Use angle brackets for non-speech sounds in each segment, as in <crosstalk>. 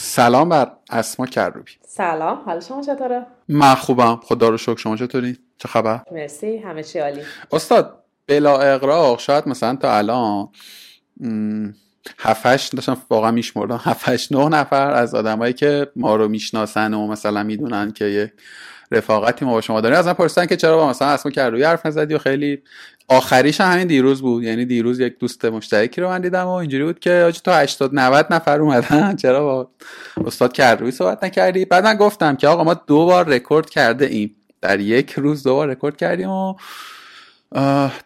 سلام بر اسما کروبی سلام حال شما چطوره؟ من خوبم خدا رو شکر شما چطوری؟ چه خبر؟ مرسی همه چی عالی استاد بلا اقراق شاید مثلا تا الان هفتش داشتم واقعا میشمردم هفتش نه نفر از آدمایی که ما رو می‌شناسن و مثلا می‌دونن که یه رفاقتی ما با شما داریم. از من پرسیدن که چرا با مثلا اسما کروبی حرف نزدی و خیلی آخریش همین دیروز بود. یعنی دیروز یک دوست مشترکی رو من دیدم و اینجوری بود که آجی تا 80 90 نفر اومدن. <laughs> چرا با استاد کروبی صحبت نکردی؟ بعد من گفتم که آقا ما دو بار رکورد کرده ایم. در یک روز دو بار رکورد کردیم و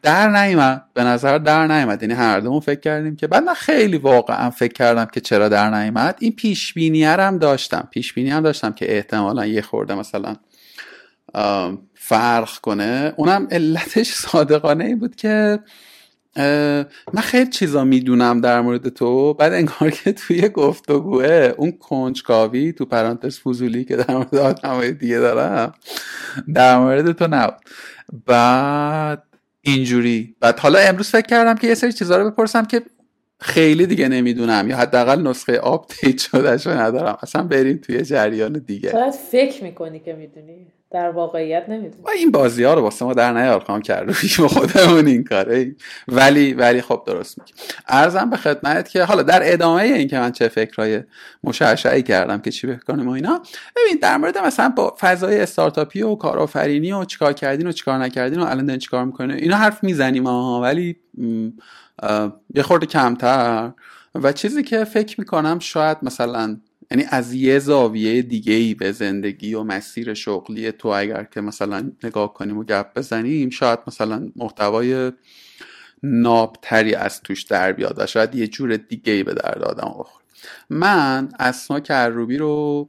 در نیومد. به نظر در نیومد. یعنی هر دومون فکر کردیم که بعد من خیلی واقعا فکر کردم که چرا در نیومد. این پیش هم داشتم. پیش هم داشتم که احتمالا یه خورده مثلا فرق کنه. اونم علتش <laughs> صادقانه ای بود که من خیلی چیزا می‌دونم در مورد تو. بعد انگار که <laughs> توی گفتگوه اون کنجکاوی تو پرانتز فوزولی که در مورد آدمای دیگه دارم در مورد تو نبود. بعد اینجوری. بعد حالا امروز فکر کردم که یه سری چیزا رو بپرسم که خیلی دیگه نمی‌دونم یا حداقل نسخه آپدیت <laughs> شدهشو ندارم. اصلا بریم توی جریان دیگه. شاید فکر می‌کنی که می‌دونی. در واقعیت نمی‌دونی این بازی ها رو واسه ما در نیار خواهم کرد. خودمون این کاره ولی ولی خب درست میگی. ارزم به خدمت که حالا در ادامه این که من چه فکرهای مشعشعی کردم که چی بکنیم و اینا ببین در مورد مثلا با فضای استارتاپی و کارآفرینی و چیکار کردین و چیکار نکردین و الان چیکار می‌کنین اینا حرف می‌زنیم ها ولی یه خورده کمتر. و چیزی که فکر می‌کنم شاید مثلا یعنی از یه زاویه دیگه ای به زندگی و مسیر شغلی تو اگر که مثلا نگاه کنیم و گپ بزنیم شاید مثلا محتوای نابتری از توش در بیاد و شاید یه جور دیگه ای به درد آدم بخور من اسما کروبی رو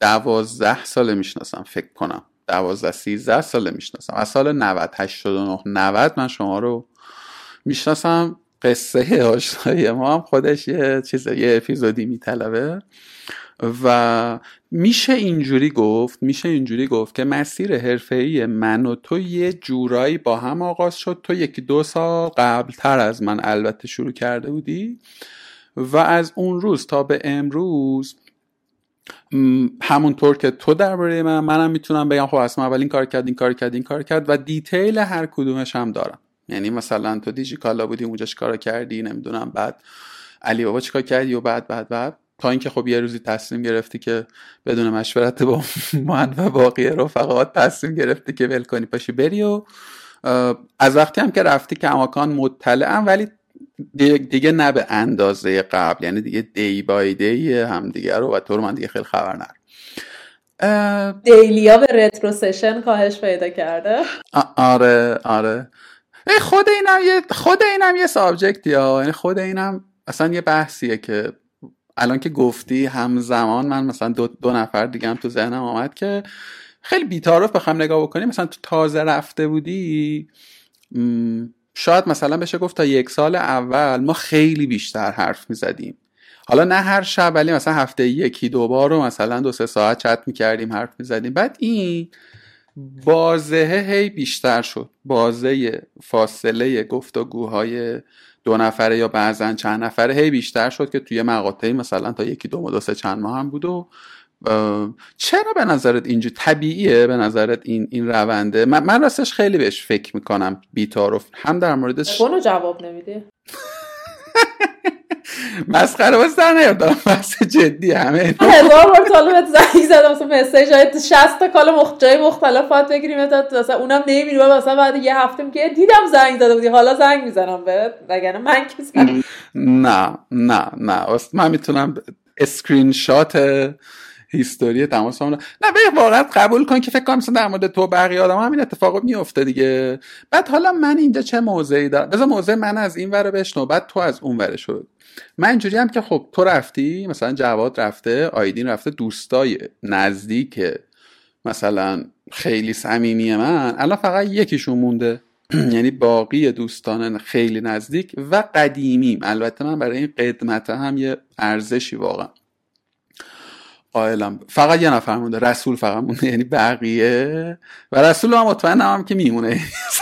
دوازده ساله می‌شناسم فکر کنم. دوازده سیزده ساله می‌شناسم. از سال 90 89 90 من شما رو می‌شناسم. قصه آشنایی ما هم خودش یه چیز یه اپیزودی میطلبه. و میشه اینجوری گفت میشه اینجوری گفت که مسیر حرفه‌ای من و تو یه جورایی با هم آغاز شد. تو یکی دو سال قبل تر از من البته شروع کرده بودی. و از اون روز تا به امروز همونطور که تو درباره من منم می‌تونم بگم خب اصلا اول این کار کرد این کار کرد این کار کرد و دیتیل هر کدومش هم دارم. یعنی مثلا تو دیجی کالا بودی اونجا چیکار کردی؟ نمی‌دونم. بعد علی بابا چیکار کردی؟ و بعد بعد بعد. تا اینکه خب یه روزی تصمیم گرفتی که بدون مشورت با <laughs> من و باقی رفقات تصمیم گرفتی که ول کنی پاشی بری و از وقتی هم که رفتی که اماکان مطلعم ولی دیگه نه به اندازه قبل. یعنی دیگه دی بای دی هم دیگه رو و تو رو من دیگه خیلی خبر نر دیلیا به رترو سشن کاهش پیدا کرده. آره آره. خود اینم یه خود اینم یه سابجکتی ها یعنی خود اینم اصلا یه بحثیه که الان که گفتی همزمان من مثلا دو, دو نفر دیگه هم تو ذهنم آمد که خیلی بیتارف بخوام نگاه بکنیم. مثلا تو تازه رفته بودی شاید مثلا بشه گفت تا یک سال اول ما خیلی بیشتر حرف می‌زدیم. حالا نه هر شب ولی مثلا هفته یکی دو بار رو مثلا دو سه ساعت چت می‌کردیم حرف می‌زدیم. بعد این بازه هی بیشتر شد. بازه فاصله گفتگوهای دو نفره یا بعضا چند نفره هی بیشتر شد که توی مقاطعی مثلا تا یکی دو دو سه چند ماه هم بود و چرا به نظرت اینجا طبیعیه به نظرت این این رونده؟ من, من راستش خیلی بهش فکر می‌کنم بیتارف هم در موردش جواب نمیده. <laughs> مسخره باز در نیاد دارم بحث جدی همه هزار بار طالبت زنگ زدم مثلا مسیج های 60 تا کال مخ... جای مختلفات بگیریم مثلا اونم نمیره مثلا بعد یه هفته میگه دیدم زنگ زده بودی حالا زنگ می‌زنم بهت وگرنه من کی نه نه نه من می‌تونم screenshot history تماس نه به واقعا قبول کن که فکر کنم مثلا در مورد تو بقیه آدم همین اتفاق میفته دیگه. بعد حالا من اینجا چه موضعی دارم بذار موضع من از این ور بشنو بعد تو از اون ور شد من اینجوری هم که خب تو رفتی مثلا جواد رفته آیدین رفته دوستای نزدیک مثلا خیلی صمیمی من الان فقط یکیشون مونده. <clears throat> یعنی باقی دوستان خیلی نزدیک و قدیمیم. البته من برای این قدمت هم یه ارزشی واقعا. قائلم. فقط یه نفر مونده رسول فقط مونده یعنی بقیه. و رسول هم مطمئنم هم که میمونه.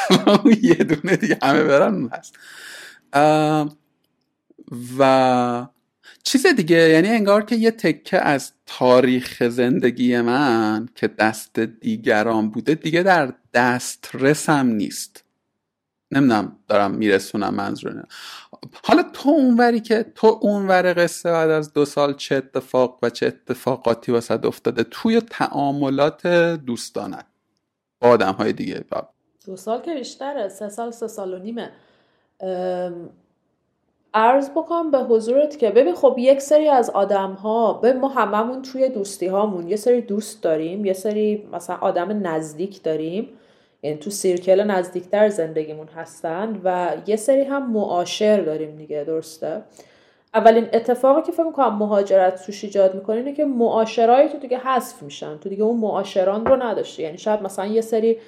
<laughs> یه دونه دیگه همه برن هست و چیز دیگه یعنی انگار که یه تکه از تاریخ زندگی من که دست دیگران بوده دیگه در دسترسم نیست. نمی‌دونم دارم میرسونم منظور حالا تو اونوری که تو اونور قصه بعد از دو سال چه اتفاق و چه اتفاقاتی واسد افتاده توی تعاملات دوستانت با آدم های دیگه دو سال که بیشتره سه سال سه سال و نیمه. عرض بکنم به حضورت که ببین خب یک سری از آدم ها به ما هممون توی دوستی هامون یه سری دوست داریم یه سری مثلا آدم نزدیک داریم. یعنی تو سیرکل نزدیکتر زندگیمون هستن و یه سری هم معاشر داریم دیگه درسته؟ اولین اتفاقی که فکر می‌کنم مهاجرت توش ایجاد می‌کنه اینه که معاشرای تو دیگه حذف میشن تو دیگه اون معاشران رو نداشتی. یعنی شاید مثلا یه سری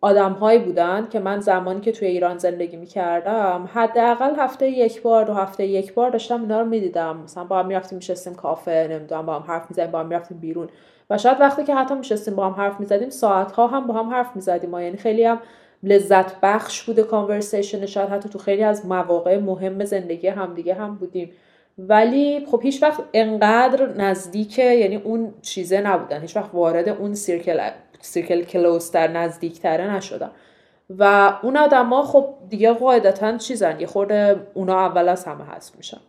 آدم هایی بودن که من زمانی که توی ایران زندگی می‌کردم حداقل هفته یک بار دو هفته یک بار داشتم اینا رو می‌دیدم. مثلا با هم می‌رفتیم میشستیم کافه نمی‌دونم با هم حرف می‌زدیم با هم می‌رفتیم بیرون. و شاید وقتی که حتی میشستیم با هم حرف می‌زدیم ساعت ها هم با هم حرف می‌زدیم. یعنی خیلی هم لذت بخش بوده کانورسیشن شاید حتی تو خیلی از مواقع مهم زندگی همدیگه هم بودیم. ولی خب هیچ وقت انقدر نزدیک یعنی اون چیزه نبودن. هیچ وقت وارد اون سیرکل circle closer نزدیکتره نشدن. و اون آدما خب دیگه قاعدتا چیزن. یه خورده اونا اول از همه هست میشن.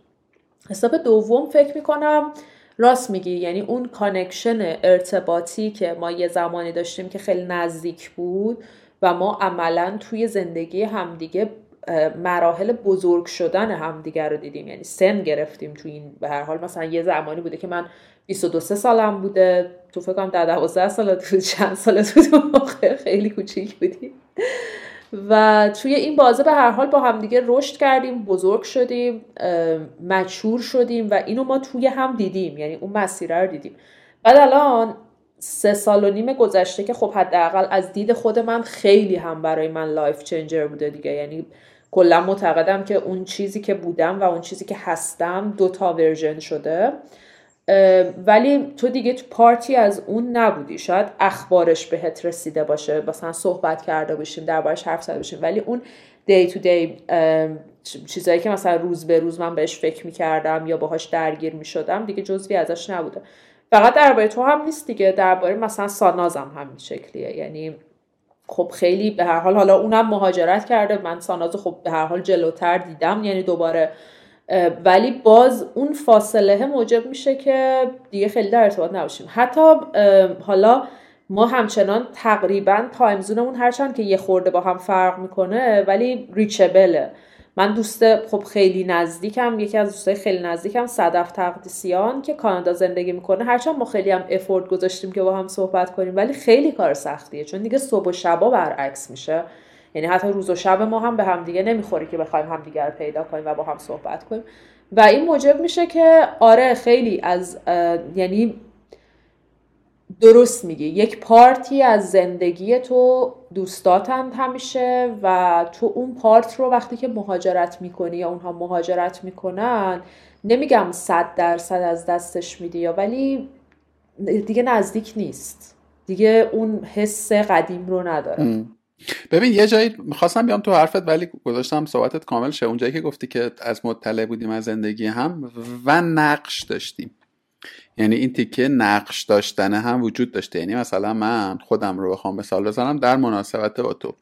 حساب دوم فکر می‌کنم راست میگی یعنی اون connection ارتباطی که ما یه زمانی داشتیم که خیلی نزدیک بود و ما عملا توی زندگی همدیگه مراحل بزرگ شدن همدیگه رو دیدیم. یعنی سن گرفتیم تو این به هر حال مثلا یه زمانی بوده که من 22 سالم بوده. تو فکر کنم 12 سال تو چند سال تو خیلی کوچیک بودی و توی این بازه به هر حال با همدیگه رشد کردیم بزرگ شدیم mature شدیم و اینو ما توی هم دیدیم یعنی اون مسیره رو دیدیم. بعد الان سه سال و نیم گذشته که خب حداقل از دید خود من خیلی هم برای من life changer بوده دیگه. یعنی کلا معتقدم که اون چیزی که بودم و اون چیزی که هستم دو تا ورژن شده. ولی تو دیگه تو پارتی از اون نبودی. شاید اخبارش بهت رسیده باشه. مثلا صحبت کرده باشیم دربارش حرف زده باشیم. ولی اون دی تو دی چیزایی که مثلا روز به روز من بهش فکر می‌کردم یا باهاش درگیر می‌شدم دیگه جزوی ازش نبوده. فقط درباره تو هم نیست دیگه. درباره مثلا سانازم همین شکلیه. یعنی خب خیلی به هر حال حالا اونم مهاجرت کرده. من ساناز خب به هر حال جلوتر دیدم. یعنی دوباره ولی باز اون فاصله موجب میشه که دیگه خیلی در ارتباط نباشیم. حتی حالا ما همچنان تقریبا تایمزونمون هرچند که یه خورده با هم فرق می‌کنه ولی ریچبله من دوست خب خیلی نزدیکم یکی از دوستای خیلی نزدیکم صدف تقدیسیان که کانادا زندگی می‌کنه. هرچند ما خیلی هم افورد گذاشتیم که با هم صحبت کنیم ولی خیلی کار سختیه چون دیگه صبح و شبا برعکس میشه. یعنی حتی روز و شب ما هم به هم دیگه نمی‌خوری که بخوایم همدیگه رو پیدا کنیم و با هم صحبت کنیم. و این موجب میشه که آره خیلی از یعنی درست میگی. یک پارتی از زندگی تو دوستاتند همیشه و تو اون پارت رو وقتی که مهاجرت می‌کنی یا اونها مهاجرت می‌کنن نمیگم صد درصد از دستش میدی یا ولی دیگه نزدیک نیست. دیگه اون حس قدیم رو نداره. ببین یه جایی می‌خواستم بیام تو حرفت ولی گذاشتم صحبتت کامل شه. اونجایی که گفتی که از مطلع بودیم از زندگی هم و نقش داشتیم. یعنی این تیکه نقش داشتن هم وجود داشته. یعنی مثلا من خودم رو بخوام مثال بزنم در مناسبت با تو.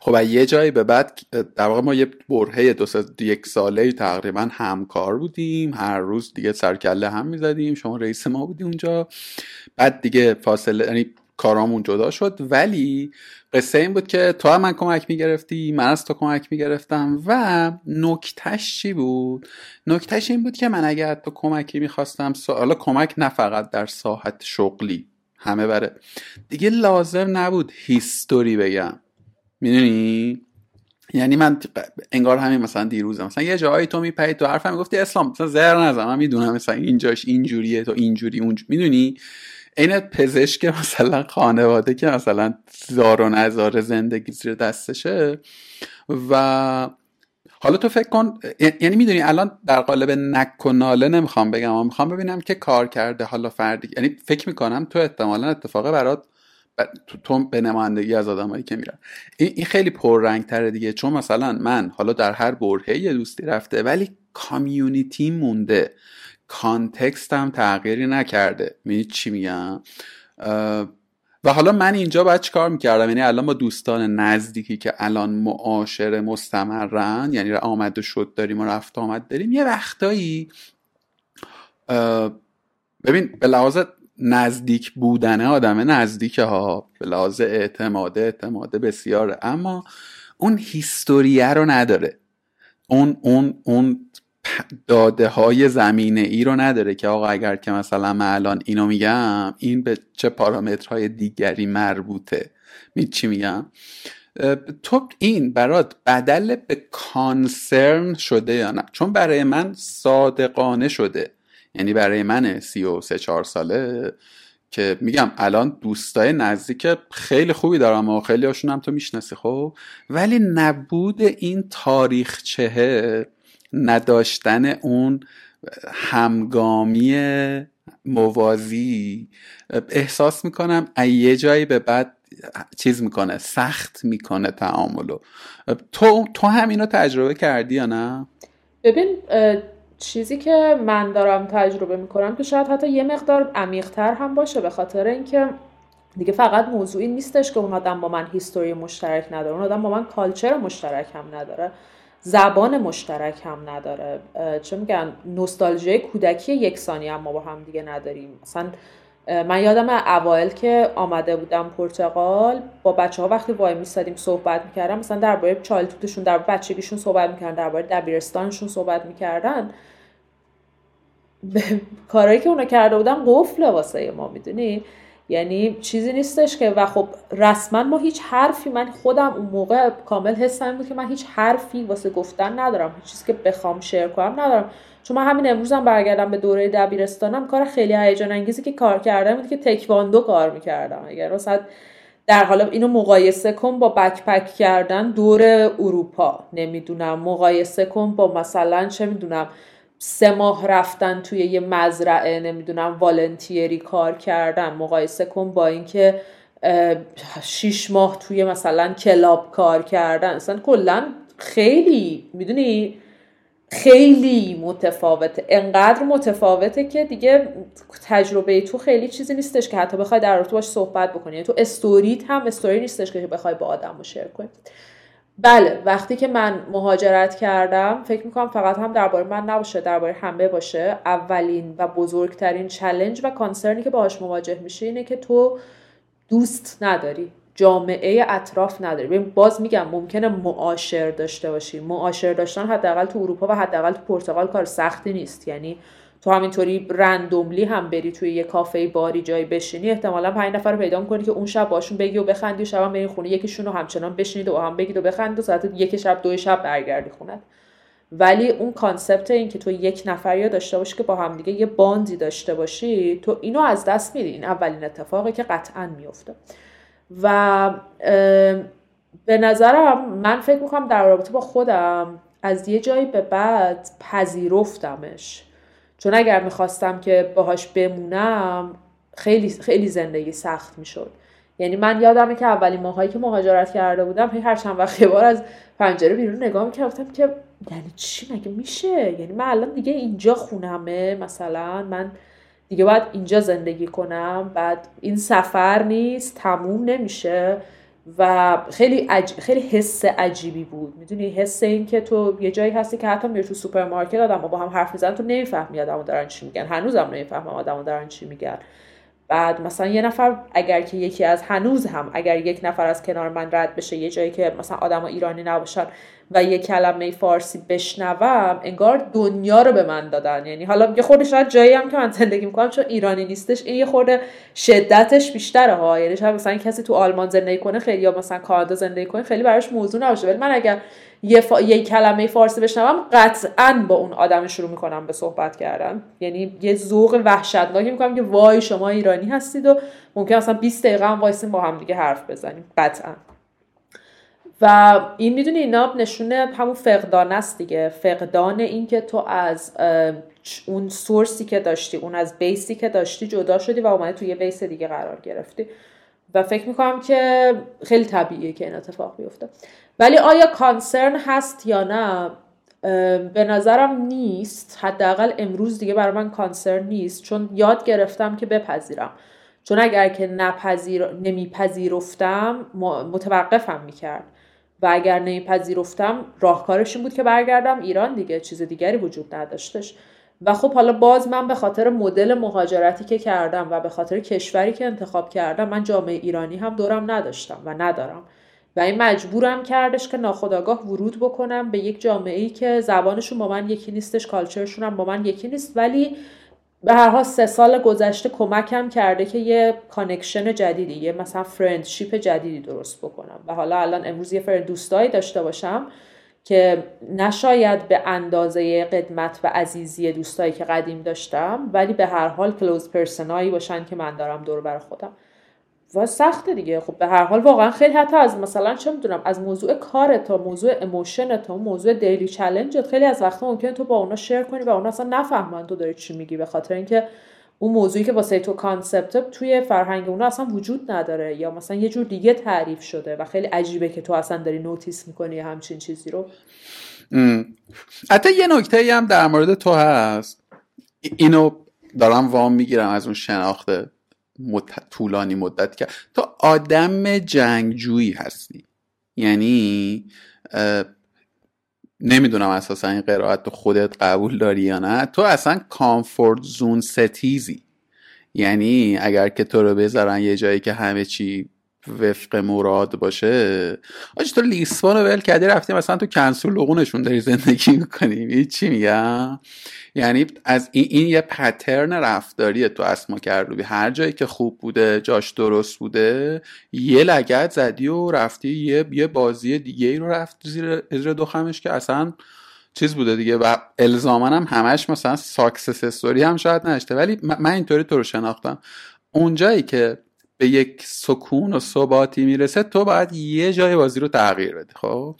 خب یه جایی به بعد در واقع ما یه برهه دو یک ساله تقریبا همکار بودیم. هر روز دیگه سرکله هم می‌زدیم. شما رئیس ما بودی اونجا. بعد دیگه فاصله یعنی کارامون جدا شد. ولی قصه این بود که تو هم من کمک می‌گرفتی من از تو کمک می‌گرفتم و نکتش چی بود؟ نکتش این بود که من اگر تو کمکی می‌خواستم حالا کمک نه فقط در ساحت شغلی همه بره. دیگه لازم نبود هیستوری بگم. می‌دونی؟ یعنی من انگار همین مثلا دیروزم مثلا یه جایی تو میپری تو حرفم می‌گفتی اسلام مثلا زهر نزن من می‌دونم مثلا اینجاش اینجوریه تو اینجوری اونجوری می‌دونی؟ این پزشک مثلا خانواده که مثلا زار و نزار زندگی زیر دستشه و حالا تو فکر کن یعنی می‌دونی الان در قالب نک و ناله نمی‌خوام بگم اما می‌خوام ببینم که کار کرده حالا فردی. یعنی فکر می‌کنم تو احتمالا اتفاق برات تو به نمایندگی از آدمایی که میرن. این خیلی پررنگ تره دیگه چون مثلا من حالا در هر برهه دوستی رفته ولی کامیونیتی مونده. کانتکست هم تغییری نکرده. می چی میگم؟ و حالا من اینجا باید چیکار می‌کردم؟ یعنی الان با دوستان نزدیکی که الان معاشر مستمرن یعنی آمد و شد داریم و رفت آمد داریم یه وقتایی ببین به لحاظ نزدیک بودن آدم نزدیک ها به لحاظ اعتماده اعتماده بسیاره اما اون هیستوریه رو نداره. اون اون اون داده های زمینه ای رو نداره که آقا اگر که مثلا من الان اینو میگم این به چه پارامترهای دیگری مربوطه. می چی میگم؟ تو این برات بدل به کانسرن شده یا نه؟ چون برای من صادقانه شده. یعنی برای من سی و سه چهار ساله که میگم الان دوستای نزدیک خیلی خوبی دارم و خیلی هاشون هم تو می‌شناسی خب؟ ولی نبود این تاریخچه نداشتن اون همگامی موازی. احساس می‌کنم یه جایی به بعد چیز می‌کنه سخت می‌کنه تعاملو. تو تو همینو تجربه کردی یا نه؟ ببین چیزی که من دارم تجربه می‌کنم که شاید حتی یه مقدار عمیقتر هم باشه به خاطر اینکه دیگه فقط موضوعی نیستش که اون آدم با من هیستوری مشترک نداره اون آدم با من کالچر مشترک هم نداره. زبان مشترک هم نداره. چه میگن؟ نوستالژی کودکی یکسانی هم ما با هم دیگه نداریم. مثلا من یادم اوایل که آمده بودم پرتغال با بچه ها وقتی وای میستادیم صحبت می‌کردم مثلا درباره چالتوتشون در بچگیشون صحبت می‌کردن درباره دبیرستانشون صحبت می‌کردن. <laughs> کارهایی که اونا کرده بودن قفله واسه ما می‌دونی؟ یعنی چیزی نیستش که و خب رسما ما هیچ حرفی من خودم اون موقع کامل حسم بود که من هیچ حرفی واسه گفتن ندارم. هیچ چیزی که بخوام شیر کنم ندارم. چون من همین امروزم برگردم به دوره دبیرستانم کار خیلی هیجان انگیزی که کار کردم بود که تکواندو کار می‌کردم. اگر مثلا در حالا اینو مقایسه کن با بکپک کردن دور اروپا. نمی‌دونم مقایسه کن با مثلا چه می‌دونم سه ماه رفتن توی یه مزرعه نمی‌دونم volunteerی کار کردن مقایسه کن با اینکه شیش ماه توی مثلا club کار کردن. اصلا کلا خیلی می‌دونی خیلی متفاوته. انقدر متفاوته که دیگه تجربه تو خیلی چیزی نیستش که حتی بخوای در رابطه باش صحبت بکنی. یعنی تو storyت هم استوری نیستش که بخوای با آدم رو share کنی. بله وقتی که من مهاجرت کردم فکر می‌کنم فقط هم درباره من نباشه درباره همه باشه. اولین و بزرگترین چلنج و کانسرنی که باهاش مواجه میشه اینه که تو دوست نداری جامعه اطراف نداری. باز میگم ممکنه معاشر داشته باشی. معاشر داشتن حداقل تو اروپا و حداقل تو پرتغال کار سختی نیست. یعنی تو همینطوری رندوملی هم بری توی یه کافه باری جایی بشینی احتمالا پنج نفر رو پیدا کنی که اون شب باشون بگی و بخندی و شب هم بری خونه یکیشون رو همچنان بشینید و هم بگید و بخندید و ساعت یک شب دو شب برگردی خونت ولی اون کانسپت این که تو یک نفر یا داشته باشی که با همدیگه یه باندی داشته باشی تو اینو از دست میدی. این اولین اتفاقی که قطعا میفته و به نظرم من فکر می‌کنم در رابطه با خودم از یه جایی به بعد پذیرفتمش. چون اگر می‌خواستم که باهاش بمونم خیلی خیلی زندگی سخت می‌شد. یعنی من یادمه که اولین ماهایی که مهاجرت کرده بودم هر چند وقت بار از پنجره بیرون نگاه می‌کردم که یعنی چی؟ مگه میشه؟ یعنی من الان دیگه اینجا خونمه مثلا من دیگه باید اینجا زندگی کنم بعد این سفر نیست تموم نمیشه. و خیلی عج... خیلی حس عجیبی بود. می‌دونی حس این که تو یه جایی هستی که حتی میری تو سوپرمارکت آدم با هم حرف می‌زنن تو نمی‌فهمی آدمو دارن چی میگن. هنوزم نمی‌فهمم آدمو دارن چی میگن. بعد مثلا یه نفر اگر که یکی از هنوز هم اگر یک نفر از کنار من رد بشه یه جایی که مثلا آدم ایرانی نباشن و یه کلمه فارسی بشنوم انگار دنیا رو به من دادن. یعنی حالا یه خورده شاید جایی هم که من زندگی می‌کنم چون ایرانی نیستش این یه خورده شدتش بیشتره ها. یعنی شاید مثلا کسی تو آلمان زندگی کنه خیلی یا مثلا کانادا زندگی کنه خیلی براش موضوع نباشه. ولی من اگر یه, فا... یه کلمه فارسی بشنوم قطعا با اون آدم شروع می‌کنم به صحبت کردن. یعنی یه ذوق وحشتناکی می‌کنم که وای شما ایرانی هستید و ممکن اصلا 20 دقیقه هم وایسیم با هم دیگه حرف بزنیم. قطعا. و این می‌دونی اینا نشونه همون فقدان است دیگه. فقدان این که تو از اون سورسی که داشتی اون از بیسی که داشتی جدا شدی و اومدی توی یه بیس دیگه قرار گرفتی. و فکر می‌کنم که خیلی طبیعیه که این اتفاق بیفته. ولی آیا کانسرن هست یا نه؟ به نظرم نیست. حداقل امروز دیگه برای من کانسرن نیست. چون یاد گرفتم که بپذیرم. چون اگر که نپذیر... نمیپذیرفتم متوقفم می‌کرد. و اگر نمیپذیرفتم راهکارش این بود که برگردم ایران دیگه چیز دیگری وجود نداشتش. و خب حالا باز من به خاطر مدل مهاجرتی که کردم و به خاطر کشوری که انتخاب کردم من جامعه ایرانی هم دورم نداشتم و ندارم. و این مجبورم کردش که ناخداگاه ورود بکنم به یک جامعه ای که زبانشون با من یکی نیستش کالچرشون هم با من یکی نیست. ولی به هر حال سه سال گذشته کمکم کرده که یه connection جدیدی یه مثلا friendship جدیدی درست بکنم. و حالا الان امروز یه friend دوستایی داشته باشم که نه شاید به اندازه قدمت و عزیزی دوستایی که قدیم داشتم ولی به هر حال close personایی باشن که من دارم دور بر خودم. و سخته دیگه. خب به هر حال واقعا خیلی حتی از مثلا چه می‌دونم از موضوع کار تا موضوع emotion تا موضوع daily challenge خیلی از وقتا ممکنه تو با اونا share کنی و اونا اصلا نفهمن تو داری چی میگی به خاطر اینکه اون موضوعی که واسه تو concept توی فرهنگ اونا اصلا وجود نداره یا مثلا یه جور دیگه تعریف شده و خیلی عجیبه که تو اصلا داری notice می‌کنی همچین چیزی رو. حتی یه نکته هم در مورد تو هست. اینو دارم وام می‌گیرم از اون شناخته. طولانی مدت که تو آدم جنگجویی هستی. یعنی نمی‌دونم اساسا این قرائت تو خودت قبول داری یا نه. تو اصلا comfort zone ستیزی. یعنی اگر که تو رو بذارن یه جایی که همه چی وفق مراد باشه. آج تو لیسبان رو ول کردی؟ رفتی مثلا تو کنسول لغونشون داری زندگی می‌کنی؟ چی میگم؟ یعنی از این, این یه پترن رفتاریه تو اسما کردوبی هر جایی که خوب بوده جاش درست بوده یه لگت زدی و رفتی یه, یه بازی دیگه ای رو رفت زیر ازر دو خمش که اصلا چیز بوده دیگه. و الزامن هم همش مثلا ساکسس هم شاید نشته. ولی من اینطوری تو رو شناختم. اونجایی که به یک سکون و ثباتی می‌رسه تو باید یه جای بازی رو تغییر بدی خب؟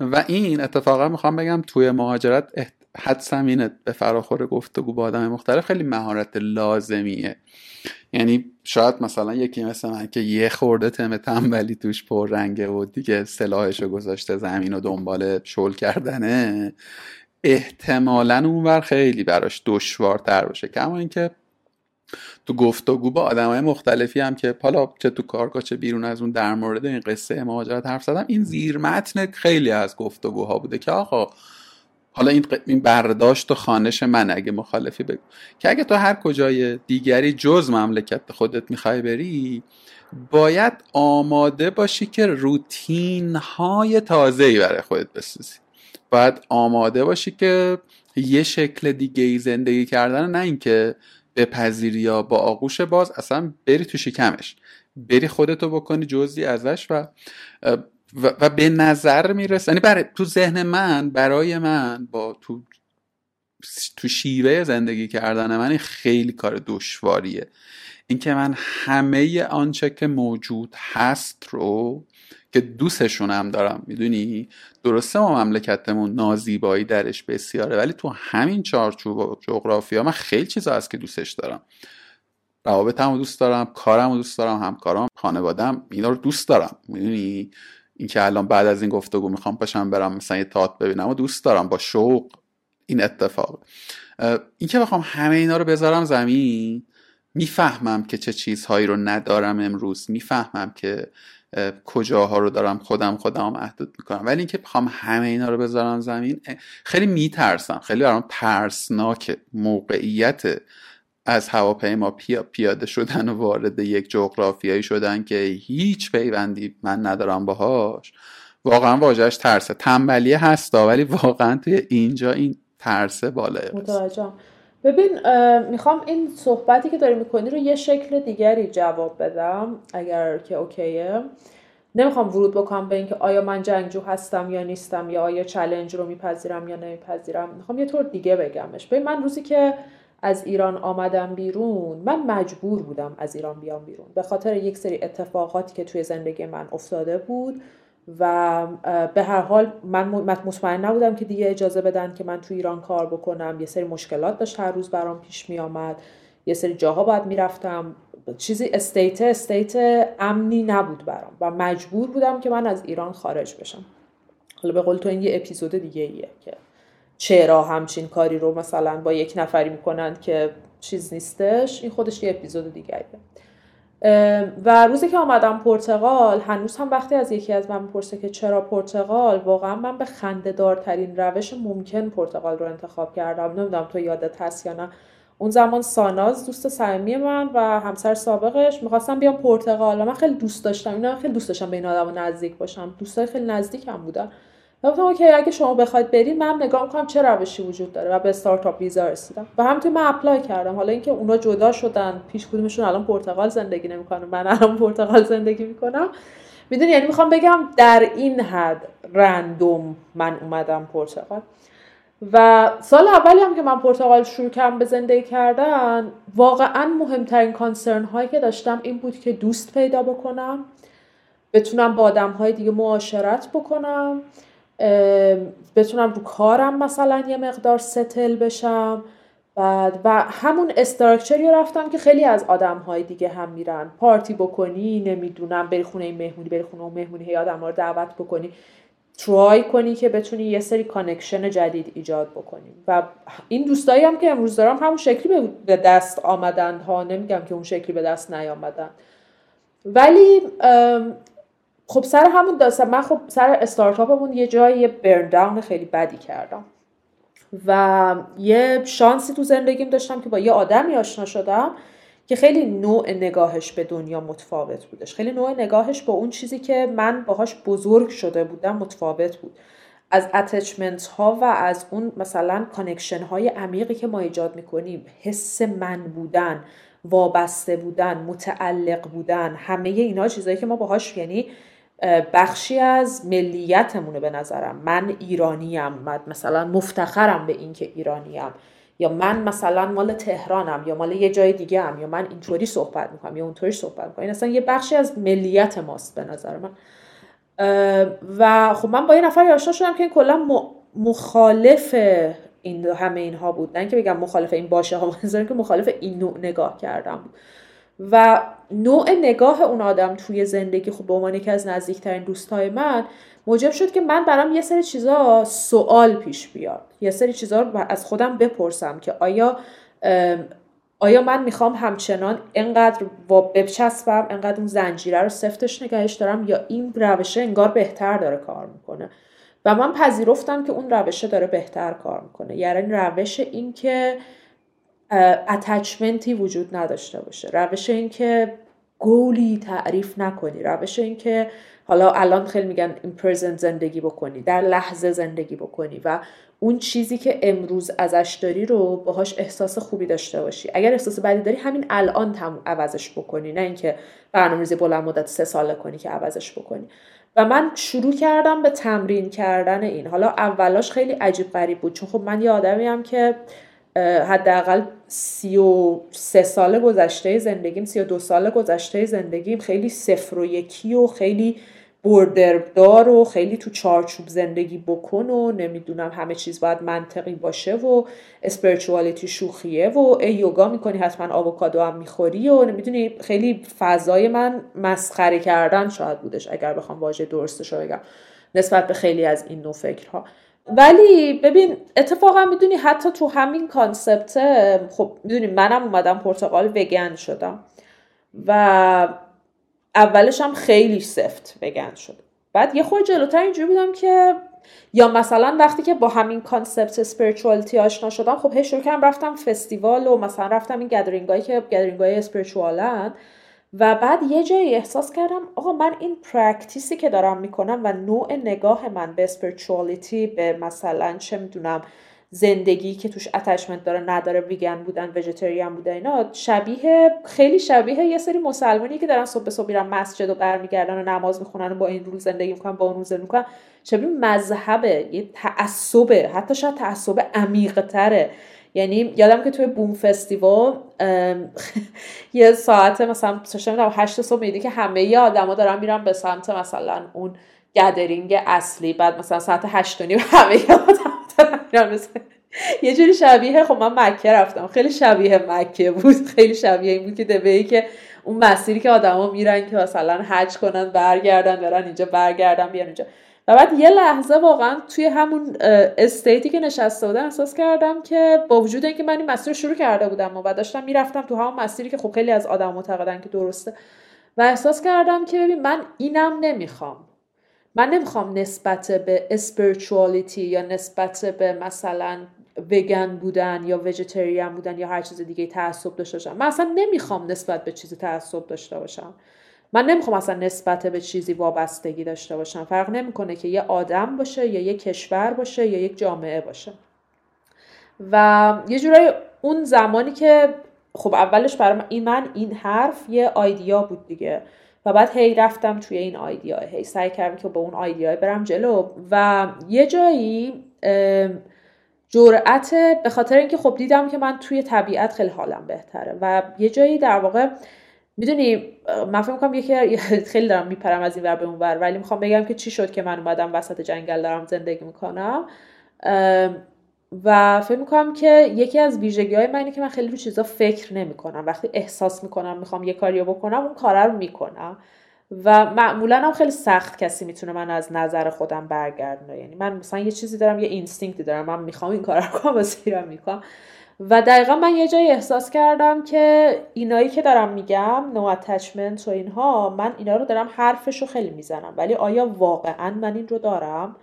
و این اتفاقا می‌خوام بگم توی مهاجرت حدسم اینه به فراخور گفتگو با آدم مختلف خیلی مهارت لازمیه. یعنی شاید مثلا یکی مثل من که یه خورده تم تنبلی توش پر رنگه و دیگه سلاحش گذاشته زمین و دنبال شل کردنه احتمالا اونور خیلی براش دشوارتر باشه. کما اینکه تو گفتگو با آدم های مختلفی هم که حالا چه تو کارگاه چه بیرون از اون در مورد این قصه مهاجرت حرف زدم این زیر متن خیلی از گفتگوها بوده که آقا حالا این, این برداشت و خانش من اگه مخالفی بگو. که اگه تو هر کجای دیگری جز مملکت خودت می‌خوای بری باید آماده باشی که روتین های تازه ای برای خودت بسازی باید آماده باشی که یه شکل دیگه ای زندگی کردن نه اینکه بپذیری یا با آغوش باز اصلا بری تو شکمش. بری خودتو بکنی جزی ازش و و, به نظر می‌رسه یعنی برای تو ذهن من برای من با تو تو شیوه زندگی کردن من خیلی کار دشواریه. اینکه من همه آنچه که موجود هست رو که دوستشونم دارم می‌دونی؟ درسته ما مملکتمون نازیبایی درش بسیاره ولی تو همین چارچوب و جغرافیا من خیلی چیزا هست که دوستش دارم. روابطم رو دوست دارم کارم دوست دارم همکارم خانوادم اینا رو دوست دارم می‌دونی؟ اینکه الان بعد از این گفتگو می‌خوام پاشم برم مثلا یه ببینم و دوست دارم با شوق. این اتفاق. اینکه بخوام همه اینا رو بذارم زمین می‌فهمم که چه چیزهایی رو ندارم امروز می‌فهمم که کجاها رو دارم خودم خودم محدود می‌کنم. ولی اینکه بخوام همه اینا رو بذارم زمین خیلی میترسم. خیلی برام ترسناک موقعیت از هواپیما پیاده شدن و وارد یک جغرافیایی شدن که هیچ پیوندی من ندارم باهاش. واقعا واجهش ترسه. تنبلیه هستا ولی واقعا توی اینجا این ترسه بالاه متوجهم ببین می‌خوام این صحبتی که داری می‌کنی رو یه شکل دیگری جواب بدم اگر که اوکیه. نمی‌خوام ورود بکنم به اینکه آیا من جنگجو هستم یا نیستم یا آیا چلنج رو میپذیرم یا نمیپذیرم. می‌خوام یه طور دیگه بگمش. ببین من روزی که از ایران آمدم بیرون من مجبور بودم از ایران بیام بیرون. به خاطر یک سری اتفاقاتی که توی زندگی من افتاده بود و به هر حال من مطمئن نبودم که دیگه اجازه بدن که من تو ایران کار بکنم. یه سری مشکلات داشت هر روز برام پیش می آمد یه سری جاها باید می‌رفتم. چیزی استیت استیت امنی نبود برام و مجبور بودم که من از ایران خارج بشم. حالا به قول تو این یه اپیزود دیگه ایه که چرا همچین کاری رو مثلا با یک نفری می‌کنند که چیز نیستش. این خودش یه اپیزود دیگه ایه. و روزی که آمدم پرتغال هنوز هم وقتی از یکی از من پرسه که چرا پرتغال واقعا من به خنده دارترین روش ممکن پرتغال رو انتخاب کردم. نمی‌دونم تو یادت هست یا نه. اون زمان ساناز دوست صمیمی من و همسر سابقش. می‌خواستم بیام پرتغال و من خیلی دوست داشتم. اینا خیلی دوست داشتم به این آدم نزدیک باشم. دوستای خیلی نزدیکم بودن. گفتم اوکی اگه شما بخواید برید من نگاه می‌کنم چه روشی وجود داره و به startup visa رسیدم. و همینطور من apply کردم. حالا اینکه اونا جدا شدن هیچ کدومشون الان پرتغال زندگی نمی‌کنن من الان پرتغال زندگی می‌کنم. می‌دونی یعنی می‌خوام بگم در این حد random من اومدم پرتغال. و سال اولی هم که من پرتغال شروع کردم به زندگی کردن واقعا مهمترین کانسرن هایی که داشتم این بود که دوست پیدا بکنم بتونم با آدم های دیگه معاشرت بکنم. بتونم رو کارم مثلا یه مقدار ستل بشم. بعد و همون استراکچری رفتم که خیلی از آدم های دیگه هم میرن. پارتی بکنی نمی‌دونم بری خونه مهمونی بری خونه اون مهمونی هی آدم ها رو دعوت بکنی. try کنی که بتونی یه سری connection جدید ایجاد بکنی. و این دوستایی هم که امروز دارم همون شکلی به دست آمدن ها. نمیگم که اون شکلی به دست نیامدن. ولی خب سر همون داستان من خب سر استارتاپمون یه جایی burn down خیلی بدی کردم. و یه شانسی تو زندگیم داشتم که با یه آدمی آشنا شدم که خیلی نوع نگاهش به دنیا متفاوت بودش. خیلی نوع نگاهش با اون چیزی که من باهاش بزرگ شده بودم متفاوت بود. از attachment ها و از اون مثلا connection های عمیقی که ما ایجاد می‌کنیم حس من بودن وابسته بودن متعلق بودن همه اینا چیزایی که ما باهاش یعنی بخشی از ملیتمونه به نظرم. من ایرانیم مثلا مفتخرم به اینکه ایرانیم. یا من مثلا مال تهرانم یا مال یه جای دیگه هم یا من اینطوری صحبت می‌کنم یا اونطوری صحبت می‌کنم. این اصلا یه بخشی از ملیت ماست به نظر من. و خب من با یه نفری آشنا شدم که این کلا مخالف این همه اینها بود. نه اینکه بگم مخالف این باشه ها <laughs> که مخالف این نوع نگاه کردم بود. و نوع نگاه اون آدم توی زندگی خب به عنوان یکی از نزدیکترین دوستای من موجب شد که من برام یه سری چیزا سوال پیش بیاد. یه سری چیزا رو از خودم بپرسم که آیا آیا من می‌خوام همچنان انقدر بچسبم انقدر اون زنجیره رو سفتش نگهش دارم یا این روشه انگار بهتر داره کار می‌کنه؟ و من پذیرفتم که اون روشه داره بهتر کار می‌کنه. یعنی روش این که اتچمنتی وجود نداشته باشه. روش این که گولی تعریف نکنی. روش این که حالا الان خیلی میگن این پرزنت زندگی بکنی در لحظه زندگی بکنی و اون چیزی که امروز ازش داری رو باهاش احساس خوبی داشته باشی. اگر احساس بدی داری همین الان تم عوضش بکنی. نه اینکه برنامه‌ریزی بلند مدت سه ساله کنی که عوضش بکنی. و من شروع کردم به تمرین کردن این. حالا اولاش خیلی عجیب غریب بود. چون خب من یه آدمی هم که حداقل سی و سه سال گذشته زندگیم سی و دو سال گذشته زندگیم خیلی صفر و یکی و خیلی بردردار و خیلی تو چارچوب زندگی بکن و نمی‌دونم همه چیز باید منطقی باشه و اسپریچوالیتی شوخیه و ای یوگا می‌کنی حتما آووکادو هم می‌خوری و نمی‌دونی خیلی فضای من مسخره کردن شاید بودش اگر بخوام واژه درستش رو بگم نسبت به خیلی از این نوع فکرها. ولی ببین اتفاقا می‌دونی حتی تو همین concept خب می‌دونی منم اومدم پرتغال وگن شدم و اولش هم خیلی سفت وگن شد. بعد یه خود جلوتر اینجوری بودم که یا مثلا وقتی که با همین concept spirituality آشنا شدم خب هی شروع رفتم فستیوال و مثلا رفتم این gathering که gathering های spiritualن و بعد یه جایی احساس کردم آقا من این practiceی که دارم می‌کنم و نوع نگاه من به spirituality به مثلا چه می‌دونم زندگی که توش attachment داره نداره ویگن بودن vegetarian بودن اینا شبیه خیلی شبیه یه سری مسلمانی که دارن صبح صبح میرن مسجد و برمیگردن و نماز می‌خونن و با این rule زندگی می‌کنن با اون rule زندگی می‌کنن. شبیه مذهبه یه تعصبه حتی شاید تعصب عمیق تره یعنی یادم که توی بوم فستیوال <laughs> یه ساعت مثلا نمی‌دونم هشت صبح میدی که همه آدما دارن میرن به سمت مثلا اون گدرینگ اصلی. بعد مثلا ساعت هشت و نیم همه آدم یه جوری شبیه خب من مکه رفتم. خیلی شبیه مکه بود. <laughs> خیلی شبیه این بود که دبی که اون مسیری که آدما میرن که مثلا حج کنن برگردن برن اینجا برگردن بیان اینجا. و بعد یه لحظه واقعا توی همون استیتی که نشسته بودم احساس کردم که با وجود اینکه من این مسیر رو شروع کرده بودم و داشتم می‌رفتم تو همون مسیری که خب خیلی از آدم معتقدن که درسته و احساس کردم که ببین من اینم نمی‌خوام. من نمی‌خوام نسبت به اسپریچوالیتی یا نسبت به مثلا وگن بودن یا وجتریان بودن یا هر چیز دیگه تعصب داشته باشم. من اصلا نمی‌خوام نسبت به چیزی تعصب داشته باشم. من نمی‌خوام اصلا نسبت به چیزی وابستگی داشته باشم. فرق نمی‌کنه که یه آدم باشه یا یه کشور باشه یا یک جامعه باشه. و یه جورایی اون زمانی که خب اولش برای این من این حرف یه آیدیا بود دیگه. و بعد هی رفتم توی این آیدیا. هی سعی کردم که با اون آیدیا برم جلو. و یه جایی جرأت به خاطر اینکه خب دیدم که من توی طبیعت خیلی حالم بهتره. و یه جایی در واقع می‌دونی من فکر می‌کنم یکی <laughs> خیلی دارم میپرم از این ور به اون ور ولی می‌خوام بگم که چی شد که من اومدم وسط جنگل دارم زندگی می‌کنم. و فکر می‌کنم که یکی از ویژگی های من که من خیلی رو چیزا فکر نمی‌کنم. وقتی احساس می‌کنم می‌خوام یه کاری بکنم اون کار رو می‌کنم. و معمولا هم خیلی سخت کسی می‌تونه من از نظر خودم برگردونه. یعنی من مثلا یه چیزی دارم یه اینستینکتی دارم من می‌خوام این کار رو کنم و می‌کنم. و دقیقا من یه جایی احساس کردم که اینایی که دارم میگم نو اتچمنت و اینها من اینا رو دارم حرفش رو خیلی می‌زنم. ولی آیا واقعا من این رو دارم؟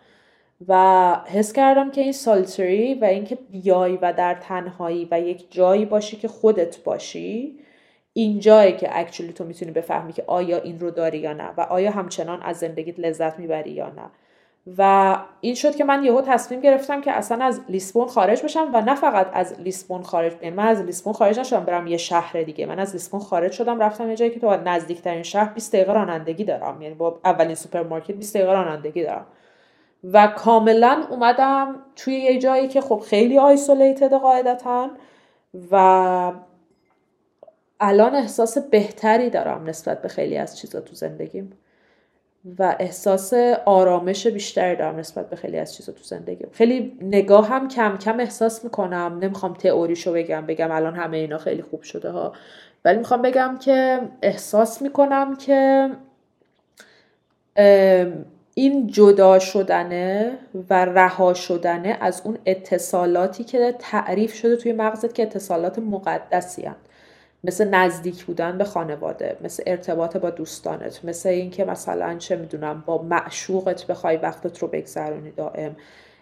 و حس کردم که این solitary و اینکه بیای و در تنهایی و یک جایی باشی که خودت باشی این جایی که actually تو می‌تونی بفهمی که آیا این رو داری یا نه و آیا همچنان از زندگیت لذت می‌بری یا نه. و این شد که من یهو تصمیم گرفتم که اصلا از لیسبون خارج بشم و نه فقط از لیسبون خارج یعنی من از لیسبون خارج نشدم برم یه شهر دیگه. من از لیسبون خارج شدم رفتم یه جایی که تو نزدیکترین شهر 20 دقیقه رانندگی دارم. یعنی با اولین سوپرمارکت 20 دقیقه رانندگی دارم. و کاملا اومدم توی یه جایی که خب خیلی آیسولیتد قاعدتا و الان احساس بهتری دارم نسبت به خیلی از چیزا تو زندگیم. و احساس آرامش بیشتری دارم نسبت به خیلی از چیزا تو زندگیم خیلی نگاه هم کم کم احساس می‌کنم. نمی‌خوام تئوریشو بگم بگم الان همه اینا خیلی خوب شده ها. ولی می‌خوام بگم که احساس می‌کنم که این جدا شدنه و رها شدنه از اون اتصالاتی که تعریف شده توی مغزت که اتصالات مقدسی هن. مثل نزدیک بودن به خانواده مثل ارتباط با دوستانت مثل اینکه مثلا چه می‌دونم با معشوقت بخوای وقتت رو بگذرونی دائم.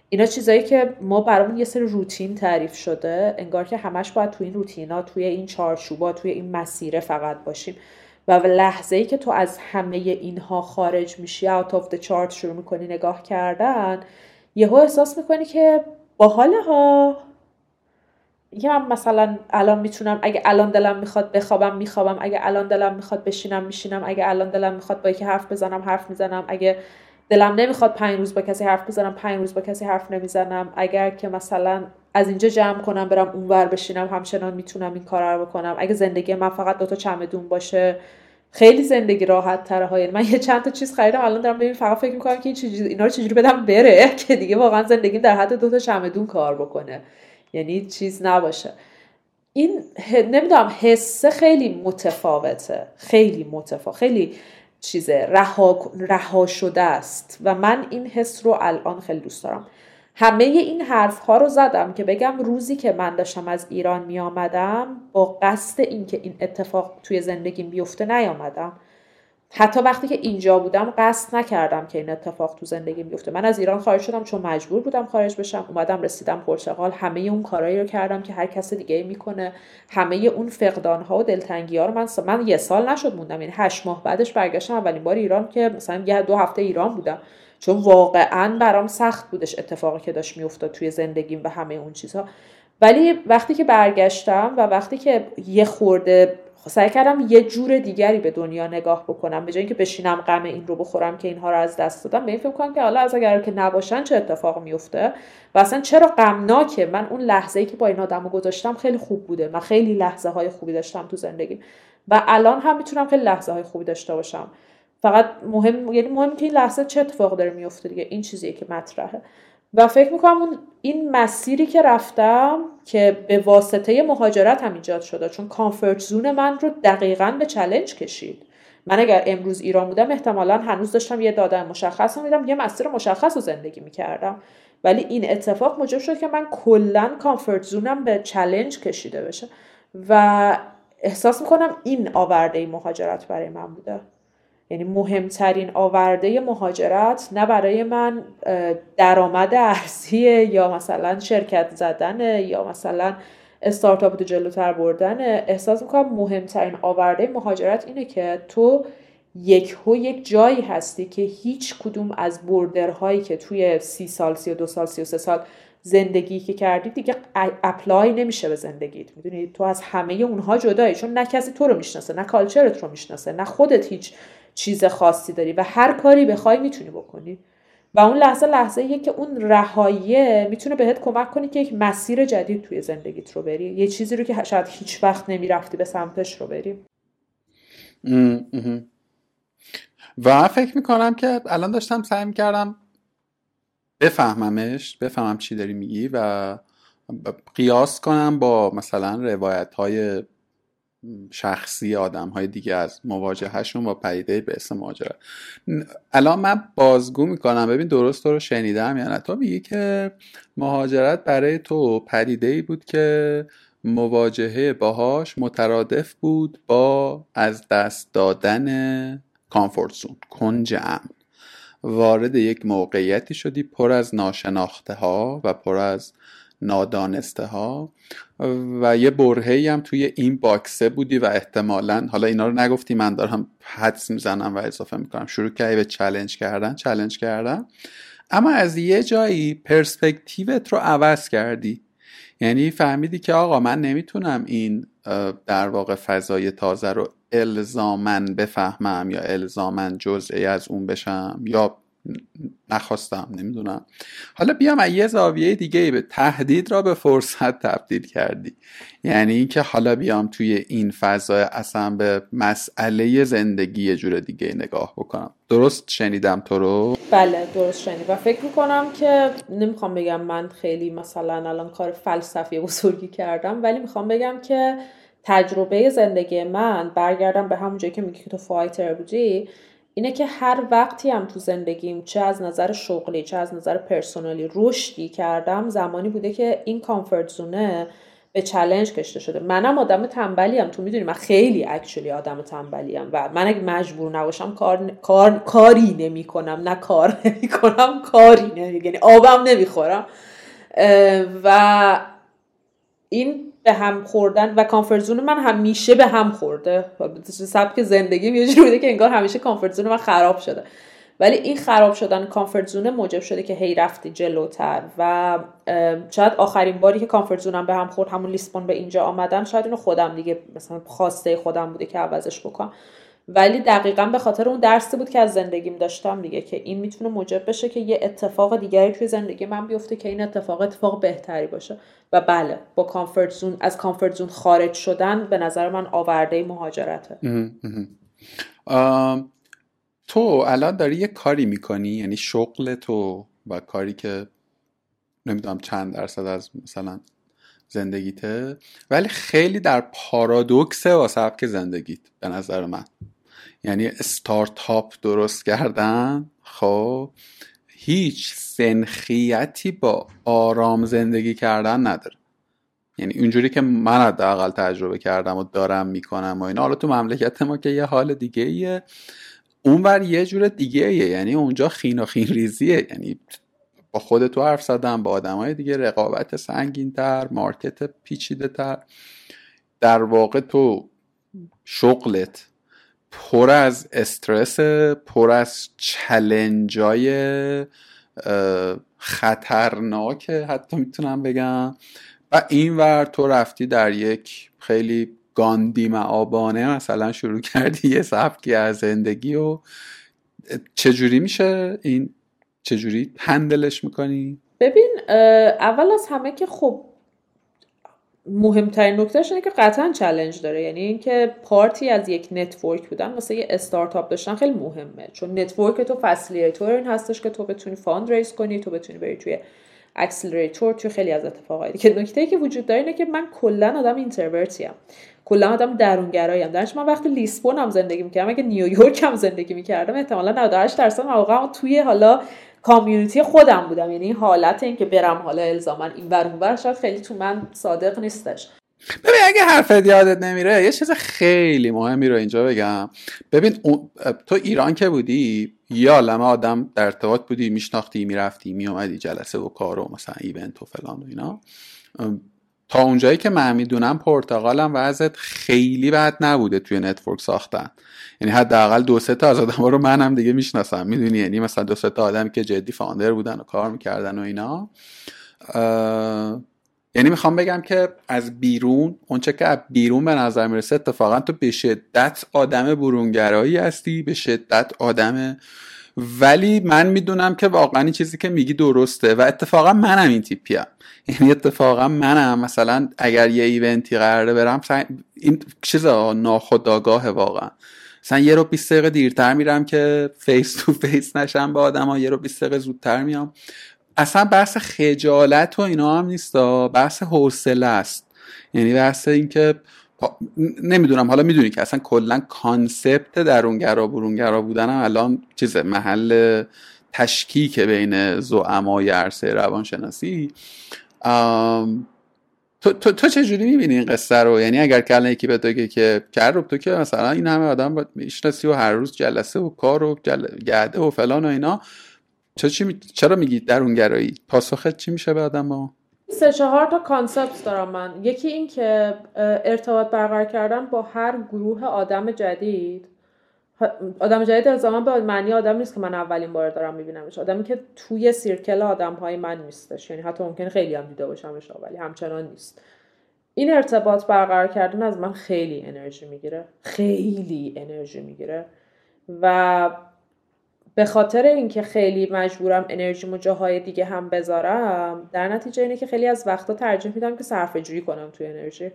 اینا چیزایی که ما برامون یه سری روتین تعریف شده انگار که همش باید توی این روتینا توی این چارچوبا توی این مسیره فقط باشیم. و لحظه ای که تو از همه اینها خارج میشی اوت آف چارت شروع می‌کنی نگاه کردن یهو احساس می‌کنی که با ها. من مثلا الان می‌تونم اگه الان دلم می‌خواد بخوابم میخوابم. اگه الان دلم می‌خواد بشینم میشینم. اگه الان دلم می‌خواد با یکی حرف بزنم حرف می‌زنم. اگه دلم نمی‌خواد پنج روز با کسی حرف بزنم پنج روز با کسی حرف نمی‌زنم. اگر که مثلا از اینجا جمع کنم برم اونور بشینم همچنان می‌تونم این کار رو بکنم. اگه زندگی من فقط دوتا چمدون باشه خیلی زندگی راحت تره های. من یه چند تا چیز خریدم الان دارم ببین فقط فکر می‌کنم که این چیز اینا رو چجوری بدم بره <laughs> که دیگه واقعا زندگی در حد دو تا چمدون کار بکنه. یعنی چیز نباشه. این نمی‌دونم حسه خیلی متفاوته. خیلی متفاوت خیلی چیزه. رها, رها شده است. و من این حس رو الان خیلی دوست دارم. همه این حرف ها رو زدم که بگم روزی که من داشتم از ایران می آمدم با قصد اینکه این اتفاق توی زندگیم بیفته نیامدم. حتی وقتی که اینجا بودم قصد نکردم که این اتفاق تو زندگی بیفته. من از ایران خارج شدم چون مجبور بودم خارج بشم. اومدم رسیدم پرتغال. همه اون کارایی رو کردم که هر کس دیگه می‌کنه. همه اون فقدان ها و دلتنگی ها رو من من یه سال نشد موندم. یعنی هشت ماه بعدش برگشتم. اولین بار ایران که مثلا یه دو هفته ایران بودم. چون واقعا برام سخت بودش اتفاقی که داشت میافتاد توی زندگیم و همه اون چیزها. ولی وقتی که برگشتم و وقتی که یه خورده سعی کردم یه جور دیگری به دنیا نگاه بکنم به جای اینکه بشینم غم این رو بخورم که اینها رو از دست دادم به این فکر کنم که حالا از اگر که نباشن چه اتفاق میفته؟ و اصلا چرا غمناکه؟ من اون لحظه ای که با این آدم رو گذاشتم خیلی خوب بوده. من خیلی لحظه های خوبی داشتم تو زندگی. و الان هم می‌تونم خیلی لحظه های خوبی داشته باشم. فقط مهم یعنی مهم که این لحظه چه اتفاق داره میفته دیگه. این چیزیه که مطرحه. و فکر می‌کنم اون این مسیری که رفتم که به واسطه مهاجرت هم ایجاد شده چون کامفورت زون من رو دقیقا به چلنج کشید. من اگر امروز ایران بودم احتمالا هنوز داشتم یه داده مشخص رو میدم یه مسیر مشخص رو زندگی می‌کردم. ولی این اتفاق موجب شد که من کلا کامفورت زونم به چلنج کشیده بشه. و احساس می‌کنم این آورده مهاجرت برای من بوده. یعنی مهمترین آورده مهاجرت نه برای من درآمد ارزیه یا مثلا شرکت زدن یا مثلا استارتاپ رو جلوتر بردن احساس می‌کنم مهمترین آورده مهاجرت اینه که تو یک هو یک جایی هستی که هیچ کدوم از border هایی که توی سی سال سی و دو سال سی و سه سال زندگی که کردی دیگه apply نمیشه به زندگیت. می‌دونی؟ تو از همه اونها جدایی. چون نه کسی تو رو می‌شناسه نه culture ت رو می‌شناسه نه خودت هیچ چیز خاصی داری و هر کاری بخوای می‌تونی بکنی. و اون لحظه لحظه یه که اون رهاییه می‌تونه بهت کمک کنی که یک مسیر جدید توی زندگیت رو بری. یه چیزی رو که شاید هیچ وقت نمی‌رفتی به سمتش رو بری. و فکر می‌کنم که الان داشتم سعی می‌کردم بفهممش بفهمم چی داری میگی و قیاس کنم با مثلا روایت های شخصی آدم های دیگه از مواجههشون با پدیده به اسم ماجرا. الان من بازگو می‌کنم. ببین درست تو رو شنیدم یا نه؟ تو میگی که مهاجرت برای تو پدیده ای بود که مواجهه باهاش مترادف بود با از دست دادن comfort zone کنج امن. وارد یک موقعیتی شدی پر از ناشناخته ها و پر از نادانسته ها و یه برهه‌ای هم توی این box ه بودی و احتمالا حالا اینا رو نگفتی من دارم حدس می‌زنم و اضافه می‌کنم. شروع کردی به challenge کردن challenge کردن. اما از یه جایی پرسپکتیوت رو عوض کردی. یعنی فهمیدی که آقا من نمی‌تونم این در واقع فضای تازه رو الزامن بفهمم یا الزامن جزئی از اون بشم یا نخواستم نمی‌دونم. حالا بیام از یه زاویه دیگه به تهدید را به فرصت تبدیل کردی. یعنی اینکه حالا بیام توی این فضا اصلا به مسئله زندگی یه جور دیگه نگاه بکنم. درست شنیدم تو رو؟ بله درست شنید و فکر می‌کنم که نمی‌خوام بگم من خیلی مثلا الان کار فلسفی بزرگی کردم ولی می‌خوام بگم که تجربه زندگی من برگردم به همون جایی که میگی تو fighter بودی. اینه که هر وقتی هم تو زندگیم چه از نظر شغلی چه از نظر personally رشدی کردم زمانی بوده که این comfort zone ه به challenge کشته شده. منم آدم تنبلی تو می‌دونی من خیلی actually آدم تنبلی و من اگه مجبور نباشم کار, کار... کاری نمی کنم نه کار <laughs> نمی کنم کاری نمی یعنی آبم نمی‌خورم. و این به هم خوردن و کامفورت من همیشه به هم خورده. سبک زندگی یه جوری بوده که انگار همیشه کامفورت من خراب شده. ولی این خراب شدن کامفورت زون موجب شده که هی رفتی جلوتر و شاید آخرین باری که کامفورت زونم به هم خورد همون لیسبون به اینجا آمدن شاید اینو خودم دیگه مثلا خواسته خودم بوده که عوضش بکنم. ولی دقیقا به خاطر اون درسی بود که از زندگیم داشتم دیگه که این می‌تونه موجب بشه که یه اتفاق دیگری توی زندگی من بیفته که این اتفاق اتفاق بهتری باشه. و بله با کامفورت زون از کامفورت زون خارج شدن به نظر من آورده مهاجرته. تو الان داری یه کاری می‌کنی؟ یعنی شغل تو و کاری که نمی‌دونم چند درصد از مثلا زندگیته ولی خیلی در پارادوکس و سبک زندگیت به نظر من. یعنی استارتاپ درست کردن؟ خب هیچ سنخیتی با آرام زندگی کردن نداره. یعنی اونجوری که من حداقل تجربه کردم و دارم می‌کنم و اینا. حالا تو مملکت ما که یه حال دیگه ایه. اونور یه جور دیگه ایه. یعنی اونجا خین و خین ریزیه. یعنی با خود تو حرف زدم با آدمای دیگه رقابت سنگین تر مارکت پیچیده تر در واقع تو شغلت پر از استرس پر از چلنجای خطرناک حتی می‌تونم بگم و این ور تو رفتی در یک خیلی گاندی معابانه مثلا شروع کردی یه سبکی از زندگی و چجوری میشه این چجوری هندلش می‌کنی؟ ببین اول از همه که خب مهمترین نکتهش اینه که قطعا challenge داره. یعنی اینکه part ی از یک network بودن واسه یه استارتاپ داشتن خیلی مهمه. چون network تو facilitator این هستش که تو بتونی fund raise کنی تو بتونی بری توی accelerator توی خیلی از اتفاقایی که نکته که وجود داره اینه که من کلا آدم introvert ی ام. کلا آدم درونگرایی ام. درش من وقتی لیسبون هم زندگی می‌کردم اگه نیویورک هم زندگی می‌کردم احتمالا 98 درصد مواقع توی حالا community خودم بودم. یعنی حالت این که برم حالا الزاما این ور اون خیلی تو من صادق نیستش. ببین اگه حرفت یادت نمیره یه چیز خیلی مهمی رو اینجا بگم. ببین تو ایران که بودی یه عالمه آدم در ارتباط بودی میشناختی می‌رفتی میومدی جلسه و کار و مثلا event و فلان و اینا. تا اونجایی که من می‌دونم پرتغالم وضعت خیلی بد نبوده توی network ساختن. یعنی حداقل دو سه تا از آدم رو منم دیگه می‌شناسم. می‌دونی؟ یعنی مثلا دو سه تا آدمی که جدی founder بودن و کار می‌کردن و اینا. یعنی می‌خوام بگم که از بیرون اونچه که از بیرون به نظر می‌رسه اتفاقا تو به شدت آدم برونگرایی هستی به شدت آدم ولی من می‌دونم که واقعا چیزی که میگی درسته و اتفاقا منم این تیپیم. یعنی اتفاقا منم. مثلا اگر یه event ی قراره برم این چیز ناخودآگاه واقعا. مثلا یه رو 20 دقیقه دیرتر میرم که face to face نشم با آدم ها یه رو 20 دقیقه زودتر میام. اصلا بحث خجالت و اینا هم نیست بحث حوصله است. یعنی بحث اینکه نمی‌دونم. حالا می‌دونی که اصلا کلا کانسپت درونگرا برونگرا بودن هم الان چیز محل تشکیک بین زعمای عرصه روانشناسی. تو, تو, تو چه جوری می‌بینی این قصه رو؟ یعنی اگر کلا یکی به بگه که کرب تو که مثلا این همه آدم باید می‌شناسی و هر روز جلسه و کار و جل... گرده و فلان و اینا چرا میگی درونگرایی؟ پاسخت چی میشه به آدم؟ سه چهار تا کانسپت دارم من. یکی این که ارتباط برقرار کردن با هر گروه آدم جدید. آدم جدید از زمان به معنی آدم نیست که من اولین بار دارم میبینمش. آدمی که توی سیرکل آدم های من نیستش. یعنی حتی ممکن خیلی هم دیده باشمش ولی همچنان نیست. این ارتباط برقرار کردن از من خیلی انرژی می‌گیره. خیلی انرژی می‌گیره. و به خاطر اینکه خیلی مجبورم انرژیمو جاهای دیگه هم بذارم در نتیجه اینه که خیلی از وقتا ترجیح میدم که صرفه جویی کنم توی انرژی.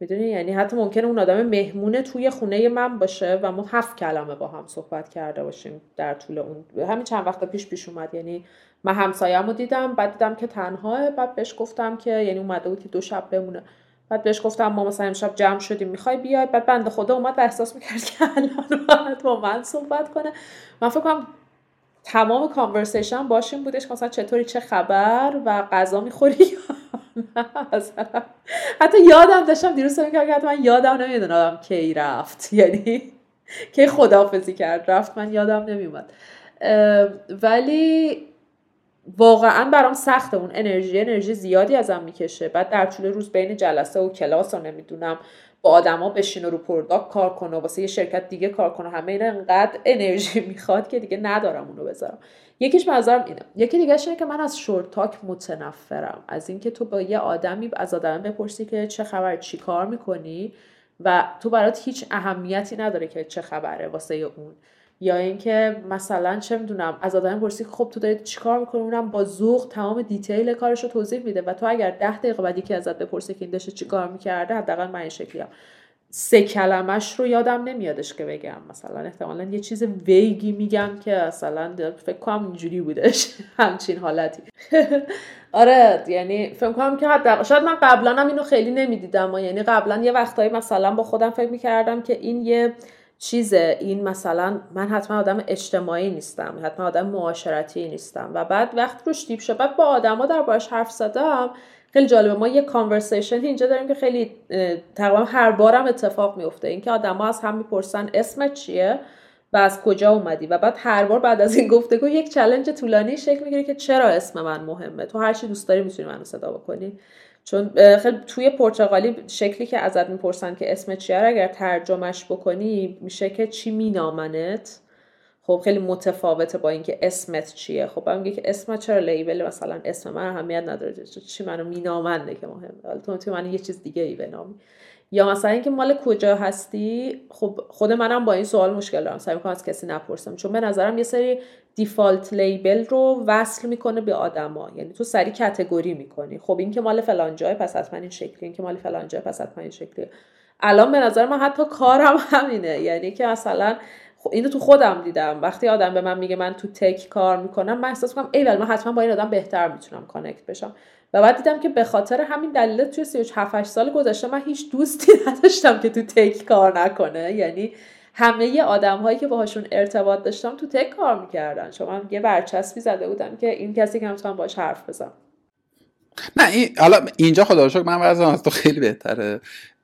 می‌دونی؟ یعنی حتی ممکنه اون آدم مهمونه توی خونه من باشه و ما هفت کلمه با هم صحبت کرده باشیم در طول اون. همین چند وقت پیش پیش اومد. یعنی من همسایه‌مو دیدم بعد دیدم که تنهاه بعد بهش گفتم که یعنی اومده بود دو شب بمونه. بعد بهش گفتم ما مثلا امشب جمع شدیم می‌خوای بیای؟ بعد بنده خدا اومد و احساس می‌کرد که الان باید با من صحبت کنه. من فکر کنم تمام کانورسیشن باشیم بودش مثلا چطوری چه خبر و غذا می‌خوری حتی یادم داشتم دیروز که حتی من یادم نمی‌دونم کی رفت. یعنی کی خدافزی کرد. رفت من یادم نمیومد ولی واقعا برام سخته. اون انرژی انرژی زیادی ازم می‌کشه. بعد در طول روز بین جلسه و کلاس رو نمی‌دونم. با آدما بشین و رو پرداک کار کنه و واسه یه شرکت دیگه کار کنه همه اینا انقدر انرژی <laughs> می‌خواد که دیگه ندارم اونو بذارم. یکیش منظرم اینه. یکی دیگه اینه که من از شورت تاک متنفرم. از اینکه تو با یه آدمی از آدم بپرسی که چه خبر چی کار می‌کنی و تو برات هیچ اهمیتی نداره که چه خبره واسه اون. یا اینکه مثلا چه می‌دونم از آدم پرسی خب تو داری چیکار می‌کنی اونم با ذوق تمام دیتیل کارش رو توضیح میده و تو اگر ده دقیقه بعدی که ازت بپرسه که این داشته چیکار می‌کرده حداقل من این شکلیم سه کلمش رو یادم نمیادش که بگم. مثلا احتمالا یه چیز ویگی میگم که مثلا فکر کنم اینجوری بودش. <laughs> همچین حالتی. <laughs> آره یعنی فکر کنم که حد شاید من قبلا هم اینو خیلی نمی‌دیدم یعنی قبلا یه وقتایی مثلا با خودم فکر می‌کردم که این یه چیزه این مثلا من حتما آدم اجتماعی نیستم حتما آدم معاشرتی نیستم. و بعد وقت روش deep شد بعد با آدما در باش حرف زدم. خیلی جالبه ما یه conversation اینجا داریم که خیلی تقریبا هر بارم اتفاق میفته اینکه آدما از هم می‌پرسن اسمت چیه و از کجا اومدی؟ و بعد هر بار بعد از این گفتگو یک challenge طولانی شکل می‌گیره که چرا اسم من مهمه؟ تو هر چی دوست داری می‌تونی منو صدا بکنی. چون خیلی توی پرتغالی شکلی که ازت می‌پرسن که اسم چیه اگر ترجمهش بکنی میشه که چی مینامنت؟ خب خیلی متفاوته با اینکه اسمت چیه. خب میگه که اسمت چرا لیبل؟ مثلا اسم من اهمیت نداره. چی منو مینامنده که مهمه؟ حالا تو من یه چیز دیگه ای بنامی. یا مثلا اینکه مال کجا هستی؟ خب خود منم با این سوال مشکل دارم. سعی می‌کنم از کسی نپرسم. چون به نظرم یه سری دیفالت لیبل رو وصل می‌کنه به آدما. یعنی تو سری کتگوری می‌کنی. خب این که مال فلان جای پس حتما این شکلی این که مال فلان جای پس حتما این شکلی الان به نظر من حتی کارم <laughs> همینه. یعنی که مثلا اینو تو خودم دیدم. وقتی آدم به من میگه من تو تک کار می‌کنم من احساس می‌کنم ای من حتما با این آدم بهتر می‌تونم کانکت بشم. و بعد دیدم که به خاطر همین دلیل توی 37 سال گذشته من هیچ دوستی <laughs> نداشتم که تو تک کار نکنه. یعنی همه آدم هایی که باهاشون ارتباط داشتم تو تک کار می‌کردن. شما یه برچسبی زده بودم که این کسی که می‌تونم باش حرف بزنم. نه این حالا اینجا خدا رو من وضعم از تو خیلی بهتره.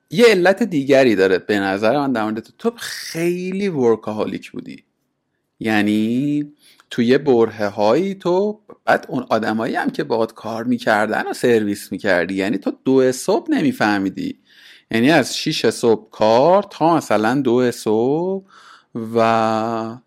یه علت دیگری داره به نظر من در مورد تو. تو خیلی ورکاهالیک بودی. یعنی توی بره هایی تو بعد اون آدمایی هم که باهات کار می‌کردن و سرویس می‌کردی. یعنی تو دو صبح نمیفهمیدی. یعنی از 6 صبح کار تا مثلا دو صبح و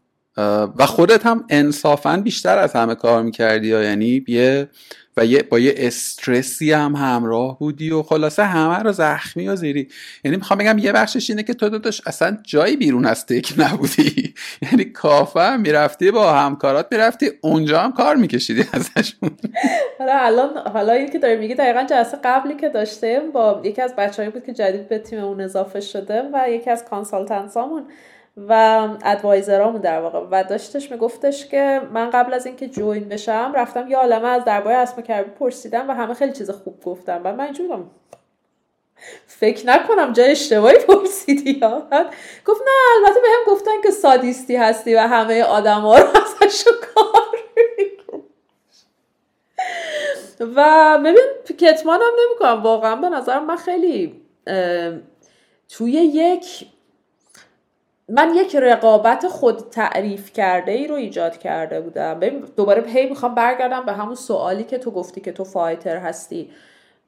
و خودت هم انصافا بیشتر از همه کار می‌کردی یعنی یه و یه با یه استرسی هم همراه بودی و خلاصه همه رو زخمی و زیری. یعنی می‌خوام بگم یه بخشش اینه که تو داداش اصلا جایی بیرون از تک نبودی. <laughs> یعنی کافه می‌رفتی با همکارات می‌رفتی اونجا هم کار میکشیدی ازشون حالا الان حالا این که داری میگی دقیقا جلسه قبلی که داشتیم با یکی از بچه‌ای بود که جدید به تیم اون اضافه شده و یکی از کانسالتنسامون و ادوایزرامون در واقع. و داشتش میگفتش که من قبل از اینکه جوین بشم رفتم یه عالمه از درباره اسم کربی پرسیدم و همه خیلی چیز خوب گفتم و من اینجوری فکر نکنم جای اشتباهی پرسیدی ها گفت نه البته به هم گفتن که سادیستی هستی و همه آدم ها رو ازش کار و ببین کتمان هم نمی کنم واقعا به نظرم من خیلی توی یک من یک رقابت خود تعریف کرده ای رو ایجاد کرده بودم. دوباره هی می‌خوام برگردم به همون سوالی که تو گفتی که تو فایتر هستی.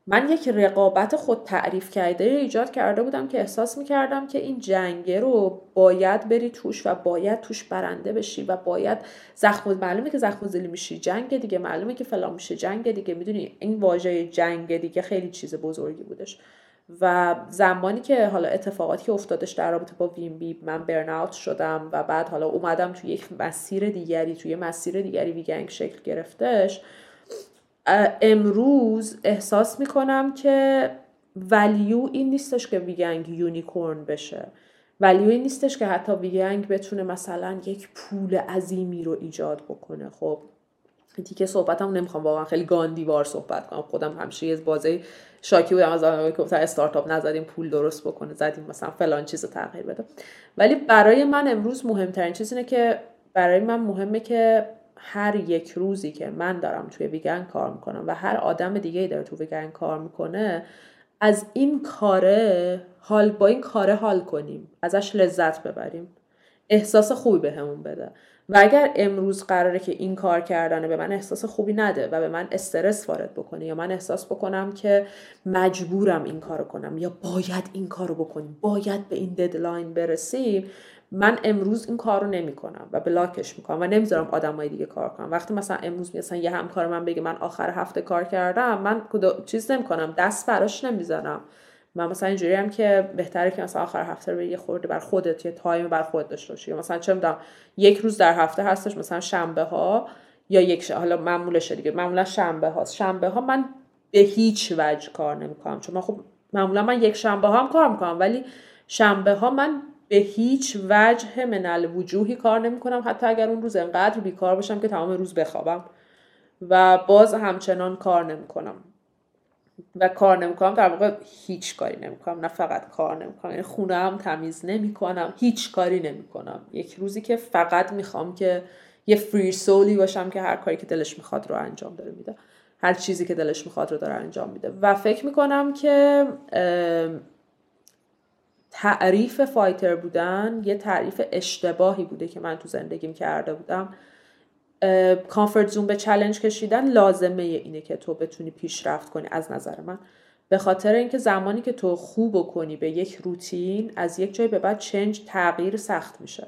من یک رقابت خود تعریف کرده ای ایجاد کرده بودم که احساس می‌کردم که این جنگه رو باید بری توش و باید توش برنده بشی و باید زخم معلومه که زخم زلی میشی جنگ دیگه معلومه که فلان میشه جنگ دیگه می‌دونی؟ این واژه جنگ دیگه خیلی چیز بزرگی بودش. و زمانی که حالا اتفاقاتی که افتادش در رابطه با ویم بی من برن شدم و بعد حالا اومدم توی یک مسیر دیگری توی مسیر دیگری ویگنگ شکل گرفتش امروز احساس می‌کنم که ولیو این نیستش که ویگنگ یونیکورن بشه. ولیو این نیستش که حتی ویگنگ بتونه مثلا یک پول عظیمی رو ایجاد بکنه. خب تیکه صحبتم نمی‌خوام واقعا خیلی گاندیوار صحبت کنم. خودم همیشه یه بازه شاکی بودم. از آدمایی که گفتن استارتاپ نزدیم پول درست بکنه زدیم مثلا فلان چیز تغییر بده. ولی برای من امروز مهمترین چیز اینه که برای من مهمه که هر یک روزی که من دارم توی ویگن کار می‌کنم و هر آدم دیگه داره تو ویگن کار می‌کنه از این کاره حال با این کاره حال کنیم. ازش لذت ببریم. احساس خوبی بهمون به بده. و اگر امروز قراره که این کار کردنه به من احساس خوبی نده و به من استرس وارد بکنه یا من احساس بکنم که مجبورم این کارو کنم یا باید این کارو بکنیم باید به این ددلاین برسیم من امروز این کار رو نمی کنم و بلاکش می‌کنم و نمی‌ذارم آدمای دیگه کار کنم وقتی مثلا امروز مثلا یه همکار من بگه من آخر هفته کار کردم من چیز نمی‌کنم دست براش نمی‌ذارم. من مثلا اینجوری هم که بهتره که مثلا آخر هفته رو یه خورده بر خودت یه تایم بر خودت داشته باشی. یا مثلا چه می‌دونم یک روز در هفته هستش مثلا شنبه ها یا یک ش... حالا معمولشه دیگه. معمولا شنبه هاست شنبه ها من به هیچ وجه کار نمی‌کنم. چون من خب معمولا من یک شنبه ها هم کار می‌کنم ولی شنبه ها من به هیچ وجه من وجوهی کار نمی کنم حتی اگر اون روز انقدر بیکار باشم که تمام روز بخوابم. و باز همچنان کار نمی کنم و کار نمی‌کنم. در واقع هیچ کاری نمی‌کنم. نه فقط کار نمی‌کنم. یعنی خونه هم تمیز نمی‌کنم. هیچ کاری نمی‌کنم. یک روزی که فقط می‌خوام که یه فری سولی باشم که هر کاری که دلش می‌خواد رو انجام داره میده. هر چیزی که دلش می‌خواد رو داره انجام میده. و فکر می‌کنم که تعریف فایتر بودن یه تعریف اشتباهی بوده که من تو زندگیم کرده بودم. کامفورت زون به چلنج کشیدن لازمه اینه که تو بتونی پیشرفت کنی از نظر من. به خاطر اینکه زمانی که تو خوب کنی به یک روتین از یک جای به بعد چنج تغییر سخت میشه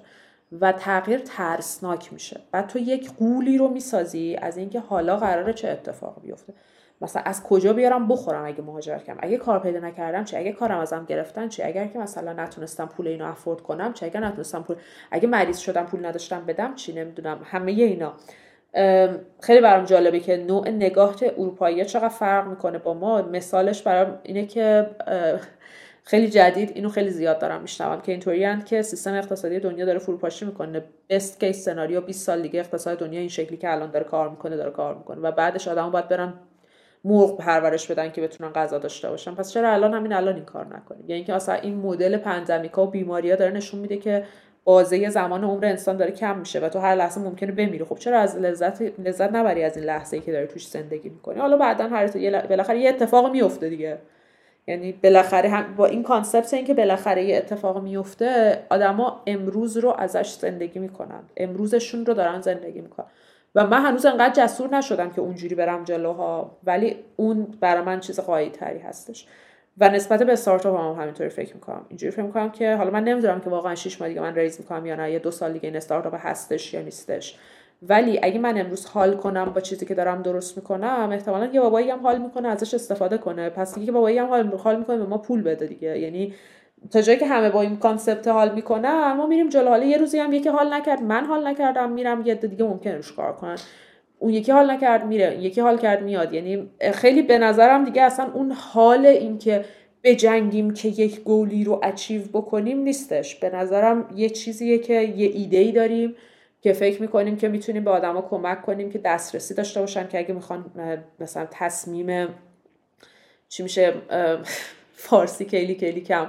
و تغییر ترسناک میشه. بعد تو یک قولی رو می‌سازی از اینکه حالا قراره چه اتفاق بیفته. مثلا از کجا بیارم بخورم اگه مهاجرت کنم اگه کار پیدا نکردم چه اگه کارم ازم گرفتن چه اگر که مثلا نتونستم پول اینو افورد کنم چه اگر نتونستم پول اگه مریض شدم پول نداشتم بدم چی؟ نمی‌دونم. همه اینا. خیلی برام جالبه که نوع نگاه اروپایی چقدر فرق می‌کنه با ما. مثالش برام اینه که خیلی جدید اینو خیلی زیاد دارم میشنوم که اینطوری که سیستم اقتصادی دنیا داره فروپاشی می‌کنه. بست کیس سناریو 20 سال دیگه اقتصاد دنیا این شکلی که الان داره کار می‌کنه داره کار می‌کنه و بعدش آدم باید برن مرغ پرورش بدن که بتونن غذا داشته باشن. پس چرا الان همین الان این کار نکنیم؟ یعنی اینکه اصلا این مدل pandemic ا و بیماریا داره نشون میده که بازه زمان عمر انسان داره کم میشه و تو هر لحظه ممکنه بمیری. خب چرا از لذت لذت نبری از این لحظه ای که داری توش زندگی می‌کنی؟ حالا بعدا هر بالاخره یه اتفاق میفته دیگه. یعنی بالاخره هم با این concept این که بالاخره یه اتفاق میفته آدما امروز رو ازش زندگی می‌کنن. امروزشون رو دارن زندگی می‌کنن. و من هنوز انقدر جسور نشدم که اونجوری برم جلوها ولی اون برای من چیز غایی تری هستش. و نسبت به استارتاپ هم همینطوری فکر می‌کنم. اینجوری فکر می‌کنم که حالا من نمی‌دونم که واقعا 6 ماه دیگه من raise می‌کنم یا نه یا دو سال دیگه این استارتاپ هستش یا نیستش. ولی اگه من امروز حال کنم با چیزی که دارم درست می‌کنم احتمالا یه بابایی هم حال می‌کنه ازش استفاده کنه. پس دیگه بابایی هم حال می‌کنه به ما پول بده دیگه. یعنی تا جایی که همه با این concept حال می‌کنن ما میریم جلو. حالا یه روزی هم یکی حال نکرد من حال نکردم میرم یه دیگه ممکنه کار کنن. اون یکی حال نکرد میره. یکی حال کرد میاد. یعنی خیلی به نظرم دیگه اصلا اون حال اینکه بجنگیم که یک گولی رو اچیو بکنیم نیستش. به نظرم یه چیزیه که یه ایده ای داریم که فکر می‌کنیم که می‌تونیم به آدما کمک کنیم که دسترسی داشته باشن که اگه می‌خوان مثلا تصمیم چی میشه <laughs> فارسی کلی کلی کم.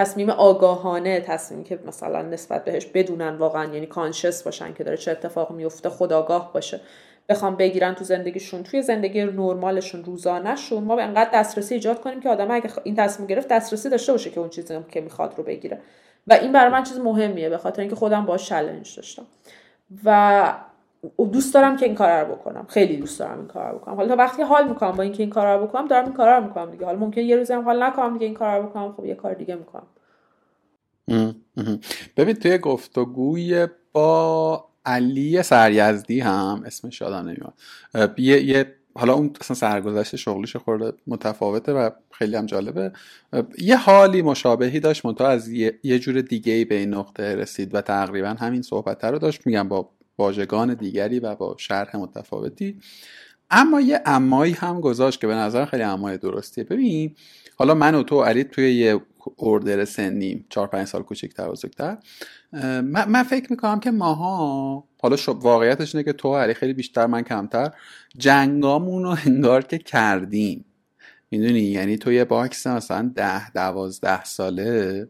تصمیم آگاهانه تصمیمی که مثلا نسبت بهش بدونن واقعا یعنی کانشس باشن که داره چه اتفاق میفته خداگاه باشه. بخوام بگیرن تو زندگیشون. توی زندگی نرمالشون روزانهشون ما به انقدر دسترسی ایجاد کنیم که آدم اگه این تصمیم گرفت دسترسی داشته باشه که اون چیزی که می‌خواد رو بگیره. و این برای من چیز مهمیه به خاطر اینکه خودم باش چالش داشتم. و دوست دارم که این کار رو بکنم. خیلی دوست دارم این کار رو بکنم. حالا تا وقتی حال می‌کنم با اینکه این کار رو بکنم دارم این کار رو می‌کنم دیگه. حالا ممکن یه روزی هم حال نکنم دیگه این کار رو بکنم. خب یه کار دیگه می‌کنم. ببین توی گفتگوی با علی سریزدی هم اسمش یادم نمیاد. یه, حالا اون اصلا سرگذشت شغلیش خورده متفاوته و خیلی هم جالبه. یه حالی مشابهی داشت منتها از یه, یه جور دیگه ای به این نقطه رسید و تقریبا همین صحبت رو داشت. میگم با واژگان دیگری و با شرح متفاوتی. اما یه امایی هم گذاشت که به نظر خیلی امای درستیه. ببین حالا من و تو علی توی یه اردر سنیم چهار پنج سال کوچکتر بزرگتر من, من فکر می‌کنم که ماها حالا خب واقعیتش اینه که تو علی خیلی بیشتر من کمتر جنگامون رو انگار که کردیم. می‌دونی؟ یعنی تو یه box مثلا ده دوازده ساله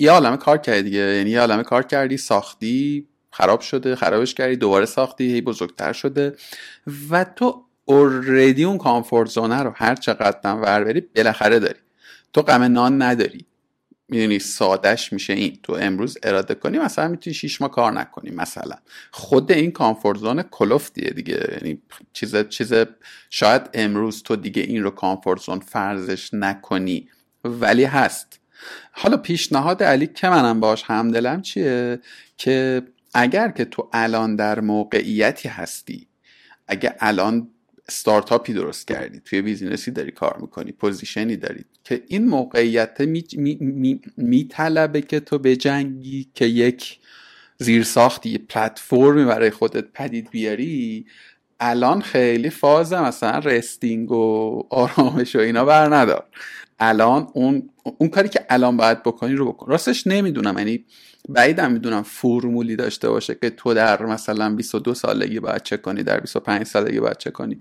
یه عالمه کار کردی دیگه. یعنی یه عالمه کار کردی ساختی خراب شده خرابش کردی دوباره ساختی هی بزرگتر شده. و تو اوردی اون کامفورت زونه رو هر چقدر ور بری بالاخره داری. تو غم نان نداری. می‌دونی سادش میشه این. تو امروز اراده کنی مثلا می‌تونی شیش ماه کار نکنی مثلا. خود این کامفورت زون کلوفتیه دیگه. یعنی چیز چیز شاید امروز تو دیگه این رو کامفورت زون فرضش نکنی. ولی هست. حالا پیشنهاد علی که منم باش همدلم چیه؟ که اگر که تو الان در موقعیتی هستی اگه الان استارتاپی درست کردی توی business ی داری کار می‌کنی position ی داری که این موقعیت میطلبه می، می، که تو بجنگی که یک زیرساختی پلتفرمی برای خودت پدید بیاری الان خیلی فاز مثلا resting و آرامش و اینا بر ندار الان اون اون کاری که الان باید بکنی رو بکن. راستش نمی‌دونم یعنی بعیدم می‌دونم فرمولی داشته باشه که تو در مثلا 22 سالگی باید چه کنی در 25 سالگی باید چه کنی.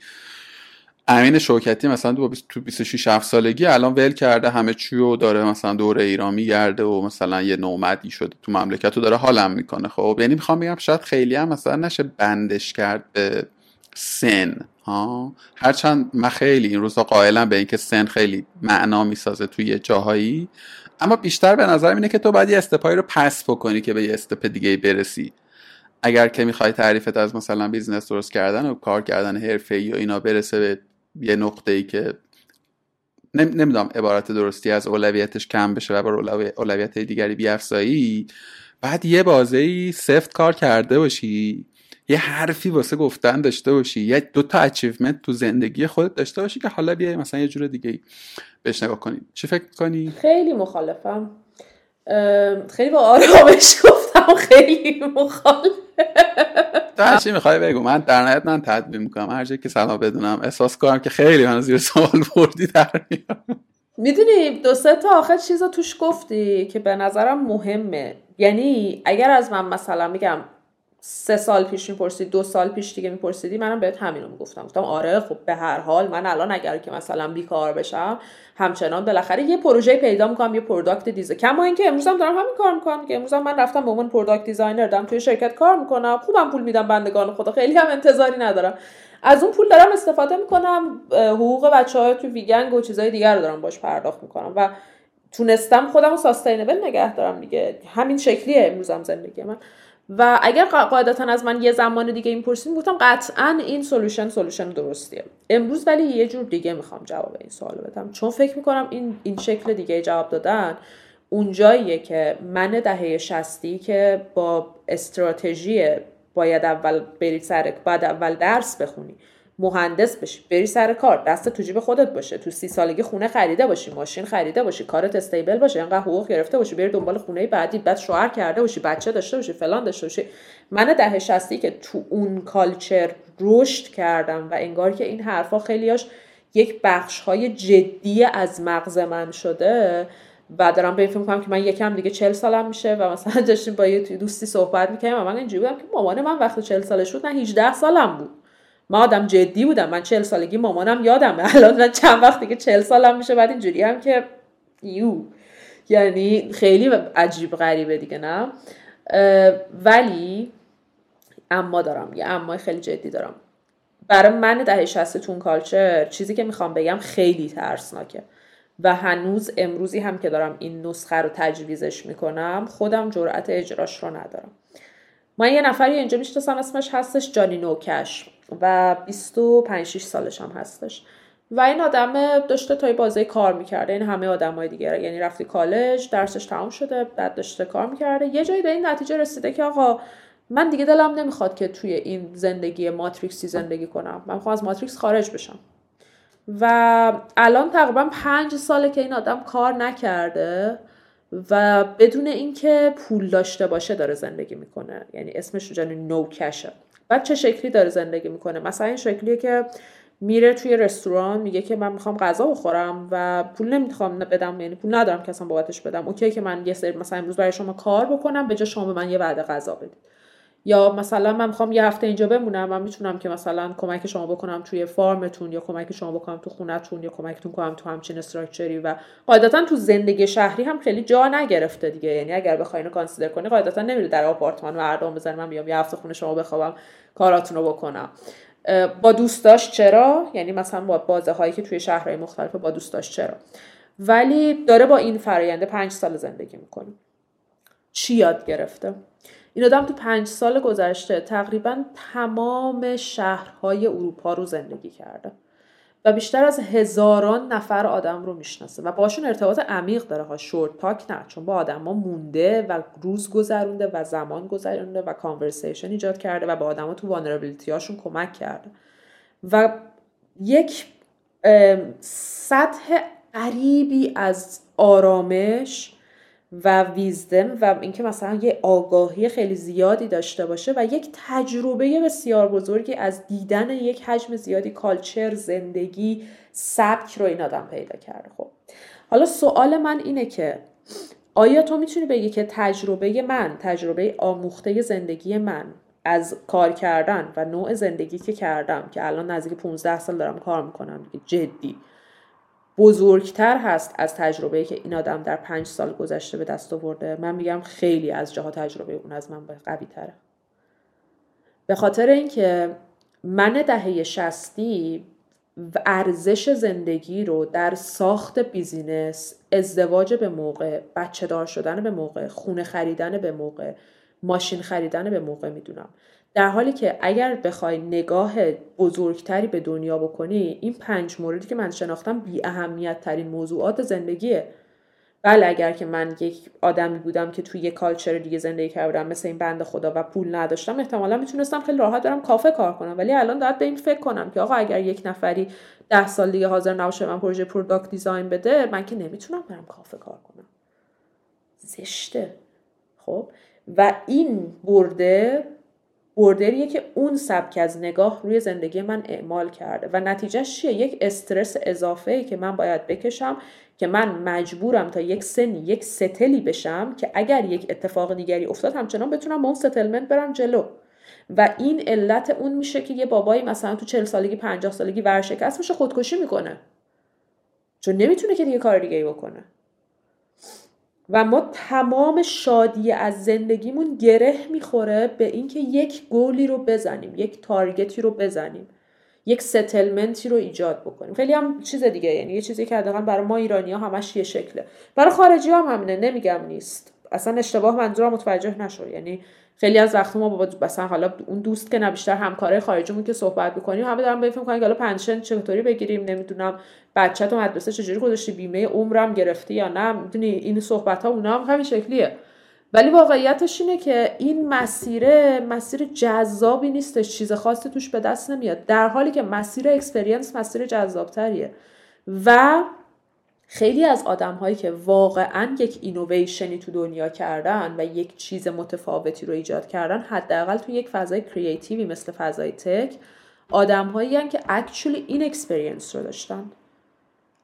امین شوکتی مثلا تو 26 7 سالگی الان ول کرده همه چی و داره مثلا دوره ایران میگرده و مثلا یه نومدی شده تو مملکت رو داره حالم می‌کنه. خب یعنی می‌خوام بگم شاید خیلی هم مثلا نشه بندش کرد به سن. ها؟ هرچند من خیلی این روزا قائلم به اینکه سن خیلی معنا می‌سازه توی جاهایی اما بیشتر به نظر اینه که تو باید یه step ایی رو پس بکنی که به یه step دیگه برسی. اگر که می‌خوای تعریفت از مثلا business درست کردن و کار کردن حرفه‌ای و اینا برسه به یه نقطه ای که نمی‌دونم عبارت درستی از اولویتش کم بشه و بر اولویت دیگری بیافزایی بعد یه بازه سفت کار کرده باشی. یه حرفی واسه گفتن داشته باشی یه دو تا achievement تو زندگی خودت داشته باشی که حالا بیای مثلا یه جور دیگه بهش نگاه کنی. چی فکر کنی خیلی مخالفم. خیلی با آرامش گفتم خیلی مخالف. تو چی می‌خوای بگو. من در نهایت من تدبیر می‌کنم. هر جایی که سلام بدونم احساس کنم که خیلی من زیر سوال بردی در می‌دونی دو سه تا آخر چیزا توش گفتی که به نظرم مهمه. یعنی اگر از من مثلا میگم سه سال پیش می‌پرسید دو سال پیش دیگه میپرسیدی منم بهت همینو می‌گفتم. گفتم آره خب به هر حال من الان اگر که مثلا بیکار بشم همچنان بالاخره یه پروژه پیدا می‌کنم یه product design کما اینکه امروز هم دارم همین کار می‌کنم که امروز من رفتم به عنوان product designer دارم توی شرکت کار می‌کنم. خوبم پول میدم بندگان خدا خیلی هم انتظاری ندارم. از اون پول دارم استفاده می‌کنم حقوق بچه های تو ویگنگ و چیزای دیگر رو دارم باش پرداخت می‌کنم و تونستم خودم رو sustainable نگه دارم دیگه. همین شکلیه امروزم زندگی من. و اگر قاعدتا از من یه زمان دیگه این پرسید گفتم قطعا این solution solution درستیه. امروز ولی یه جور دیگه می‌خوام جواب این سوال بدم. چون فکر می‌کنم این این شکل دیگه جواب دادن اونجاییه که من دهه شستی که با استراتژی باید اول بری سر بعد اول درس بخونی. مهندس بشی. بری سر کار. دست تو جیب خودت باشه. تو سی سالگی خونه خریده باشی. ماشین خریده باشی. کارت استیبل باشه. انقدر حقوق گرفته باشی. بری دنبال خونه بعدی. بعد شوهر کرده باشی. بچه داشته باشی. فلان داشته باشی. من ده شستی که تو اون کالچر رشد کردم و انگار که این حرفا خیلیاش یک بخش های جدی از مغز من شده و دارم به این فکر کنم که من یکم دیگه چل سالم میشه و مثلا <laughs> داشتیم با یه دوستی صحبت می‌کنیم و من اینجوری بودم که مامان من وقتی چل ساله شد نه 18 سالم بود. ما آدم جدی بودم. من چهل سالگی مامانم یادم. <laughs> الان من چند وقتی که چهل سالم میشه. بعد اینجوری هم که یو. یعنی خیلی عجیب غریبه دیگه نه؟ ولی اما دارم. یه اما خیلی جدی دارم. برای من دهه شسته تون کالچر چیزی که می‌خوام بگم خیلی ترسناکه. و هنوز امروزی هم که دارم این نسخه رو تجویزش می‌کنم خودم جرأت اجراش رو ندارم. من یه نفری اینجا می‌شناسم اسمش هستش جانی نوکش. و 25 6 سالش هم هستش. و این آدم داشته تا بازه کار می‌کرده. این همه آدم های دیگه یعنی رفتی کالج درسش تموم شده بعد داشته کار می‌کرده. یه جایی به این نتیجه رسیده که آقا من دیگه دلم نمی‌خواد که توی این زندگی ماتریکسی زندگی کنم. من می‌خوام از ماتریکس خارج بشم. و الان تقریبا پنج ساله که این آدم کار نکرده و بدون اینکه پول داشته باشه داره زندگی می‌کنه. یعنی اسمش رو نو بعد چه شکلی داره زندگی می‌کنه؟ مثلا این شکلیه که میره توی رستوران میگه که من می‌خوام غذا بخورم و پول نمی‌خوام بدم یعنی پول ندارم که اصلا بابتش بدم. اوکی که من یه سری مثلا امروز برای شما کار بکنم به جا شما به من یه وعده غذا بدید. یا مثلا من می‌خوام یه هفته اینجا بمونم من می‌تونم که مثلا کمک شما بکنم توی فارمتون یا کمک شما بکنم تو خونتون یا کمکتون کنم تو همچین استراکچری و قاعدتا تو زندگی شهری هم خیلی جا نگرفته دیگه. یعنی اگر بخواین کانسیدر کنی قاعدتا نمیره در آپارتمان مردم بزنم من بیام یه هفته خونه شما بخوابم. کاراتون رو بکنم. با دوستاش چرا؟ یعنی مثلا با بازه هایی که توی شهرهای مختلف با دوستاش چرا؟ ولی داره با این فراینده پنج سال زندگی می‌کنه. چی یاد گرفته؟ این آدم تو پنج سال گذشته تقریبا تمام شهرهای اروپا رو زندگی کرده. و بیشتر از هزاران نفر آدم رو می‌شناسه و باشون ارتباط عمیق داره. ها short talk نه چون با آدما مونده و روز گذرونده و زمان گذرونده و conversation ایجاد کرده و با آدما تو vulnerability هاشون کمک کرده. و یک سطح غریبی از آرامش و ویزدم و اینکه مثلا یه آگاهی خیلی زیادی داشته باشه و یک تجربه بسیار بزرگی از دیدن یک حجم زیادی کالچر زندگی سبک رو این آدم پیدا کرده. خب حالا سوال من اینه که آیا تو می‌تونی بگی که تجربه من تجربه آموخته زندگی من از کار کردن و نوع زندگی که کردم که الان نزدیک 15 سال دارم کار می‌کنم جدی بزرگتر هست از تجربه که این آدم در پنج سال گذشته به دست آورده. من میگم خیلی از جاها تجربه اون از من قوی تره. به خاطر اینکه من دهه شستی ارزش زندگی رو در ساخت بیزینس ازدواج به موقع بچه دار شدن به موقع خونه خریدن به موقع ماشین خریدن به موقع می‌دونم. در حالی که اگر بخوای نگاه بزرگتری به دنیا بکنی این پنج موردی که من شناختم بی اهمیت ترین موضوعات زندگیه. بله اگر که من یک آدمی بودم که توی یک culture دیگه زندگی کردم مثل این بنده خدا و پول نداشتم احتمالا می‌تونستم خیلی راحت برم کافه کار کنم. ولی الان باید به این فکر کنم که آقا اگر یک نفری ده سال دیگه حاضر نباشه من پروژه product design بده من که نمی‌تونم برم کافه کار کنم. زشته. خب؟ و این برده بردریه که اون سبک از نگاه روی زندگی من اعمال کرده و نتیجهش چیه؟ یک استرس اضافه که من باید بکشم که من مجبورم تا یک سنی یک ستلی بشم که اگر یک اتفاق دیگری افتاد همچنان بتونم با اون ستلمنت برم جلو. و این علت اون میشه که یه بابایی مثلا تو چل سالگی پنجاه سالگی ورشکست میشه خودکشی می‌کنه. چون نمی‌تونه که دیگه کار دیگه بکنه. و ما تمام شادی از زندگیمون گره می‌خوره به اینکه یک گولی رو بزنیم یک تارگتی رو بزنیم یک ستلمنتی رو ایجاد بکنیم. خیلی هم چیز دیگه یعنی یه چیزی که حداقل برای ما ایرانی ها همش یه شکله. برای خارجی هم همینه نمیگم نیست. اصلا اشتباه منظورم متوجه نشو. یعنی خیلی از وقت ما با مثلا حالا اون دوست که نه بیشتر همکاره خارجیمون که صحبت می‌کنیم همه دارن بفهم کنن که حالا پنشن چطوری بگیریم نمی‌دونم بچه تو مدرسه چجوری گذاشتی بیمه عمرم گرفتی یا نه می‌دونی این صحبت ها اونا هم همین شکلیه. ولی واقعیتش اینه که این مسیر مسیر جذابی نیستش چیز خاصی توش به دست نمیاد. در حالی که مسیر experience مسیر جذابتریه. و خیلی از آدم هایی که واقعا یک اینویشنی تو دنیا کردن و یک چیز متفاوتی رو ایجاد کردن حداقل تو یک فضای creative ی مثل فضای tech آدم هایی که actually این experience رو داشتن.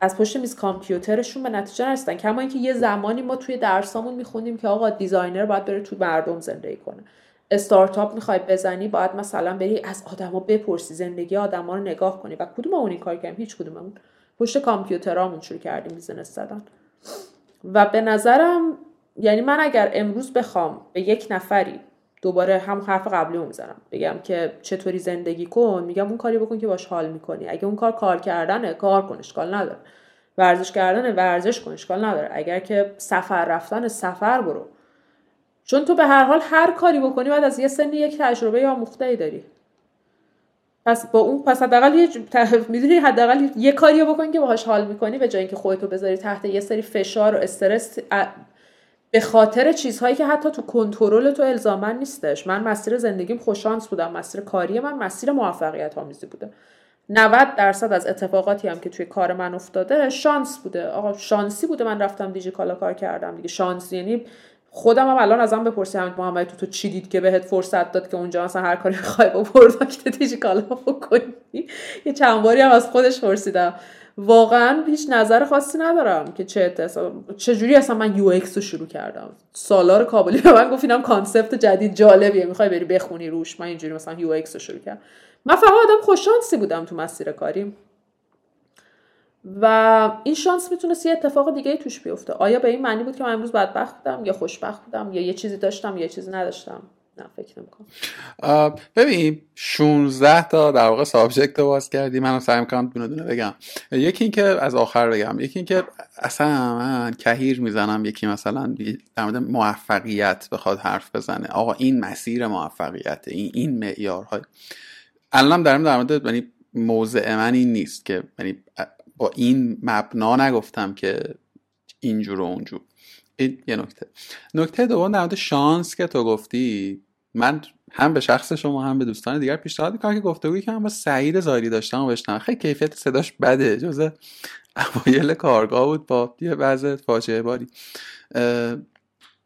از پشت میز کامپیوترشون به نتیجه نرسیدن. کما اینکه یه زمانی ما توی درسامون میخوندیم که آقا designer باید بره تو مردم زندگی کنه. استارتاپ می‌خوای بزنی باید مثلا بری از آدما بپرسی زندگی آدما رو نگاه کنی. و کدوم اون این کار کردیم؟ هیچ کدوممون. پشت کامپیوترامون شروع کردیم business زدن. و به نظرم یعنی من اگر امروز بخوام به یک نفری دوباره هم حرف قبلی می‌زنم. بگم که چطوری زندگی کن میگم اون کاری بکن که باش حال می‌کنی. اگه اون کار کار کردنه کار کن اشکال نداره. ورزش کردنه ورزش کن اشکال نداره. اگر که سفر رفتن سفر برو. چون تو به هر حال هر کاری بکنی بعد از یه سنی یک تجربه یا ای داری. پس با اون پس حداقل یه می‌دونی حداقل یه کاری بکنی که باهاش حال می‌کنی به جای اینکه خودتو بذاری تحت یه سری فشار و استرس به خاطر چیزهایی که حتی تو کنترل تو الزاما نیستش. من مسیر زندگیم خوششانس بودم مسیر کاری من مسیر موفقیت آمیزی بوده. 90 درصد از اتفاقاتی هم که توی کار من افتاده شانس بوده. آقا شانسی بوده من رفتم دیجی کالا کار کردم دیگه. شانس یعنی خودم هم الان ازم بپرسی همین محمد تو تو چی دید که بهت فرصت داد که اونجا مثلا هر کاری بخوای با product دیجی کالا بکنی؟ یه چند باری هم از خودش پرسیدم. واقعا هیچ نظر خاصی ندارم که چه چجوری اصلا من UX رو شروع کردم. سالار کابلی به من گفت concept جدید جالبیه می‌خوای بری بخونی روش. من اینجوری مثلا UX رو شروع کردم. من فقط آدم خوششانسی بودم تو مسیر کاریم و این شانس می‌تونست یه اتفاق دیگه توش بیفته. آیا به این معنی بود که من امروز بدبخت بودم یا خوشبخت بودم یا یه چیزی داشتم یا یه چیزی نداشتم؟ نه فکر نمی‌کنم. ببین 16 تا در واقع subject باز کردی. منو سعی می‌کنم دونه دونه بگم. یکی اینکه از آخر بگم. یکی اینکه اصلا من کهیر می‌زنم. یکی مثلا در مورد موفقیت بخواد حرف بزنه. آقا این مسیر موفقیت این این معیارهای. الانم دارم در مورد یعنی موضع من این نیست که یعنی با این مبنا نگفتم که اینجور و اونجور. این یه نکته. نکته دوم در مورد شانس که تو گفتی من هم به شخص شما هم به دوستان دیگر پیشنهاد می‌کنم که گفتگویی که من با سعید زاری داشتم و بشنم خیلی کیفیت صداش بده جزء اوایل کارگاه بود با یه وضع فاجعه باری.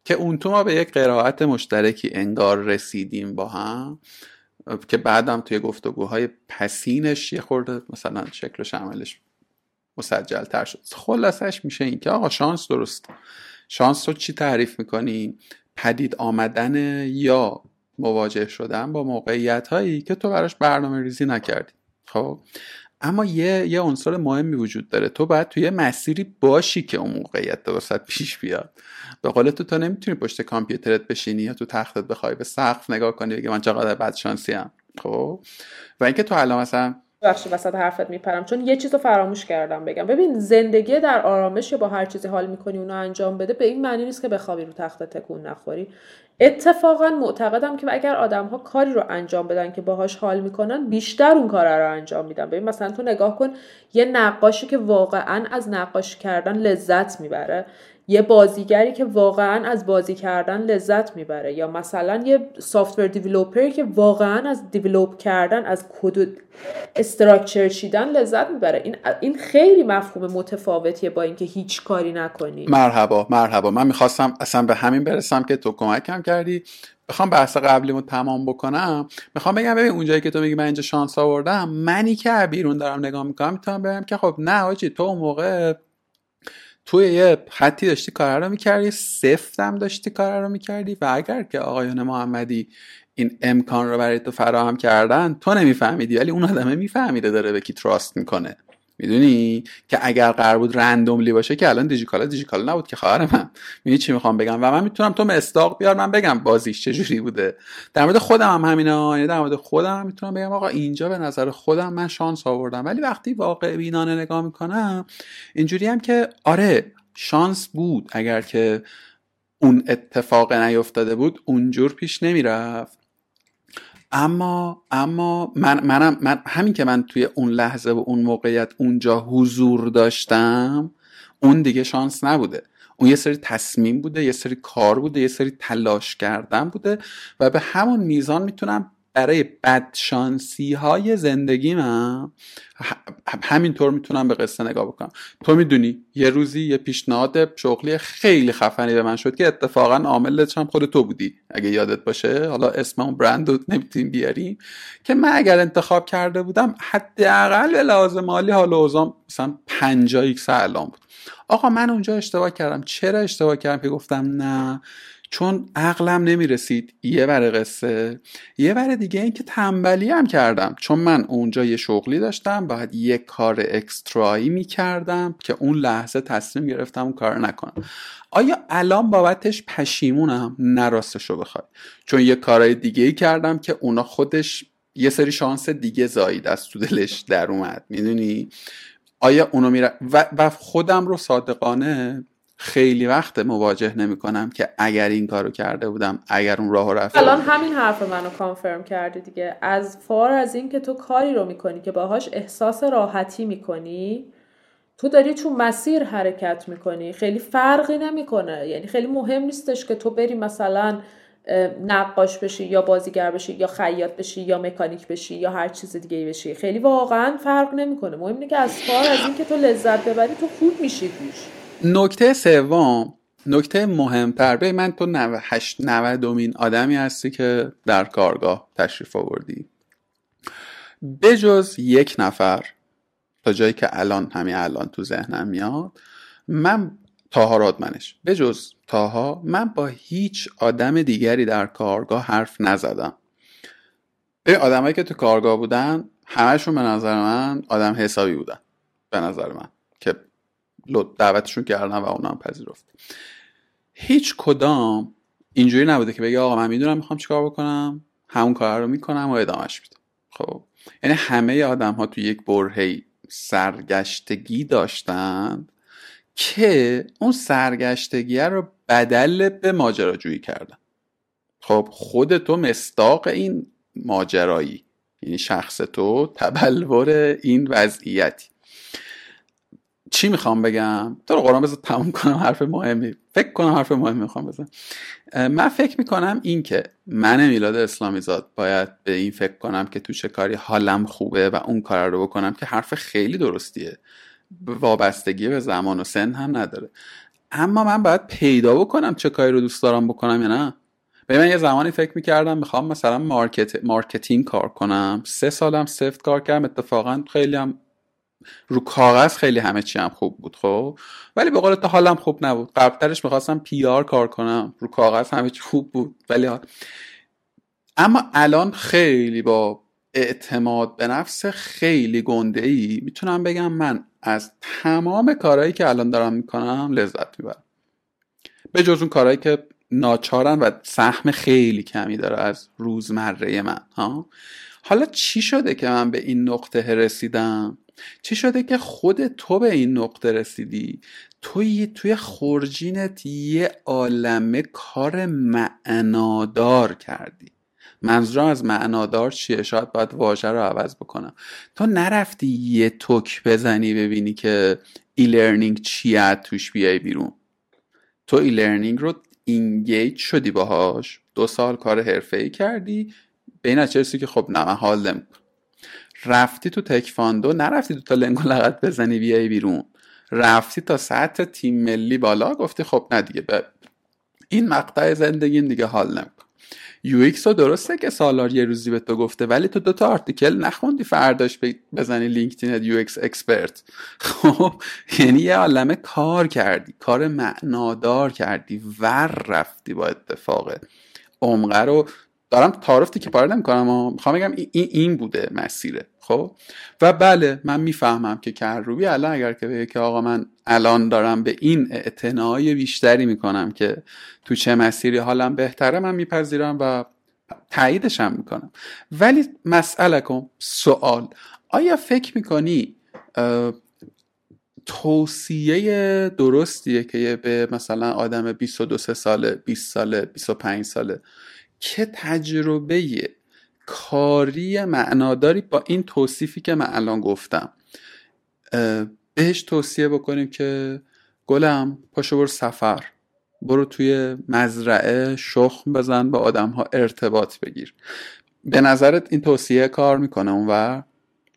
که اون تو ما به یک قرائت مشترکی انگار رسیدیم با هم که بعدم توی گفتگوهای پسینش یه خورده مثلا شکل و مسجل تر شد. خلاصش میشه این که آقا شانس درست. شانس رو چی تعریف می‌کنی؟ پدید آمدن یا مواجه شدن با موقعیت هایی که تو براش برنامه ریزی نکردی. خب؟ اما یه یه عنصر مهمی وجود داره. تو باید توی مسیری باشی که اون موقعیت درست پیش بیاد. به قول تو تو نمی‌تونی پشت کامپیوترت بشینی یا تو تختت بخوای به سقف نگاه کنی بگی من چقدر بد شانسی خب؟ و اینکه تو الان مثلا بخش وسط حرفت میپرم. چون یه چیز رو فراموش کردم بگم. ببین زندگی در آرامش یا با هر چیزی حال می‌کنی اونو انجام بده به این معنی نیست که بخوابی رو تخت تکون نخوری. اتفاقا معتقدم که اگر آدم ها کاری رو انجام بدن که باهاش حال می‌کنن بیشتر اون کار رو انجام میدن. ببین مثلا تو نگاه کن یه نقاشی که واقعا از نقاشی کردن لذت می‌بره. یه بازیگری که واقعا از بازی کردن لذت می‌بره یا مثلا یه سافتور دیولوپری که واقعا از دیولوپ کردن از کد استراکچر چیدن لذت می‌بره. این این خیلی مفهوم متفاوتیه با اینکه هیچ کاری نکنی. مرحبا مرحبا. من می‌خواستم اصلا به همین برسم که تو کمکم کردی. بخوام بحث قبلیمو تمام بکنم. می‌خوام بگم ببین اونجایی که تو میگی من اینجا شانس آوردم منی که بیرون دارم نگاه می‌کنم می‌تونم بگم که خب نه آجی تو اون موقع توی یه خطی داشتی کار رو می‌کردی سفتم داشتی کار رو می‌کردی و اگر که آقایان محمدی این امکان رو برای تو فراهم کردن تو نمیفهمیدی ولی اون آدمه میفهمیده داره به کی تراست می‌کنه. می‌دونی؟ که اگر قرار بود رندوملی باشه که الان دیجیکالا دیجیکالا نبود که خواهر من می‌دونی چی می‌خوام بگم؟ و من می‌تونم تو مستاق بیار من بگم بازیش چجوری بوده. در مورد خودم هم همینه یعنی در مورد خودم می‌تونم بگم آقا اینجا به نظر خودم من شانس آوردم. ولی وقتی واقع بینانه نگاه می‌کنم اینجوری هم که آره شانس بود. اگر که اون اتفاق نیفتاده بود اونجور پیش نمی‌رفت. اما اما من منم من همین که من توی اون لحظه و اون موقعیت اونجا حضور داشتم اون دیگه شانس نبوده. اون یه سری تصمیم بوده یه سری کار بوده یه سری تلاش کردن بوده و به همون میزان می‌تونم برای بدشانسی های زندگی من همینطور می‌تونم به قصه نگاه بکنم. تو می‌دونی یه روزی یه پیشنهاد شغلی خیلی خفنی به من شد که اتفاقا عاملش هم خود تو بودی اگه یادت باشه. حالا اسم اون برند رو نمی‌تونیم بیاریم. که من اگر انتخاب کرده بودم حداقل به لحاظ مالی حالا اوضام مثلا 50 X الان بود. آقا من اونجا اشتباه کردم. چرا اشتباه کردم که گفتم نه؟ چون عقلم نمی‌رسید. یه بره قصه. یه بره دیگه این که تنبلی هم کردم. چون من اونجا یه شغلی داشتم باید یه کار اکسترایی می‌کردم که اون لحظه تصمیم گرفتم اون کار نکنم. آیا الان بابتش پشیمونم؟ نراستشو بخوای. چون یه کارهای دیگه ای کردم که اونا خودش یه سری شانس دیگه زایید از تو دلش در اومد. می‌دونی؟ آیا اونو میره و, و خودم رو صادقانه خیلی وقت مواجه نمی کنم که اگر این کارو کرده بودم اگر اون راه رفته الان همین حرف منو کانفرم کردی دیگه. از فار از این که تو کاری رو می‌کنی که باهاش احساس راحتی می‌کنی تو داری تو مسیر حرکت می‌کنی. خیلی فرقی نمی‌کنه. یعنی خیلی مهم نیستش که تو بری مثلا نقاش بشی یا بازیگر بشی یا خیاط بشی یا مکانیک بشی یا هر چیز دیگه بشی. خیلی واقعا فرق نمی‌کنه. مهم اینه که از فار از این که تو لذت ببری تو خوب میشی توش. نکته سوم نکته مهمتر به من تو 98 90 دومین آدمی هستی که در کارگاه تشریف آوردی. بجز یک نفر تا جایی که الان همین الان تو ذهنم میاد من تاها رادمنش. بجز تاها من با هیچ آدم دیگری در کارگاه حرف نزدم. به آدمایی که تو کارگاه بودن همشون به نظر من آدم حسابی بودن. به نظر من. که دعوتشون کردن و اونم پذیرفت. هیچ کدام اینجوری نبوده که بگه آقا من می‌دونم می‌خوام چیکار بکنم همون کار رو می‌کنم و ادامهش میدم. خب. یعنی همه آدم ها تو یک برهی سرگشتگی داشتن که اون سرگشتگی رو بدل به ماجراجویی کردن. خب خود تو مستاق این ماجرایی یعنی شخص تو تبلور این وضعیتی. چی می‌خوام بگم؟ تو رو قرآن بذار تموم کنم حرف مهمی. فکر کنم حرف مهمی می‌خوام بزن من فکر می‌کنم این که من میلاد اسلامی زاد باید به این فکر کنم که تو چه کاری حالم خوبه و اون کار رو بکنم که حرف خیلی درستیه. وابستگی به زمان و سن هم نداره. اما من باید پیدا بکنم چه کاری رو دوست دارم بکنم یا نه. به من یه زمانی فکر می‌کردم می‌خوام مثلا market marketing کار کنم. سه سالم سفت کار کردم. اتفاقا خیلی هم رو کاغذ خیلی همه چی هم خوب بود خب؟ ولی به قول تو حالم خوب نبود. قبلترش می‌خواستم PR کار کنم. رو کاغذ همه چی خوب بود. ولی اما الان خیلی با اعتماد به نفس خیلی گنده ای می‌تونم بگم من از تمام کارهایی که الان دارم می‌کنم لذت می‌برم. به جز اون کارهایی که ناچارن و سهم خیلی کمی داره از روزمره من ها؟ حالا چی شده که من به این نقطه رسیدم؟ چی شده که خود تو به این نقطه رسیدی؟ توی توی خورجینت یه عالمه کار معنادار کردی. منظورم از معنادار چیه؟ شاید باید واژه رو عوض بکنم. تو نرفتی یه توک بزنی ببینی که e-learning چیه توش بیای بیرون. تو e-learning رو engage شدی باهاش. دو سال کار حرفه ای کردی. به این که خب نه من حال رفتی تو تکواندو نرفتی تو تا لنگ و لگد بزنی بیای بیرون. رفتی تا سطح تیم ملی بالا گفتی خب نه دیگه به این مقطع زندگی دیگه حال نمی‌کنم UX رو درسته که سالار یه روزی به تو گفته ولی تو دوتا article نخوندی فرداش بزنی لینکدین UX expert. <laughs> خب یعنی یه عالمه کار کردی کار معنادار کردی ور رفتی با اتفاق. عمقه رو دارم تعارف تیکه پاره نمی‌کنم می‌خوام بگم این, این بوده مسیره. خب؟ و بله من می‌فهمم که کروبی الان اگر که بگه که آقا من الان دارم به این اعتنای بیشتری می‌کنم که تو چه مسیری حالم بهتره من میپذیرم و تاییدشم می‌کنم. ولی مسئله کن سوال آیا فکر می‌کنی توصیه درستیه که به مثلا آدم 22 ساله 20 ساله 25 ساله که تجربه کاری معناداری با این توصیفی که من الان گفتم. بهش توصیه بکنیم که گلم پاشو برو سفر. برو توی مزرعه شخم بزن با آدم ها ارتباط بگیر. به نظرت این توصیه کار می‌کنه اونور؟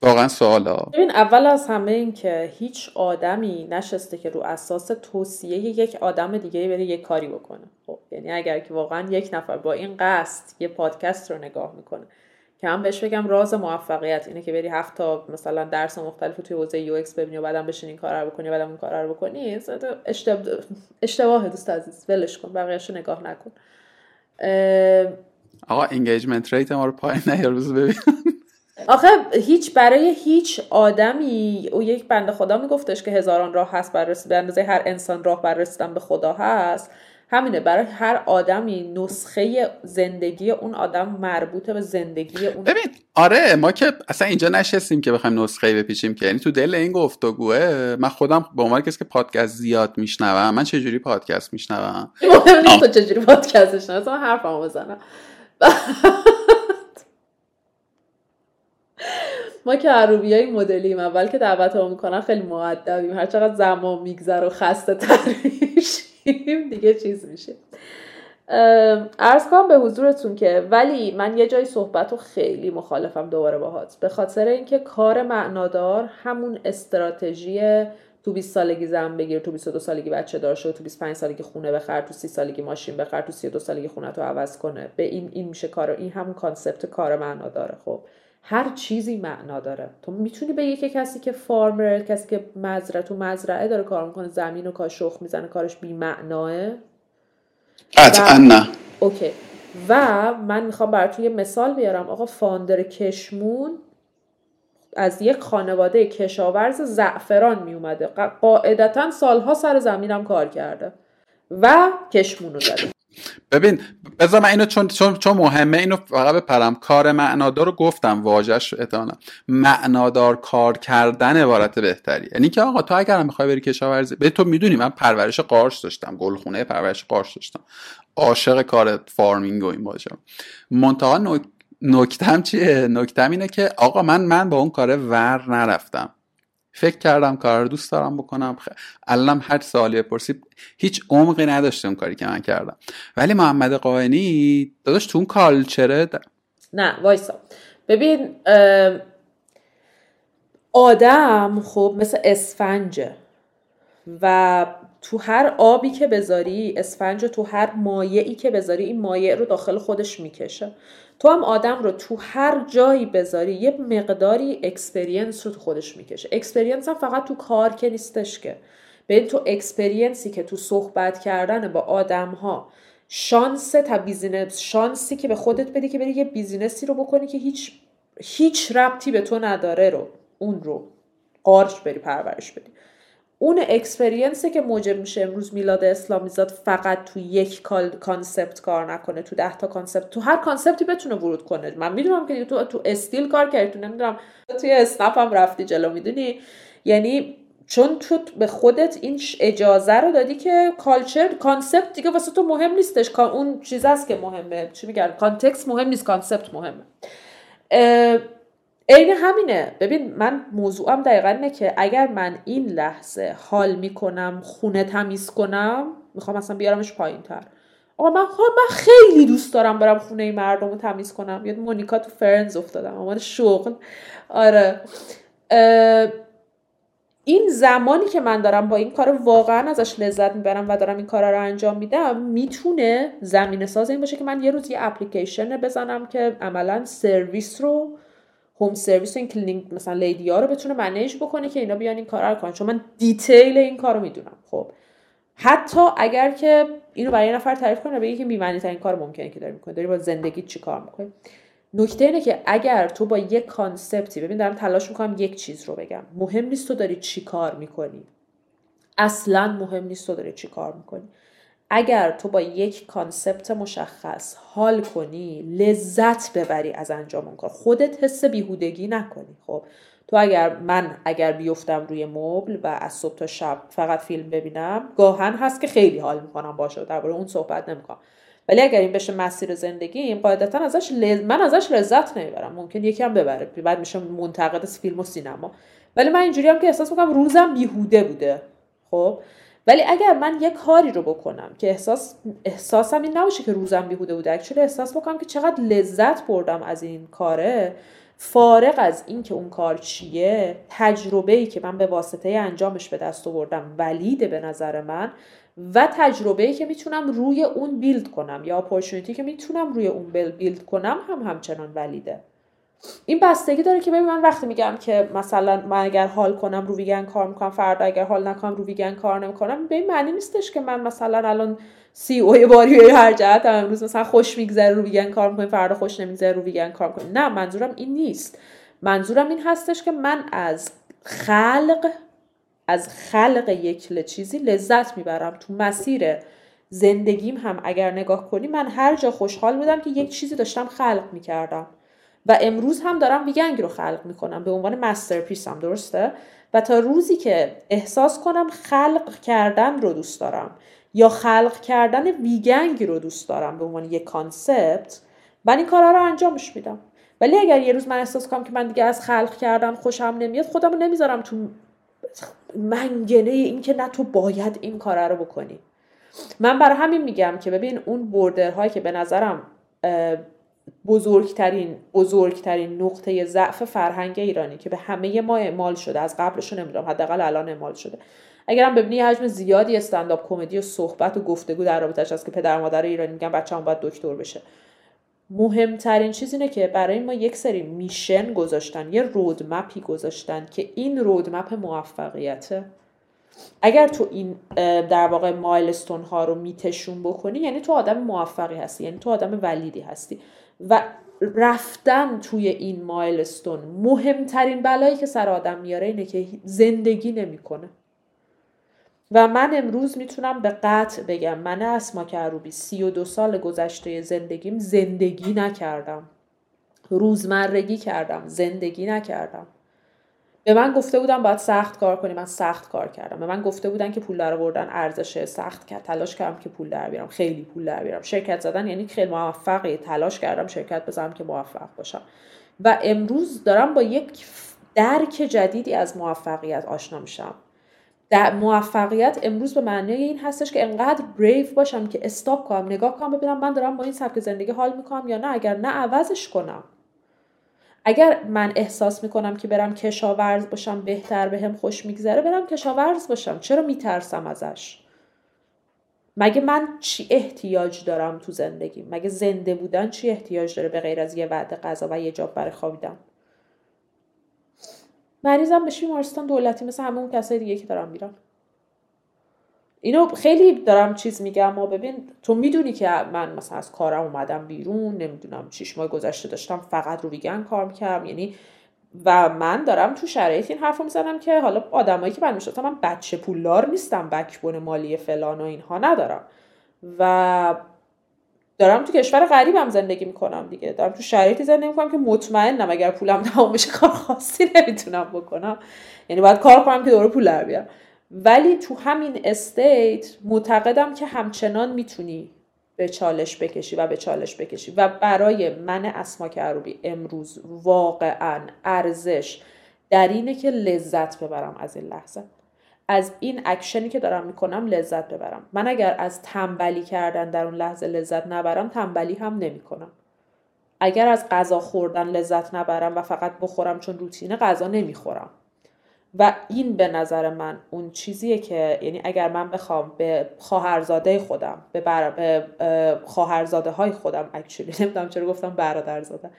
واقعا سوالا. ببین اول از همه این که هیچ آدمی نشسته که رو اساس توصیه یک آدم دیگه بره یک کاری بکنه. خب یعنی اگر که واقعا یک نفر با این قصد یه پادکست رو نگاه می‌کنه. که هم بهش بگم راز موفقیت. اینه که بری هفت تا مثلا درس مختلف توی حوزه UX ببینی و بعدم بشین این کار رو بکنی و بعدم اون کار رو بکنی. اشتباه دوست عزیز. ولش کن. بقیه‌اشو نگاه نکن. آقا engagement rate ما رو پایین نیار ببین آخه هیچ برای هیچ آدمی او یک بنده خدا میگفتش که هزاران راه هست بر به اندازه هر انسان راه بر رسیدن به خدا هست. همینه برای هر آدمی نسخه زندگی اون آدم مربوطه به زندگی اون ببین آره ما که اصلا اینجا نشستیم که بخوایم نسخه بپیچیم که. یعنی تو دل این گفتگوه من خودم به عنوان کسی که پادکست زیاد میشنوم من چجوری پادکست میشنوم؟ مهم <laughs> نیست تو چجوری پادکست میشنوم حرفمو بزنم. <laughs> ما که عروبی های مدلیم اول که دعوت ها می‌کنن خیلی معدبیم هر چقدر زمان میگذر و خسته ترشیم دیگه چیز میشه. ارز کنم به حضورتون که ولی من یه جای صحبت رو خیلی مخالفم دوباره باهات به خاطر اینکه کار معنادار همون استراتژی تو 20 سالگی زن بگیر تو 22 سالگی بچه دار شد تو 25 سالگی خونه بخر تو 30 سالگی ماشین بخر تو 32 سالگی خونه تو عوض کنه. به این این میشه کار این همون concept کار معناداره خب. هر چیزی معنا داره. تو می‌تونی به یک کسی که farmer کسی که مزرعه تو مزرعه داره کار می‌کنه زمین رو داره شخم می‌زنه کارش بی معناه قطعا نه. اوکی. و من می‌خوام براتون یه مثال بیارم. آقا founder کشمون از یک خانواده کشاورز زعفران میومده قاعدتا سالها سر زمینم کار کرده و کشمونو زده ببین بذار من اینو چون چون, چون مهمه اینو فقط بپرم. کار معنادار رو گفتم واژش احتمالا. معنادار کار کردن عبارت بهتری. یعنی که آقا تو اگر می‌خوای بری کشاورزی به تو می‌دونی من پرورش قارچ داشتم گلخونه پرورش قارچ داشتم. عاشق کار فارمینگ و این باشم منتها نکتم چیه؟ نکتم اینه که آقا من من با اون کار ور نرفتم. فکر کردم کار رو دوست دارم بکنم. الانم هر سوالی پرسی هیچ عمقی نداشته اون کاری که من کردم. ولی محمد قائنی داداش تو اون کالچره نه وایسا. ببین آدم خب مثل اسفنجه و تو هر آبی که بذاری اسفنج تو هر مایعی که بذاری این مایع رو داخل خودش می‌کشه. تو هم آدم رو تو هر جایی بذاری یه مقداری experience رو تو خودش می‌کشه. experience هم فقط تو کار که نیستش که. به تو experience ی که تو صحبت کردن با آدم ها شانس تا business شانسی که به خودت بدی که بری یه business ی رو بکنی که هیچ هیچ ربطی به تو نداره رو اون رو. قارش بری پرورش بدی. اون experience ی که موجب میشه امروز میلاد اسلامی زاد فقط تو یک concept کار نکنه تو ده تا concept تو هر concept ی بتونه ورود کنه. من می‌دونم که تو تو استیل کار کردی تو نمی‌دونم توی اسنپ هم رفتی جلو می‌دونی؟ یعنی چون تو به خودت این اجازه رو دادی که culture concept دیگه واسه تو مهم نیستش. اون چیز است که مهمه. چی میگن؟ context مهم نیست concept مهمه. عین همینه. ببین من موضوعم دقیقا اینه که اگر من این لحظه حال می‌کنم خونه تمیز کنم می‌خوام اصلا بیارمش پایین تر آقا من من خیلی دوست دارم برم خونه مردم رو تمیز کنم. یاد مونیکا تو فرنز افتادم. اما شغل. آره. این زمانی که من دارم با این کار واقعا ازش لذت می‌برم و دارم این کار رو انجام میدم می‌تونه زمینه ساز این باشه که من یه روز یه اپلیکیشن بزنم که عملا سرویس رو home service این cleaning مثلا lady رو بتونه manage بکنه که اینا بیان این کار رو کنن. چون من detail این کار رو می‌دونم. خب. حتی اگر که اینو برای یه نفر تعریف کنه بگی که بی‌معنی ترین کار ممکنه که داری می‌کنی. داری با زندگی چی کار می‌کنی؟ نکته اینه که اگر تو با یک concept ی ببین دارم تلاش می‌کنم یک چیز رو بگم. مهم نیست تو داری چی کار می‌کنی. اصلا مهم نیست تو داری چی کار می‌کنی. اگر تو با یک concept مشخص حال کنی لذت ببری از انجام اون کار. خودت حس بیهودگی نکنی خب؟ تو اگر من اگر بیفتم روی مبل و از صبح تا شب فقط فیلم ببینم گاهن هست که خیلی حال می‌کنم باشه درباره اون صحبت نمی‌کنم. ولی اگر این بشه مسیر زندگیم قاعدتا ازش من ازش لذت نمی‌برم. ممکن یکم ببره. بعد میشه منتقد فیلم و سینما. ولی من اینجوری هم که احساس می‌کنم روزم بیهوده بوده. خب؟ ولی اگر من یک کاری رو بکنم که احساس احساسم این نباشه که روزم بیهوده بوده اکچولی احساس بکنم که چقدر لذت بردم از این کاره فارغ از اینکه اون کار چیه تجربه ای که من به واسطه انجامش به دست آوردم ولیده به نظر من و تجربه ای که می‌تونم روی اون بیلد کنم یا اپورتونتی که می‌تونم روی اون بیلد کنم هم همچنان ولیده. این بستگی داره که ببین من وقتی میگم که مثلا من اگر حال کنم رو ویگن کار می‌کنم فردا اگر حال نکنم رو ویگن کار نمی‌کنم به این معنی نیستش که من مثلا الان سی او باری هر جهت هم امروز مثلا خوش میگذره رو ویگن کار می‌کنم فردا خوش نمیگذره رو ویگن کار می‌کنم نه منظورم این نیست. منظورم این هستش که من از خلق از خلق یک چیزی لذت می‌برم. تو مسیر زندگیم هم اگر نگاه کنی من هر جا خوشحال بودم که یک چیزی داشتم خلق می‌کردم. و امروز هم دارم وی‌گنگ رو خلق می‌کنم به عنوان masterpiece هم درسته؟ و تا روزی که احساس کنم خلق کردن رو دوست دارم یا خلق کردن وی‌گنگ رو دوست دارم به عنوان یک concept من این کارها رو انجامش میدم. ولی اگر یه روز من احساس کنم که من دیگه از خلق کردن خوشم نمیاد خودم رو نمی‌ذارم تو منگنه این که نه تو باید این کار رو بکنی. من برای همین میگم که ببین اون بوردرهایی که به نظرم بزرگترین بزرگترین نقطه ضعف فرهنگ ایرانی که به همه ما اعمال شده از قبلش نمی‌دونم حداقل الان اعمال شده. اگرم ببینی حجم زیادی استنداپ کمدی و صحبت و گفتگو در رابطش هست که پدر مادر ایرانی میگن بچه‌ام باید دکتر بشه. مهمترین چیز اینه که برای ما یک سری میشن گذاشتن یه رودمپی گذاشتن که این رودمپ موفقیته اگر تو این در واقع مایلستون ها رو میتشون بکنی یعنی تو آدم موفقی هستی یعنی تو آدم ولیدی هستی. و رفتن توی این مایلستون مهمترین بلایی که سر آدم میاره اینه که زندگی نمی‌کنه. و من امروز می‌تونم به قطع بگم من اسما کروبی سی و دو سال گذشته زندگیم زندگی نکردم. روزمرگی کردم زندگی نکردم. به من گفته بودن باید سخت کار کنی. من سخت کار کردم. به من گفته بودن که پول در آوردن ارزشه سخت کرد تلاش کردم که پول در بیارم. خیلی پول در بیارم. شرکت زدن یعنی خیلی موفقی تلاش کردم شرکت بزنم که موفق باشم. و امروز دارم با یک درک جدیدی از موفقیت آشنا میشم. در موفقیت امروز به معنی این هستش که انقدر بریو باشم که استاپ کنم نگاه کنم ببینم من دارم با این سبک زندگی حال می‌کنم یا نه. اگر نه عوضش کنم. اگر من احساس می‌کنم که برم کشاورز باشم بهتر بهم به خوش میگذره برم کشاورز باشم. چرا میترسم ازش؟ مگه من چی احتیاج دارم تو زندگی؟ مگه زنده بودن چی احتیاج داره به غیر از یه وعده غذا و یه جاب برای خوابیدن؟ مریضم بشی بیمارستان دولتی مثل همه اون کسای دیگه که دارم میرم اینو خیلی دارم چیز میگم ما ببین تو می‌دونی که من مثلا از کارم اومدم بیرون نمی‌دونم چیش ماه گذشته داشتم فقط رو ویگن کار می‌کردم یعنی و من دارم تو شرایط این حرف می‌زنم که حالا آدمایی که من می‌شناسم من بچه پولدار نیستم بکبون مالی فلان و اینها ندارم. و دارم تو کشور غریبم زندگی می‌کنم دیگه. دارم تو شرایطی زندگی می‌کنم که مطمئنم اگر پولم تمام بشه کار خاصی نمی‌تونم بکنم. یعنی باید کار کنم که دوره پول در بیارم. ولی تو همین استیت معتقدم که همچنان می‌تونی به چالش بکشی و به چالش بکشی. و برای من اسما کروبی امروز واقعا ارزش در اینه که لذت ببرم از این لحظه. از این اکشنی که دارم می‌کنم لذت ببرم. من اگر از تنبلی کردن در اون لحظه لذت نبرم تنبلی هم نمی‌کنم. اگر از غذا خوردن لذت نبرم و فقط بخورم چون روتینه غذا نمی‌خورم. و این به نظر من اون چیزیه که یعنی اگر من بخوام به خواهرزاده خودم به, بر... به خواهرزاده های خودم اکچولی <laughs> نمی‌دونم چرا گفتم برادرزاده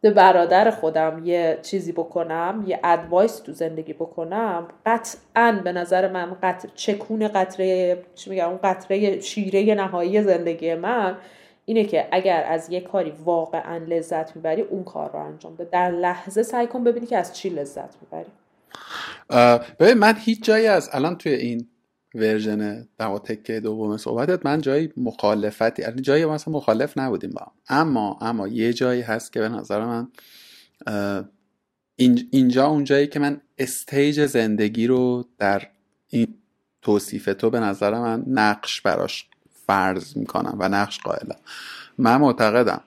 به برادر خودم یه چیزی بکنم یه advice تو زندگی بکنم قطعا به نظر من قطره چکون قطره چی میگم اون قطره‌ی شیره نهایی زندگی من اینه که اگر از یه کاری واقعا لذت می‌بری اون کار رو انجام ده در لحظه سعی کن ببینی که از چی لذت می‌بری. ببین من هیچ جایی از الان توی این version در تکه دوم صحبتت من جایی مخالفتی یعنی جایی مثلا مخالف نبودیم با. اما اما یه جایی هست که به نظر من اینجا اون جایی که من stage زندگی رو در این توصیف تو به نظر من نقش براش فرض می‌کنم و نقش قائلم. من معتقدم.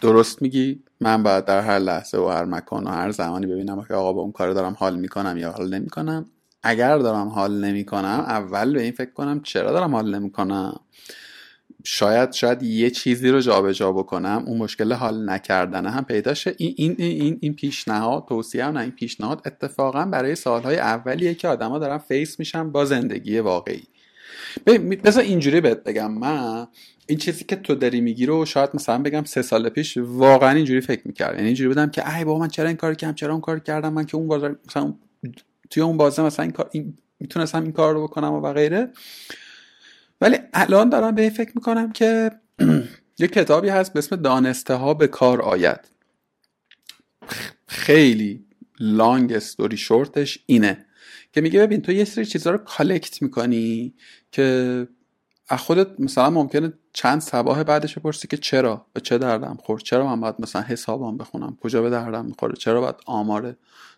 درست میگی؟ من باید در هر لحظه و هر مکان و هر زمانی ببینم که آقا با اون کار دارم حال می‌کنم یا حال نمی‌کنم. اگر دارم حال نمی‌کنم اول به این فکر کنم چرا دارم حال نمی‌کنم؟ شاید شاید یه چیزی رو جابجا بکنم اون مشکل حال نکردن هم پیدا شه. این این این این پیشنهاد توصیه نه این پیشنهاد اتفاقا برای سالهای اولیه که آدما دارن face میشن با زندگی واقعی. بذار اینجوری بهت بگم. من این چیزی که تو داری میگی رو شاید مثلا بگم سه سال پیش واقعا اینجوری فکر می‌کرد یعنی اینجوری بودم که ای بابا من چرا این کار کردم؟ چرا اون کار کردم؟ من که اون بازار مثلا توی اون بازه مثلا این کار این می‌تونستم این کار رو بکنم و غیره ولی الان دارم به فکر می‌کنم که <clears throat> یه کتابی هست به اسم دانسته ها به کار آید. خیلی لانگ استوری شورتش اینه که میگه ببین تو یه سری چیزها رو کالکت می‌کنی که از خودت مثلا ممکنه چند سباه بعدش بپرسی که چرا به چه دردم خورد؟ چرا من باید مثلا حسابم بخونم؟ کجا به دردم می‌خوره؟ چرا باید آمار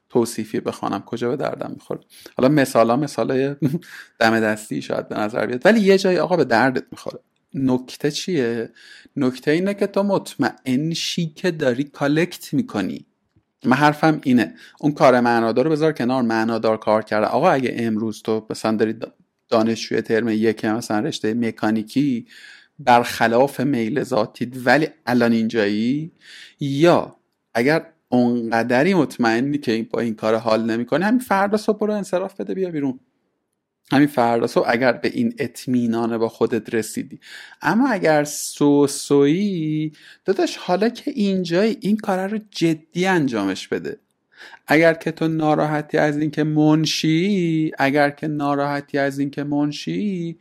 توصیفی بخوانم؟ کجا به دردم می‌خوره؟ حالا مثالا مثال <laughs> دم دستی شاید به نظر بیاد. ولی یه جایی آقا به دردت می‌خوره. نکته چیه؟ نکته اینه که تو مطمئن شی که داری کالکت می‌کنی. من حرفم اینه. اون کار معنادار رو بذار کنار. معنادار کار کرده. آقا اگه امروز تو مثلا داری دانشجوی ترم یک مثلا رشته مکانیکی برخلاف میل ذاتید ولی الان اینجایی یا اگر اونقدری مطمئنی که با این کار حال نمی‌کنی همین فردا صبح برو انصراف بده بیا بیرون. همین فردا صبح اگر به این اطمینان با خودت رسیدی. اما اگر سو سویی داداش حالا که اینجایی این کار رو جدی انجامش بده. اگر که تو ناراحتی از اینکه منشی اگر که ناراحتی از اینکه منشی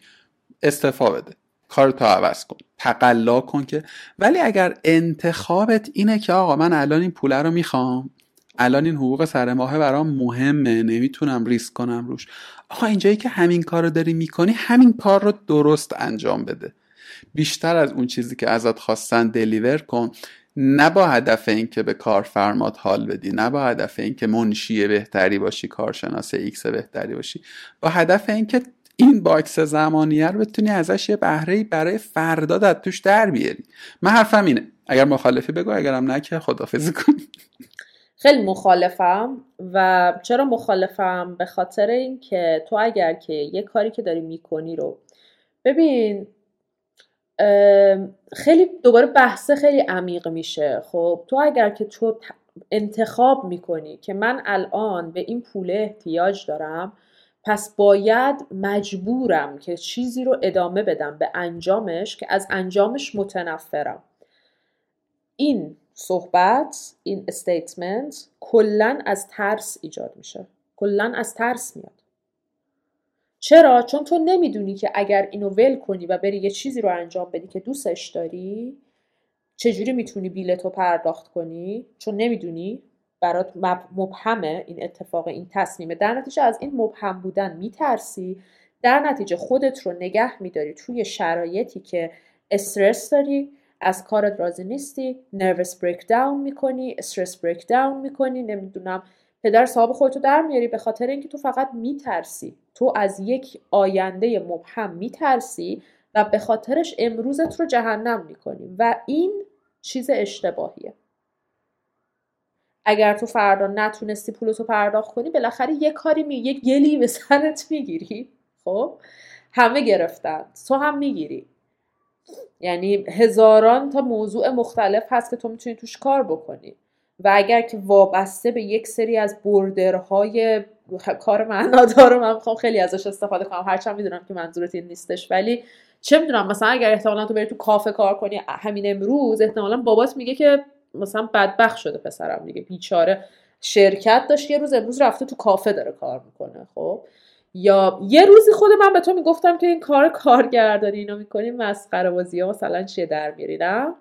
استفا بده. کار تو عوض کن. تقلا کن که ولی اگر انتخابت اینه که آقا من الان این پوله رو می‌خوام الان این حقوق سر ماه برام مهمه نمی‌تونم ریسک کنم روش. آقا اینجایی که همین کار رو داری می‌کنی همین کار رو درست انجام بده. بیشتر از اون چیزی که ازت خواستن deliver کن. نه با هدف اینکه به کارفرمات حال بدی نه با هدف اینکه منشی بهتری باشی کارشناس X بهتری باشی. با هدف اینکه این box زمانیه رو بتونی ازش یه بهره برای فردا در توش در بیاری. من حرفم اینه. اگر مخالفی بگو اگرم نه که خدافظی کنی خیلی مخالفم و چرا مخالفم؟ به خاطر اینکه تو اگر که یه کاری که داری می‌کنی رو ببین خیلی دوباره بحثه خیلی عمیق میشه. خب تو اگر که تو انتخاب می‌کنی که من الان به این پول احتیاج دارم پس باید مجبورم که چیزی رو ادامه بدم به انجامش که از انجامش متنفرم. این صحبت این استیتمنت کلا از ترس ایجاد میشه. کلا از ترس میاد. چرا؟ چون تو نمی‌دونی که اگر اینو ول کنی و بری یه چیزی رو انجام بدی که دوستش داری چجوری می‌تونی بیلتو پرداخت کنی؟ چون نمی‌دونی برات مبهمه این اتفاق این تصمیمه. در نتیجه از این مبهم بودن میترسی؟ در نتیجه خودت رو نگه میداری توی شرایطی که استرس داری از کارت راضی نیستی نروس بریک داون می‌کنی استرس بریک داون می‌کنی نمی‌دونم پدر صاحب خودتو در میاری به خاطر اینکه تو فقط میترسی. تو از یک آینده مبهم میترسی و به خاطرش امروزت رو جهنم می‌کنی. و این چیز اشتباهیه. اگر تو فردا نتونستی پولتو پرداخت کنی بالاخره یه کاری می یه گلی به سرت می‌گیری. خب؟ همه گرفتن. تو هم می‌گیری. یعنی هزاران تا موضوع مختلف هست که تو می‌تونی توش کار بکنی. و اگر که وابسته به یک سری از بردرهای کار معنادار من می‌خوام خیلی ازش استفاده کنم. هرچند می‌دونم که منظورت این نیستش ولی چه می‌دونم مثلا اگر احتمالا تو بری تو کافه کار کنی همین امروز احتمالا بابات میگه که مثلا بدبخ شده پسرم دیگه بیچاره شرکت داشت. یه روز امروز رفته تو کافه داره کار می‌کنه خب. یا یه روزی خود من به تو می‌گفتم که این کار کارگردانی اینا می‌کنی مسخره بازی ها مثلا چیه در میریدم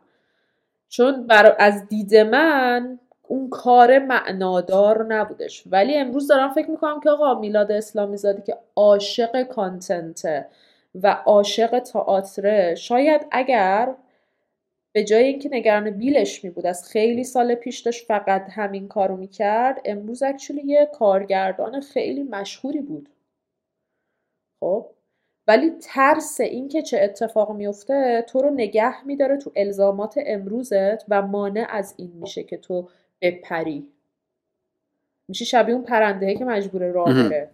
چون بر از دید من اون کار معنادار نبودش. ولی امروز دارم فکر می‌کنم که آقا میلاد اسلامی زادی که عاشق کانتنته و عاشق تئاتر شاید اگر به جای اینکه نگران بیلش می بود از خیلی سال پیش داشت فقط همین کارو می‌کرد امروز اکچولی یه کارگردان خیلی مشهوری بود. خب؟ ولی ترس اینکه چه اتفاق میفته تو رو نگه میداره تو الزامات امروزت و مانع از این میشه که تو بپری. میشه شبیه اون پرنده که مجبور راه بره.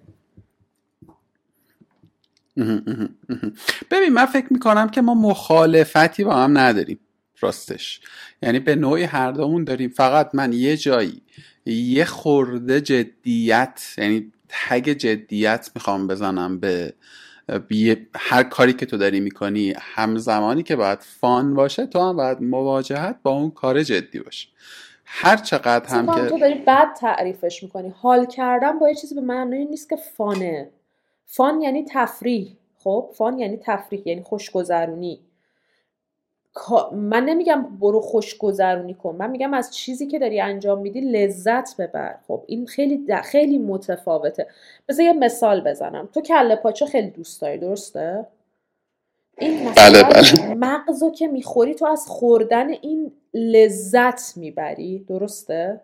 ببین من فکر می‌کنم که ما مخالفتی با هم نداریم. راستش. یعنی به نوعی هر دومون داریم. فقط من یه جایی یه خورده جدیت یعنی تگ جدیت می‌خوام بزنم به هر کاری که تو داری می‌کنی همزمانی که باید فان باشه تو هم باید مواجهت با اون کار جدی باشه هر چقدر هم که تو داری بد تعریفش می‌کنی. حال کردن با یه چیزی به معنی نیست که فانه. فان یعنی تفریح. خب؟ فان یعنی تفریح یعنی خوشگذرونی. من نمیگم برو خوشگذرونی کن. من میگم از چیزی که داری انجام میدی لذت ببر. خب این خیلی خیلی متفاوته. بذار یه مثال بزنم. تو کله پاچه خیلی دوست داری درسته؟ این بله بله. مغزو که می‌خوری تو از خوردن این لذت می‌بری. درسته؟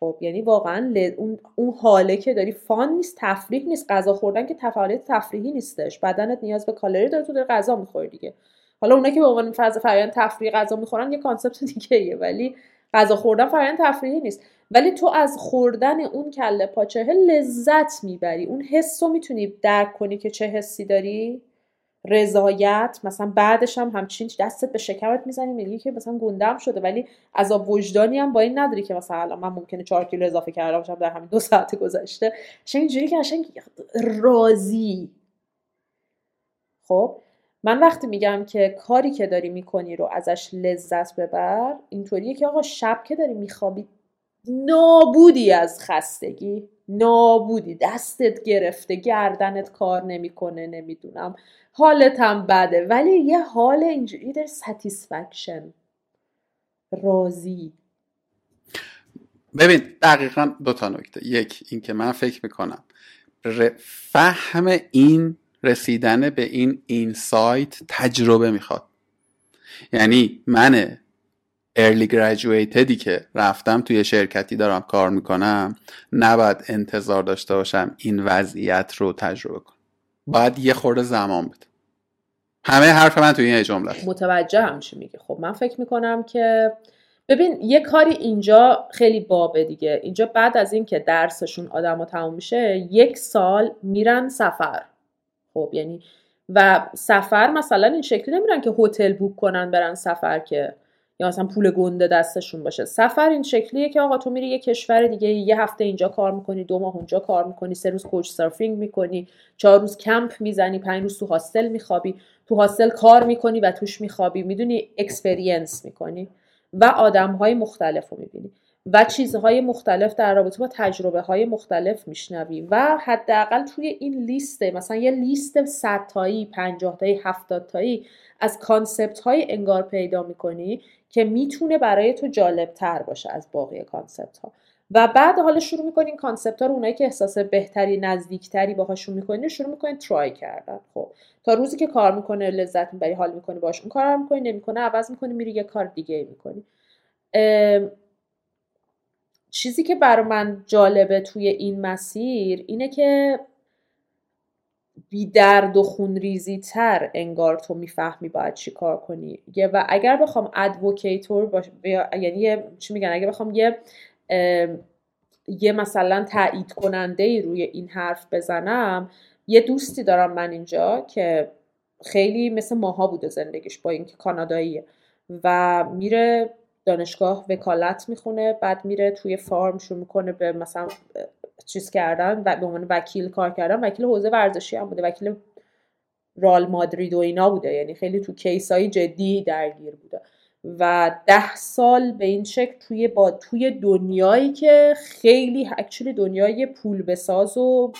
خب یعنی واقعا اون... اون حاله که داری fun نیست تفریح نیست. غذا خوردن که فعالیت تفریحی نیستش. بدنت نیاز به کالری داره تو داری غذا می‌خوری دیگه. حالا اونایی که به عنوان فاز فرآیند تفریح غذا می‌خورن یه concept دیگه ایه ولی غذا خوردن فرآیند تفریحی نیست. ولی تو از خوردن اون کله پاچه لذت می‌بری. اون حس رو می‌تونی درک کنی که چه حسی داری. رضایت مثلا بعدش هم همچین دستت به شکمت می‌زنی میگی که مثلا گندم شده ولی عذاب وجدانی هم با این نداری که مثلا الان من ممکنه 4 کیلو اضافه کرده باشم در همین دو ساعت گذشته. قشنگ اینجوری که قشنگ راضی. خب؟ من وقتی میگم که کاری که داری می‌کنی رو ازش لذت ببر اینطوریه که آقا شب که داری میخوابی نابودی از خستگی نابودی. دستت گرفته گردنت کار نمی‌کنه نمی‌دونم. حالت هم بده. ولی یه حال اینجوری در satisfaction راضی. ببین دقیقا دو تا نکته. یک اینکه من فکر می‌کنم فهم این رسیدن به این اینسایت تجربه می‌خواد. یعنی من ارلی گریجویتدی که رفتم توی شرکتی دارم کار می‌کنم نباید انتظار داشته باشم این وضعیت رو تجربه کنم. باید یه خورده زمان بده. همه حرف من توی این جمله است. متوجه همشه میگه. خب من فکر می‌کنم که ببین یه کاری اینجا خیلی بابه دیگه. اینجا بعد از اینکه درسشون آدم تموم میشه یک سال میرن سفر. خب یعنی و سفر مثلا این شکلی نمیرن که هتل بوک کنن برن سفر که یا مثلا پول گنده دستشون باشه. سفر این شکلیه که آقا تو میری یه کشور دیگه یه هفته اینجا کار می‌کنی دو ماه اونجا کار می‌کنی سه روز کوچ سرفینگ می‌کنی چهار روز کمپ می‌زنی پنج روز تو hostel میخوابی تو hostel کار می‌کنی و توش میخوابی. می‌دونی experience می‌کنی و آدم های مختلف رو می‌بینی. و چیزهای مختلف در رابطه با تجربه های مختلف میشنوی و حداقل توی این لیست مثلا یه لیست 100 تایی 50 تایی 70 تایی از concept های انگار پیدا می‌کنی که می‌تونه برای تو جالب تر باشه از باقی concept ها و بعد حالا شروع می‌کنین concept ها رو اونایی که احساس بهتری نزدیکتری باهاشون می‌کنین شروع می‌کنین try کردن. خب تا روزی که کار می‌کنه لذت می‌بری حال می‌کنی باش اون کار می‌کنی نمی‌کنه عوض می‌کنی میری یه کار دیگه می‌کنی. چیزی که برای من جالبه توی این مسیر اینه که بی درد و خونریزی تر انگار تو می‌فهمی باید چی کار کنی. و اگر بخوام advocator باش یعنی چی میگن؟ اگر بخوام یه یه مثلا تایید کننده ای روی این حرف بزنم یه دوستی دارم من اینجا که خیلی مثل ماها بوده زندگیش با اینکه کاناداییه و میره دانشگاه وکالت می‌خونه بعد میره توی فارم شروع می‌کنه به مثلا چیز کردن و به عنوان وکیل کار کردن. وکیل حوزه ورزشی هم بوده وکیل رال مادرید و اینا بوده. یعنی خیلی تو کیسای جدی درگیر بوده. و ده سال به این شکل توی با توی دنیایی که خیلی اکچولی دنیای پول بساز و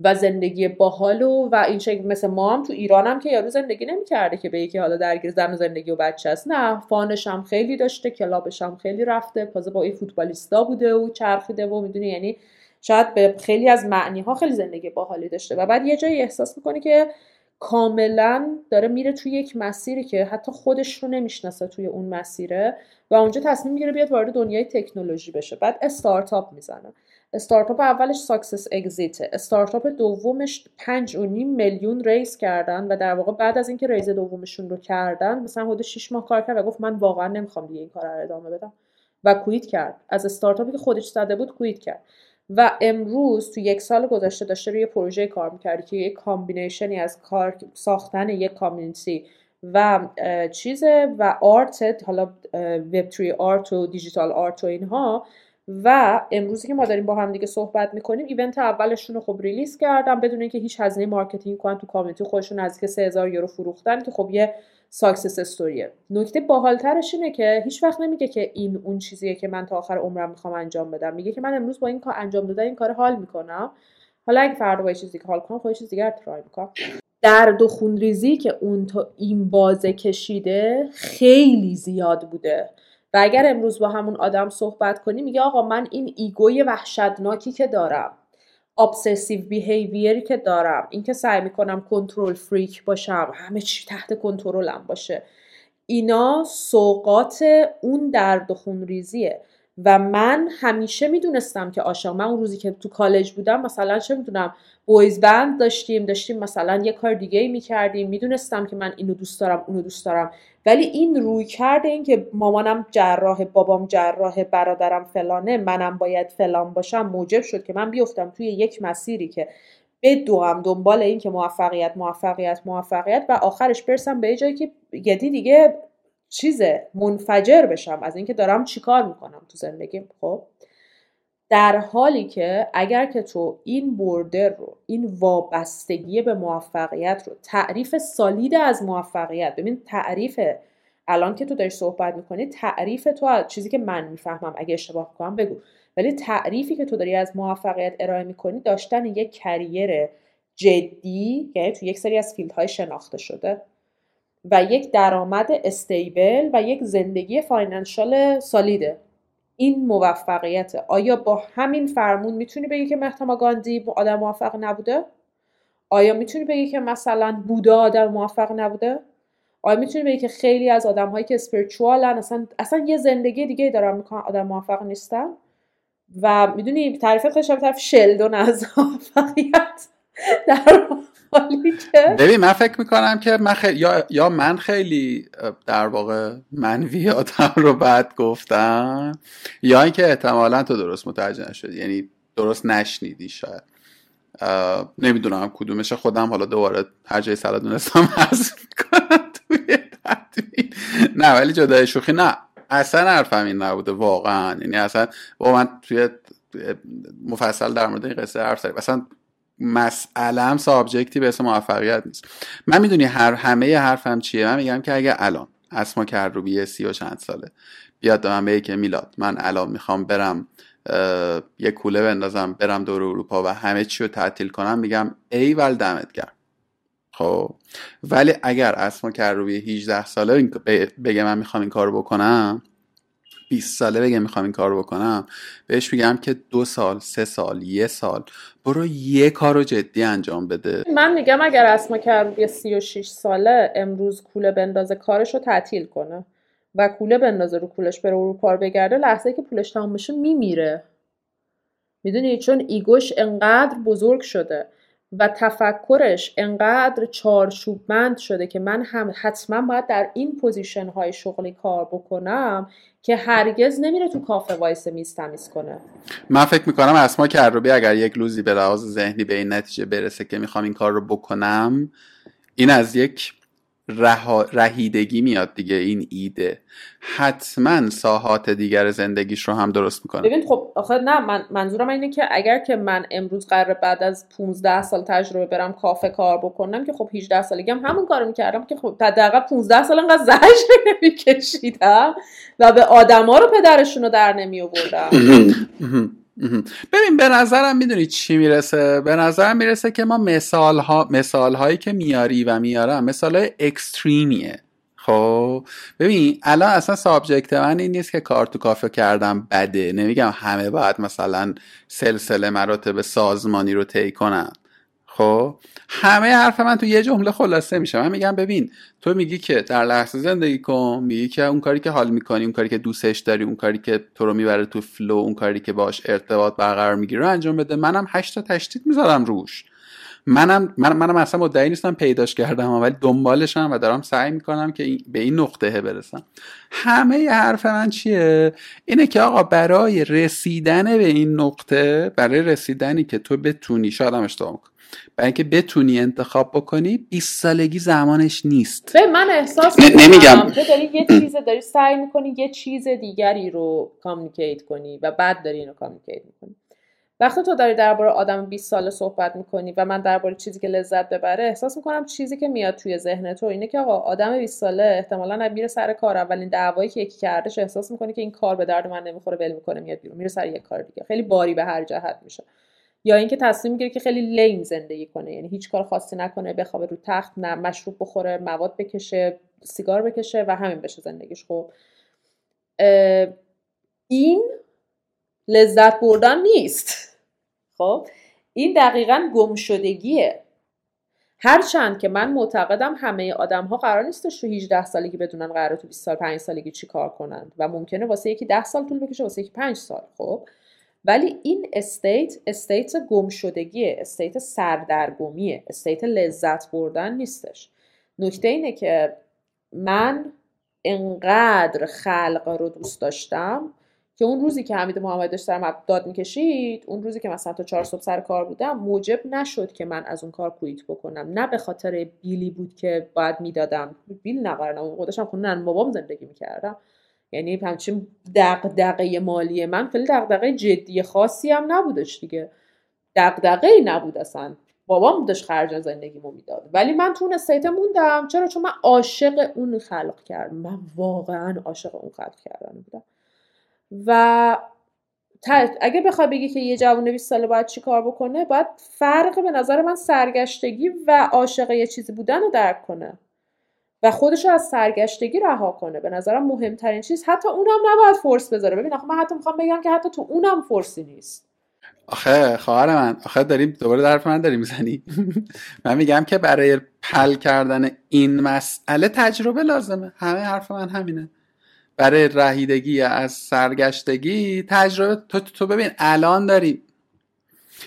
و زندگی باحال و و این شکل مثل ما هم تو ایران هم که یارو زندگی نمی‌کرده که به یکی حالا درگیر زن و زندگی و بچه است. نه فانش هم خیلی داشته کلابش هم خیلی رفته تازه با این فوتبالیستا بوده و چرخیده و می‌دونی یعنی شاید به خیلی از معنی ها خیلی زندگی باحالی داشته و بعد یه جایی احساس می‌کنه که کاملا داره میره توی یک مسیری که حتی خودش رو نمی‌شناسه توی اون مسیره و اونجا تصمیم می‌گیره بیاد وارد دنیای تکنولوژی بشه. بعد استارتاپ می‌زنه. استارتاپ اولش success exit ه استارتاپ دومش پنج و نیم میلیون raise کردن و در واقع بعد از اینکه raise دومشون رو کردن مثلا حدود 6 ماه کار کرد و گفت من واقعا نمی‌خوام دیگه این کار رو ادامه بدم. و quit کرد. از استارتاپی که خودش زده بود quit کرد. و امروز تو یک سال گذشته داشته روی پروژه کار می‌کردی که یک combination ی از کار ساختن یک community و چیزه و art حالا web three art و digital art و اینها و امروزی که ما داریم با هم دیگه صحبت می‌کنیم event اولشون رو خب release کردم بدون اینکه هیچ هزینه marketing کنن تو community خودشون نزدیک 3000 یورو فروختن که خب یه success story ه. نکته باحالترش اینه که هیچ وقت نمیگه که این اون چیزیه که من تا آخر عمرم می‌خوام انجام بدم. میگه که من امروز با این کار انجام دادن این کار حال می‌کنم. حالا اگه فردا با چیزی که حال کنم خب چیز دیگر try می‌کنم. درد و خونریزی که اون تا این بازه کشیده خیلی زیاد بوده. و اگر امروز با همون آدم صحبت کنی میگه آقا من این ego ی وحشتناکی که دارم obsessive behavior ی که دارم اینکه سعی می‌کنم control freak باشم همه چی تحت کنترلم باشه اینا سوغات اون درد و خونریزیه و من همیشه می‌دونستم که آقا من اون روزی که تو کالج بودم مثلا چه می‌دونم بویز بند داشتیم داشتیم مثلا یه کار دیگه ای می‌کردیم می‌دونستم که من اینو دوست دارم اونو دوست دارم. ولی این روی کرده این که مامانم جراح بابام جراح برادرم فلانه منم باید فلان باشم موجب شد که من بیفتم توی یک مسیری که بدوم دنبال این که موفقیت موفقیت موفقیت و آخرش برسم به جایی که یدی دیگه چیزه منفجر بشم از اینکه دارم چیکار می‌کنم تو زندگیم خب؟ در حالی که اگر که تو این border رو این وابستگی به موفقیت رو تعریف solid از موفقیت ببین تعریف الان که تو داری صحبت می‌کنی تعریف تو از چیزی که من می‌فهمم اگه اشتباه کنم بگو. ولی تعریفی که تو داری از موفقیت ارائه می‌کنی داشتن یک career جدی یعنی تو یک سری از field های شناخته شده و یک درآمد stable و یک زندگی financial solid ه. این موفقیته آیا با همین فرمون می‌تونی بگی که مهتما گاندی آدم موفق نبوده؟ آیا می‌تونی بگی که مثلا بودا آدم موفق نبوده؟ آیا می‌تونی بگی که خیلی از آدم هایی که اسپریچوالن اصلا اصلا یه زندگی دیگه دارن می‌کنن آدم موفق نیستن؟ و می‌دونی تعریف خودش طرف شلدون از موفقیت در ببین من فکر می‌کنم که من یا... یا من خیلی در واقع منویاتم رو بعد گفتم یا اینکه احتمالا تو درست متوجه نشدی. یعنی درست نشنیدی شاید. نمی‌دونم کدومش. خودم حالا دوباره هر جای سلا دونستم حذف نه ولی جدای شوخی. نه اصلا حرفم این نبوده واقعا. یعنی اصلا با من توی مفصل در مورد این قصه حرف اصلا مسئلم سابجکتی به اسم موفقیت نیست. من می‌دونی هر همه حرفم چیه؟ من میگم که اگه الان اسما کروبی سی و چند ساله بیاد به من که میلاد من الان می‌خوام برم یه کوله بندازم برم دور اروپا و همه چی رو تعطیل کنم میگم ای ول دمت گرم. خب؟ ولی اگر اسما کروبی 18 ساله بگه من می‌خوام این کارو بکنم 20 ساله بگه می‌خوام این کار بکنم بهش میگم که دو سال سه سال یه سال. برو یه کار رو جدی انجام بده. من میگم اگر اسما کروبی 36 ساله امروز کوله بندازه کارش رو تعطیل کنه و کوله بندازه رو کولش بره اروپا بگرده لحظه که پولش تمام بشه میمیره. می‌دونی؟ چون ego ش انقدر بزرگ شده. و تفکرش انقدر چارچوبمند شده که من هم حتما باید در این position های شغلی کار بکنم که هرگز نمیره تو کافه وایسه میز تمیز کنه. من فکر می‌کنم اسما کروبی اگر یک لوزی به لحاظ ذهنی به این نتیجه برسه که می‌خوام این کار رو بکنم این از یک رهیدگی میاد دیگه این ایده. حتما ساحات دیگر زندگیش رو هم درست می‌کنه. ببین خب آخه نه من منظورم اینه که اگر که من امروز قرار بعد از 15 سال تجربه برم کافه کار بکنم که خب 18 سالگی هم همون کارو می‌کردم که خب حداقل 15 سال انقدر زجر نمیکشیدم <laughs> و به آدما رو پدرشون رو در نمی آوردم <clears throat> <clears throat> ببین به نظرم می‌دونی چی می‌رسه؟ به نظرم می‌رسه که ما مثال, ها، مثال هایی که میاری و میارم مثال های extreme یه. خب؟ ببین الان اصلا subject من این نیست که کار تو کافه کردن بده. نمیگم همه باید مثلا سلسله مراتب سازمانی رو طی کنم خب. همه حرف من تو یه جمله خلاصه میشه. من میگم ببین تو میگی که در لحظه زندگی کن میگی که اون کاری که حال می‌کنی اون کاری که دوستش داری اون کاری که تو رو می‌بره تو flow اون کاری که باش ارتباط برقرار می‌گیری رو انجام بده. منم هشت تا تشدید می‌ذارم روش. منم من منم اصلا مدعی نیستم پیداش کردم ولی دنبالشم و دارم سعی می‌کنم که به این نقطه برسم. همه حرف من چیه؟ اینه که آقا برای رسیدن به این نقطه برای رسیدنی که تو بتونی شادم اشتباه برای اینکه بتونی انتخاب بکنی 20 سالگی زمانش نیست. به من احساس نمیگم. تو داری یه چیز داری سعی می‌کنی یه چیز دیگری رو کامیکیت کنی و بعد داری اینو کامیکیت می‌کنی. وقتی تو داری درباره آدم 20 ساله صحبت می‌کنی و من درباره چیزی که لذت ببره احساس می‌کنم چیزی که میاد توی ذهن تو اینه که آقا آدم 20 ساله احتمالا میره سر کار. اولین دعوایی که یکی کردش احساس می‌کنه که این کار به درد من نمی‌خوره ول می‌کنه میاد بیرون میره سر یک کار دیگه. خیلی باری به هر جهت میشه. یا اینکه تصمیم می‌گیره که خیلی لیم زندگی کنه. یعنی هیچ کار خاصی نکنه بخوابه رو تخت نه مشروب بخوره مواد بکشه سیگار بکشه و همین بشه زندگیش. خب این لذت بردن نیست. خب این دقیقا گمشدگیه. هرچند که من معتقدم همه آدم ها قرار نیستش تو 18 سالگی بدونن قرار تو 20 سال 5 سالگی چی کار کنند و ممکنه واسه یکی 10 سال طول بکشه واسه یکی 5 سال. خب ولی این state state گمشدگیه state سردرگمیه state لذت بردن نیستش. نکته اینه که من انقدر خلق رو دوست داشتم که اون روزی که حمید محمد داشت سرم داد می‌کشید اون روزی که مثلا تا چهار صبح سر کار بودم موجب نشد که من از اون کار کویت بکنم. نه به خاطر بیلی بود که باید می‌دادم. بیل نقرنم اون خودشم خونه بابام زندگی می‌کردم. یعنی همچین دقدقه مالی من خیلی دقدقه جدی خاصی هم نبودش دیگه. دقدقه ای نبود اصلا. بابام داشت خرج زندگیمو می‌داد. ولی من تو اون استیت موندم. چرا؟ چون من عاشق اون خلق کردم. من واقعا عاشق اون خلق کردن بودم. و اگه بخوای بگی که یه جوون 20 ساله باید چی کار بکنه باید فرق به نظر من سرگشتگی و عاشق یه چیزی بودن رو درک کنه. و خودش رو از سرگشتگی رها کنه. به نظرم مهمترین چیز حتی اونم نباید فورس بذاره. ببین آخه من حتی می‌خوام بگم که حتی تو اونم فورسی نیست. آخه خواهر من آخه داریم دوباره درف من داری می‌زنی؟ <laughs> من میگم که برای پل کردن این مسئله تجربه لازمه. همه حرف من همینه. برای رهیدگی از سرگشتگی تجربه. تو, تو ببین الان داری.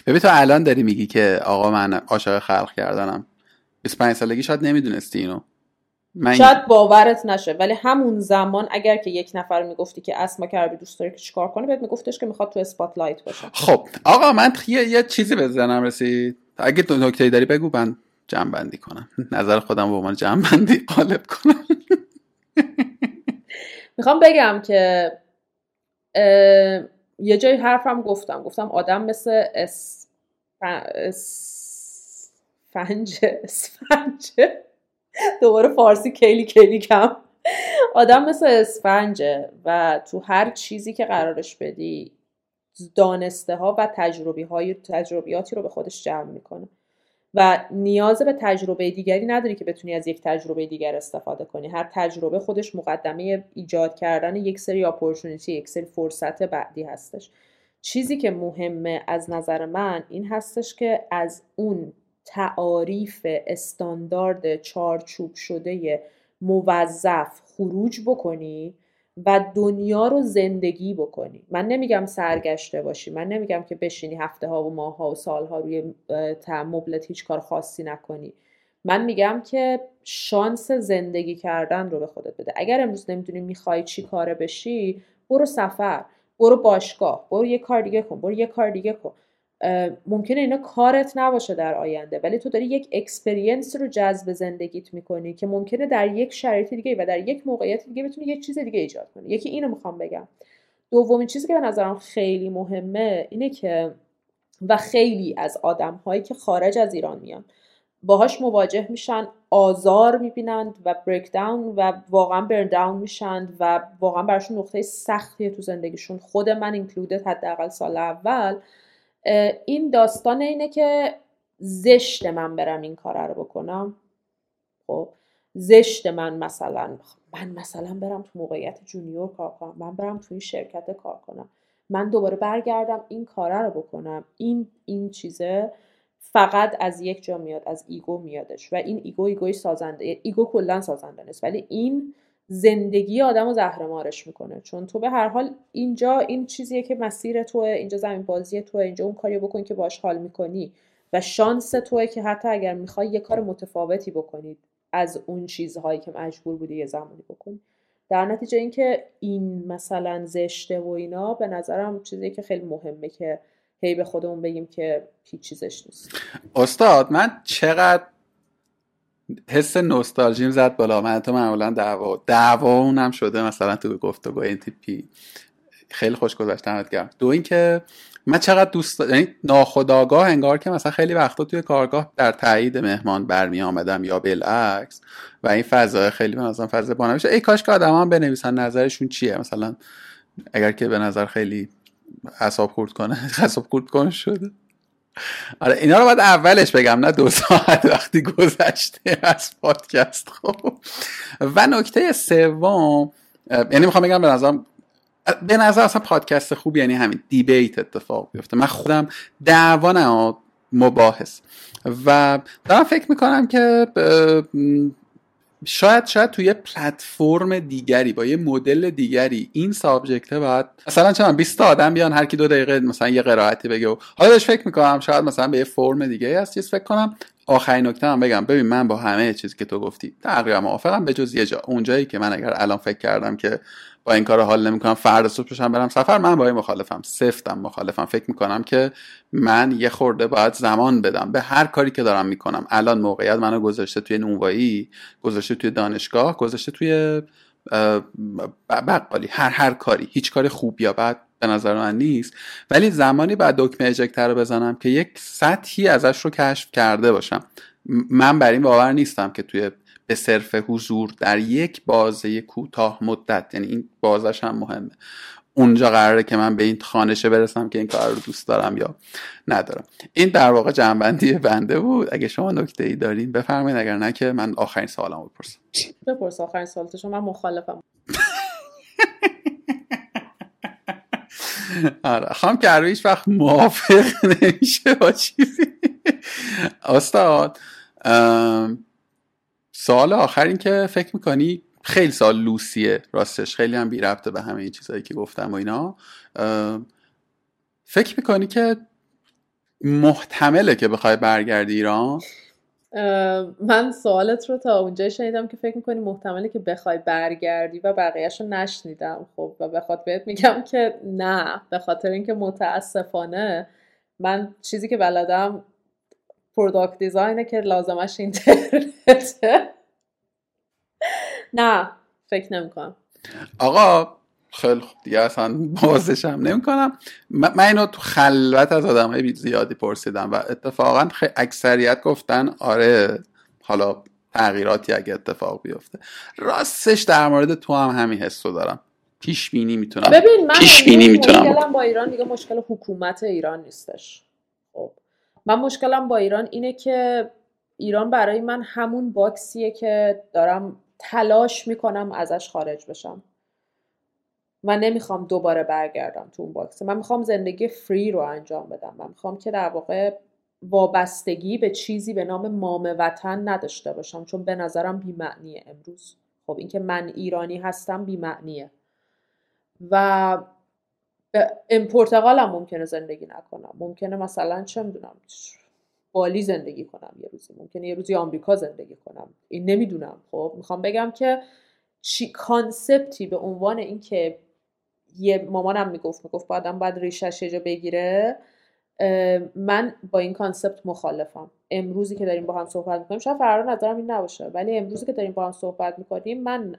ببین تو الان داری میگی که آقا من عاشق خلق کردنم. 25 سالگی شاید نمی‌دونستی اینو. من... شاید باورت نشه ولی همون زمان اگر که یک نفر می‌گفتی که اسما کربی دوست داری که چیکار کنه بهت میگفتش که می‌خواد تو اسپاتلایت باشه. خب آقا من یه, یه چیزی بزنم رسید. اگه تو نکته داری بگو من جمع بندی کنم. <laughs> نظر خودم به عنوان جمع بندی قالب <laughs> کنم. می‌خوام بگم که یه جای حرفم گفتم. گفتم آدم مثل اس فنج اسفنجه <laughs> دوباره فارسی کلی کلی کم. آدم مثل اسفنجه و تو هر چیزی که قرارش بدی دانسته ها و تجربی های تجربیاتی رو به خودش جمع می‌کنه. و نیاز به تجربه دیگری نداری که بتونی از یک تجربه دیگر استفاده کنی. هر تجربه خودش مقدمه ایجاد کردن یک سری اپورتونیتی یک سری فرصت بعدی هستش. چیزی که مهمه از نظر من این هستش که از اون تعاریف استاندارد چارچوب شده موظف خروج بکنی و دنیا رو زندگی بکنی. من نمیگم سرگشته باشی من نمیگم که بشینی هفته ها و ماه ها و سال ها روی مبلت هیچ کار خاصی نکنی. من میگم که شانس زندگی کردن رو به خودت بده. اگر امروز نمی‌دونی می‌خوای چی کاره بشی برو سفر برو باشگاه برو یه کار دیگه کن برو یه کار دیگه کن. ممکنه اینا کارت نباشه در آینده ولی تو داری یک experience رو جذب زندگیت می‌کنی که ممکنه در یک شرایط دیگه و در یک موقعیت دیگه بتونی یک چیز دیگه ایجاد کنی. یکی اینو می‌خوام بگم. دومین چیزی که به نظرم خیلی مهمه اینه که و خیلی از آدم هایی که خارج از ایران میان باهاش مواجه میشن آزار می‌بینند و بریک داون و واقعا برن داون میشن و واقعا براشون نقطه سختیه تو زندگیشون. خود من اینکلودد حداقل سال اول. این داستان اینه که زشت من برم این کار رو بکنم. خب زشت من مثلا من مثلا برم تو موقعیت junior کار کنم من برم تو این شرکت کار کنم. من دوباره برگردم این کاره رو بکنم. این این چیزه فقط از یک جا میاد از ego میادش. و این ego ego ی سازنده ego کلا سازنده نیست. ولی این زندگی آدم رو زهرمارش می‌کنه. چون تو به هر حال اینجا این چیزیه که مسیر توه اینجا زمین بازی توه اینجا اون کاری بکنی که باش حال می‌کنی. و شانس توه که حتی اگر می‌خوای یه کار متفاوتی بکنید از اون چیزهایی که مجبور بودی یه زمانی بکنی. در نتیجه اینکه این مثلا زشته و اینا به نظرم چیزی که خیلی مهمه که هی به خودمون بگیم که هیچ چیزش نیست. استاد من چقدر حس نوستالژیم زد بالا. من تو معمولا دعوا دعوا اونم شده مثلا تو گفتگو این تیپی خیلی خوش گذشت گرم. دو اینکه من چقدر دوست یعنی ناخداگاه انگار که مثلا خیلی وقتا توی کارگاه در تایید مهمان برمی آمدم یا بالعکس و این فضا خیلی به نظرم فضا بانه میشه. ای کاش که آدم هم بنویسن نظرشون چیه؟ مثلا اگر که به نظر خیلی حساب خورد کنه <laughs> حساب خورد کنه شده. آره اینا رو باید اولش بگم نه دو ساعت وقتی گذشته از پادکست. خب. و نکته سوم یعنی می‌خوام بگم به نظرم به نظر اصلا پادکست خوب یعنی همین دیبیت اتفاق بیفته. من خودم دعوا نه مباحث. و دارم فکر می‌کنم که شاید شاید توی پلتفرم دیگری با یه مدل دیگری این سابجکته باید مثلا چند 20 آدم بیان هر کی دو دقیقه مثلا یه قرائتی بگه حالا بهش فکر می‌کنم شاید مثلا به یه فرم دیگه هست چیز فکر کنم. آخرین نکته هم بگم. ببین من با همه چیزی که تو گفتی تقریبا موافقم. به جز یه جا. اونجایی که من اگر الان فکر کردم که با این کار حال نمی‌کنم. فردا صبح بشم برم سفر. من با این مخالفم. سفتم مخالفم. فکر می‌کنم که من یه خورده باید زمان بدم. به هر کاری که دارم می‌کنم. الان موقعیت منو گذاشته توی نونوایی گذاشته توی دانشگاه گذاشته توی بقالی. هر هر کاری. هیچ کاری خوب یا بد به نظر من نیست. ولی زمانی بعد دکمه اجکتر رو بزنم که یک سطحی ازش رو کشف کرده باشم. من بر این باور نیستم که توی به صرف حضور در یک بازه کوتاه مدت. یعنی این بازش هم مهمه. اونجا قراره که من به این خانشه برسم که این کار رو دوست دارم یا ندارم. این در واقع جنبندی بنده بود. اگه شما نکته ای دارین بفرمایید. اگر نه که من آخرین سوالم بپرسم. بپرس آخرین سوالت شما من مخالفم. <laughs> آره. خواهم که هیچ وقت موافق نمیشه با چیزی. استاد سوال آخر این که فکر می‌کنی خیلی سال لوسیه راستش خیلی هم بی ربطه به همه این چیزهایی که گفتم و اینا. فکر می‌کنی که محتمله که بخوای برگردی ایران؟ من سوالت رو تا اونجا شنیدم که فکر می‌کنی محتمله که بخوای برگردی و بقیهش رو نشنیدم. خب و بخاطر بهت میگم که نه به خاطر اینکه متاسفانه من چیزی که بلدم پروداکت دیزاینه که لازمش اینترنته نه فکر نمی‌کنم. آقا خیلی خوب. دیگه اصلا بازش هم نمی کنم من اینو تو خلوت از آدم های زیادی پرسیدم و اتفاقا اکثریت گفتن آره حالا تغییراتی اگه اتفاق بیفته. راستش در مورد تو هم همین حسو دارم. پیش بینی می‌تونم. ببین من پیش بینی می‌تونم. با ایران دیگه مشکل حکومت ایران نیستش. خب. من مشکلم با ایران اینه که ایران برای من همون باکسیه که دارم تلاش می‌کنم ازش خارج بشم. من نمی‌خوام دوباره برگردم تو اون box. من می‌خوام زندگی free رو انجام بدم. من می‌خوام که در واقع وابستگی به چیزی به نام مام وطن نداشته باشم چون به نظرم بیمعنیه امروز. خب اینکه من ایرانی هستم بیمعنیه. و به پرتغال هم ممکنه زندگی نکنم. ممکنه مثلا چه می‌دونم بالی زندگی کنم یه روزی. ممکنه یه روزی آمریکا زندگی کنم. این نمی‌دونم. خب می‌خوام بگم که چی concept ی به عنوان اینکه یه مامانم می‌گفت می‌گفت بعدم باید ریشش جا بگیره من با این concept مخالفم. امروزی که داریم با هم صحبت می‌کنیم شاید فردا نظرم این نباشه ولی امروزی که داریم با هم صحبت می‌کنیم من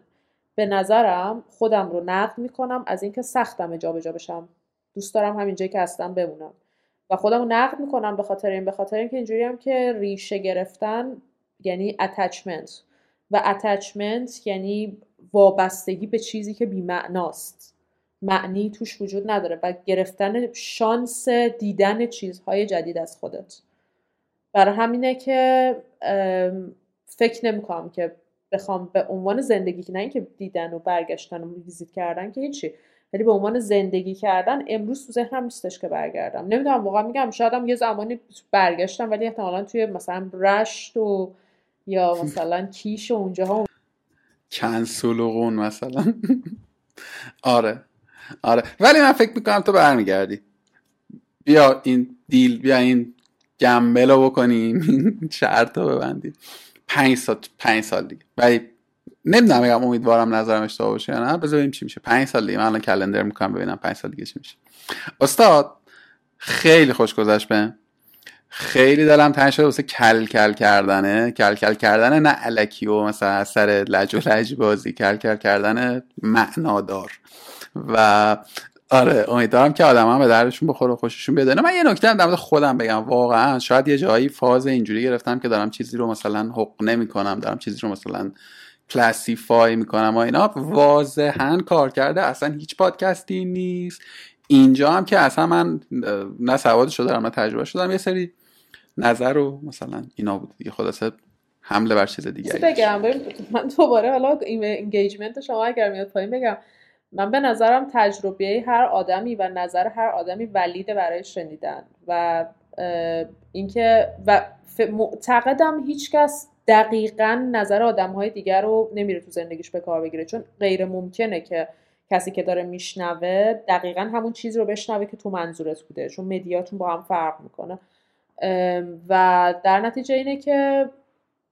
به نظرم خودم رو نقد می‌کنم از اینکه سختمه جابجا بشم. دوست دارم همینجایی که هستم بمونم. و خودم رو نقد می‌کنم به خاطر این به خاطر اینکه اینجوری هم که ریشه گرفتن یعنی اتچمنت و اتچمنت یعنی وابستگی به چیزی که بیمعناست. معنی توش وجود نداره و گرفتن شانس دیدن چیزهای جدید از خودت. برای همینه که فکر نمی‌کنم که بخوام به عنوان زندگی که نه اینکه دیدن و برگشتن و ویزیت کردن که هیچی ولی به عنوان زندگی کردن امروز تو ذهنم نیستش که برگردم. نمی‌دونم واقعا میگم شاید یه زمانی برگشتم ولی احتمالا توی مثلا رشت و یا <laughs> مثلا کیش و اونجاها کنسولوغون مثلا. <laughs> آره. آره. ولی من فکر می‌کنم تو برمیگردی. بیا این دیل بیا این گمبل رو بکنیم این شرط رو ببندیم پنج سال پنج سال دیگه. ولی نمی‌دونم بگم امیدوارم نظرم اشتباه باشه یا نه. بذاریم چی میشه. پنج سال دیگه. من الان کلندر می‌کنم ببینم پنج سال دیگه چی میشه. استاد خیلی خوش گذشت به. خیلی دلم تنگ شده واسه کل کل کردنه. کل کل کردن نه علکی و مثلا از سر لج و لج بازی. کل کل کردن معنادار. و آره امیدوارم که آدم هم به دردشون بخوره و خوششون بیاد من یه نکته در خودم بگم. واقعا شاید یه جایی فاز اینجوری گرفتم که دارم چیزی رو مثلا حق نمی کنم دارم چیزی رو مثلا کلاسیفای می‌کنم و اینا. واضحا کار کرده اصلا هیچ پادکستی نیست. اینجا هم که اصلا من نه سوادشو دارم نه تجربه‌شو یه سری نظر رو مثلا اینا بود. دیگه خلاصه حمله بر چیز دیگه بگم؟ من دوباره حالا engagement شما اگر میاد پایین بگم. من به نظرم تجربه هر آدمی و نظر هر آدمی valid ه برای شنیدن و اینکه و معتقدم هیچکس دقیقا نظر آدم های دیگر رو نمیره تو زندگیش به کار بگیره. چون غیر ممکنه که کسی که داره میشنوه دقیقا همون چیز رو بشنوه که تو منظورت بوده. چون مدیاتون با هم فرق می‌کنه. و در نتیجه اینه که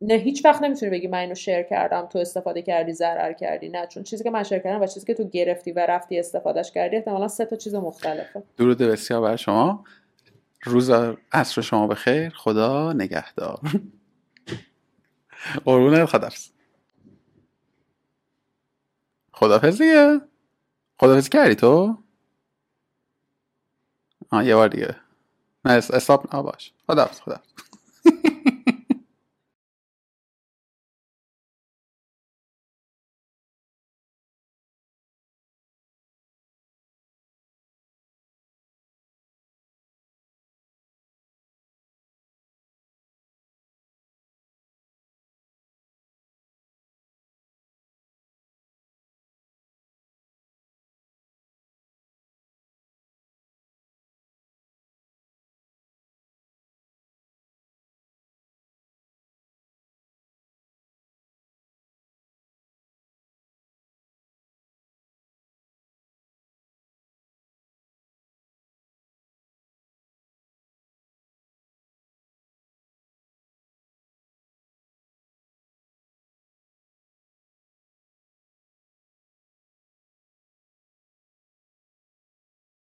نه هیچ وقت نمی‌تونی بگی من اینو شیر کردم تو استفاده کردی ضرر کردی نه. چون چیزی که من شیر کردم و چیزی که تو گرفتی و رفتی استفادهش کردی احتمالا سه تا چیز مختلفه. درود بسیار بر شما. روز عصر شما بخیر. خدا نگهدار. قربون خدافز خدافز دیگه. خدافزی کردی تو؟ آه یه بار دیگه. نه استاپ باش. خدافز خدافز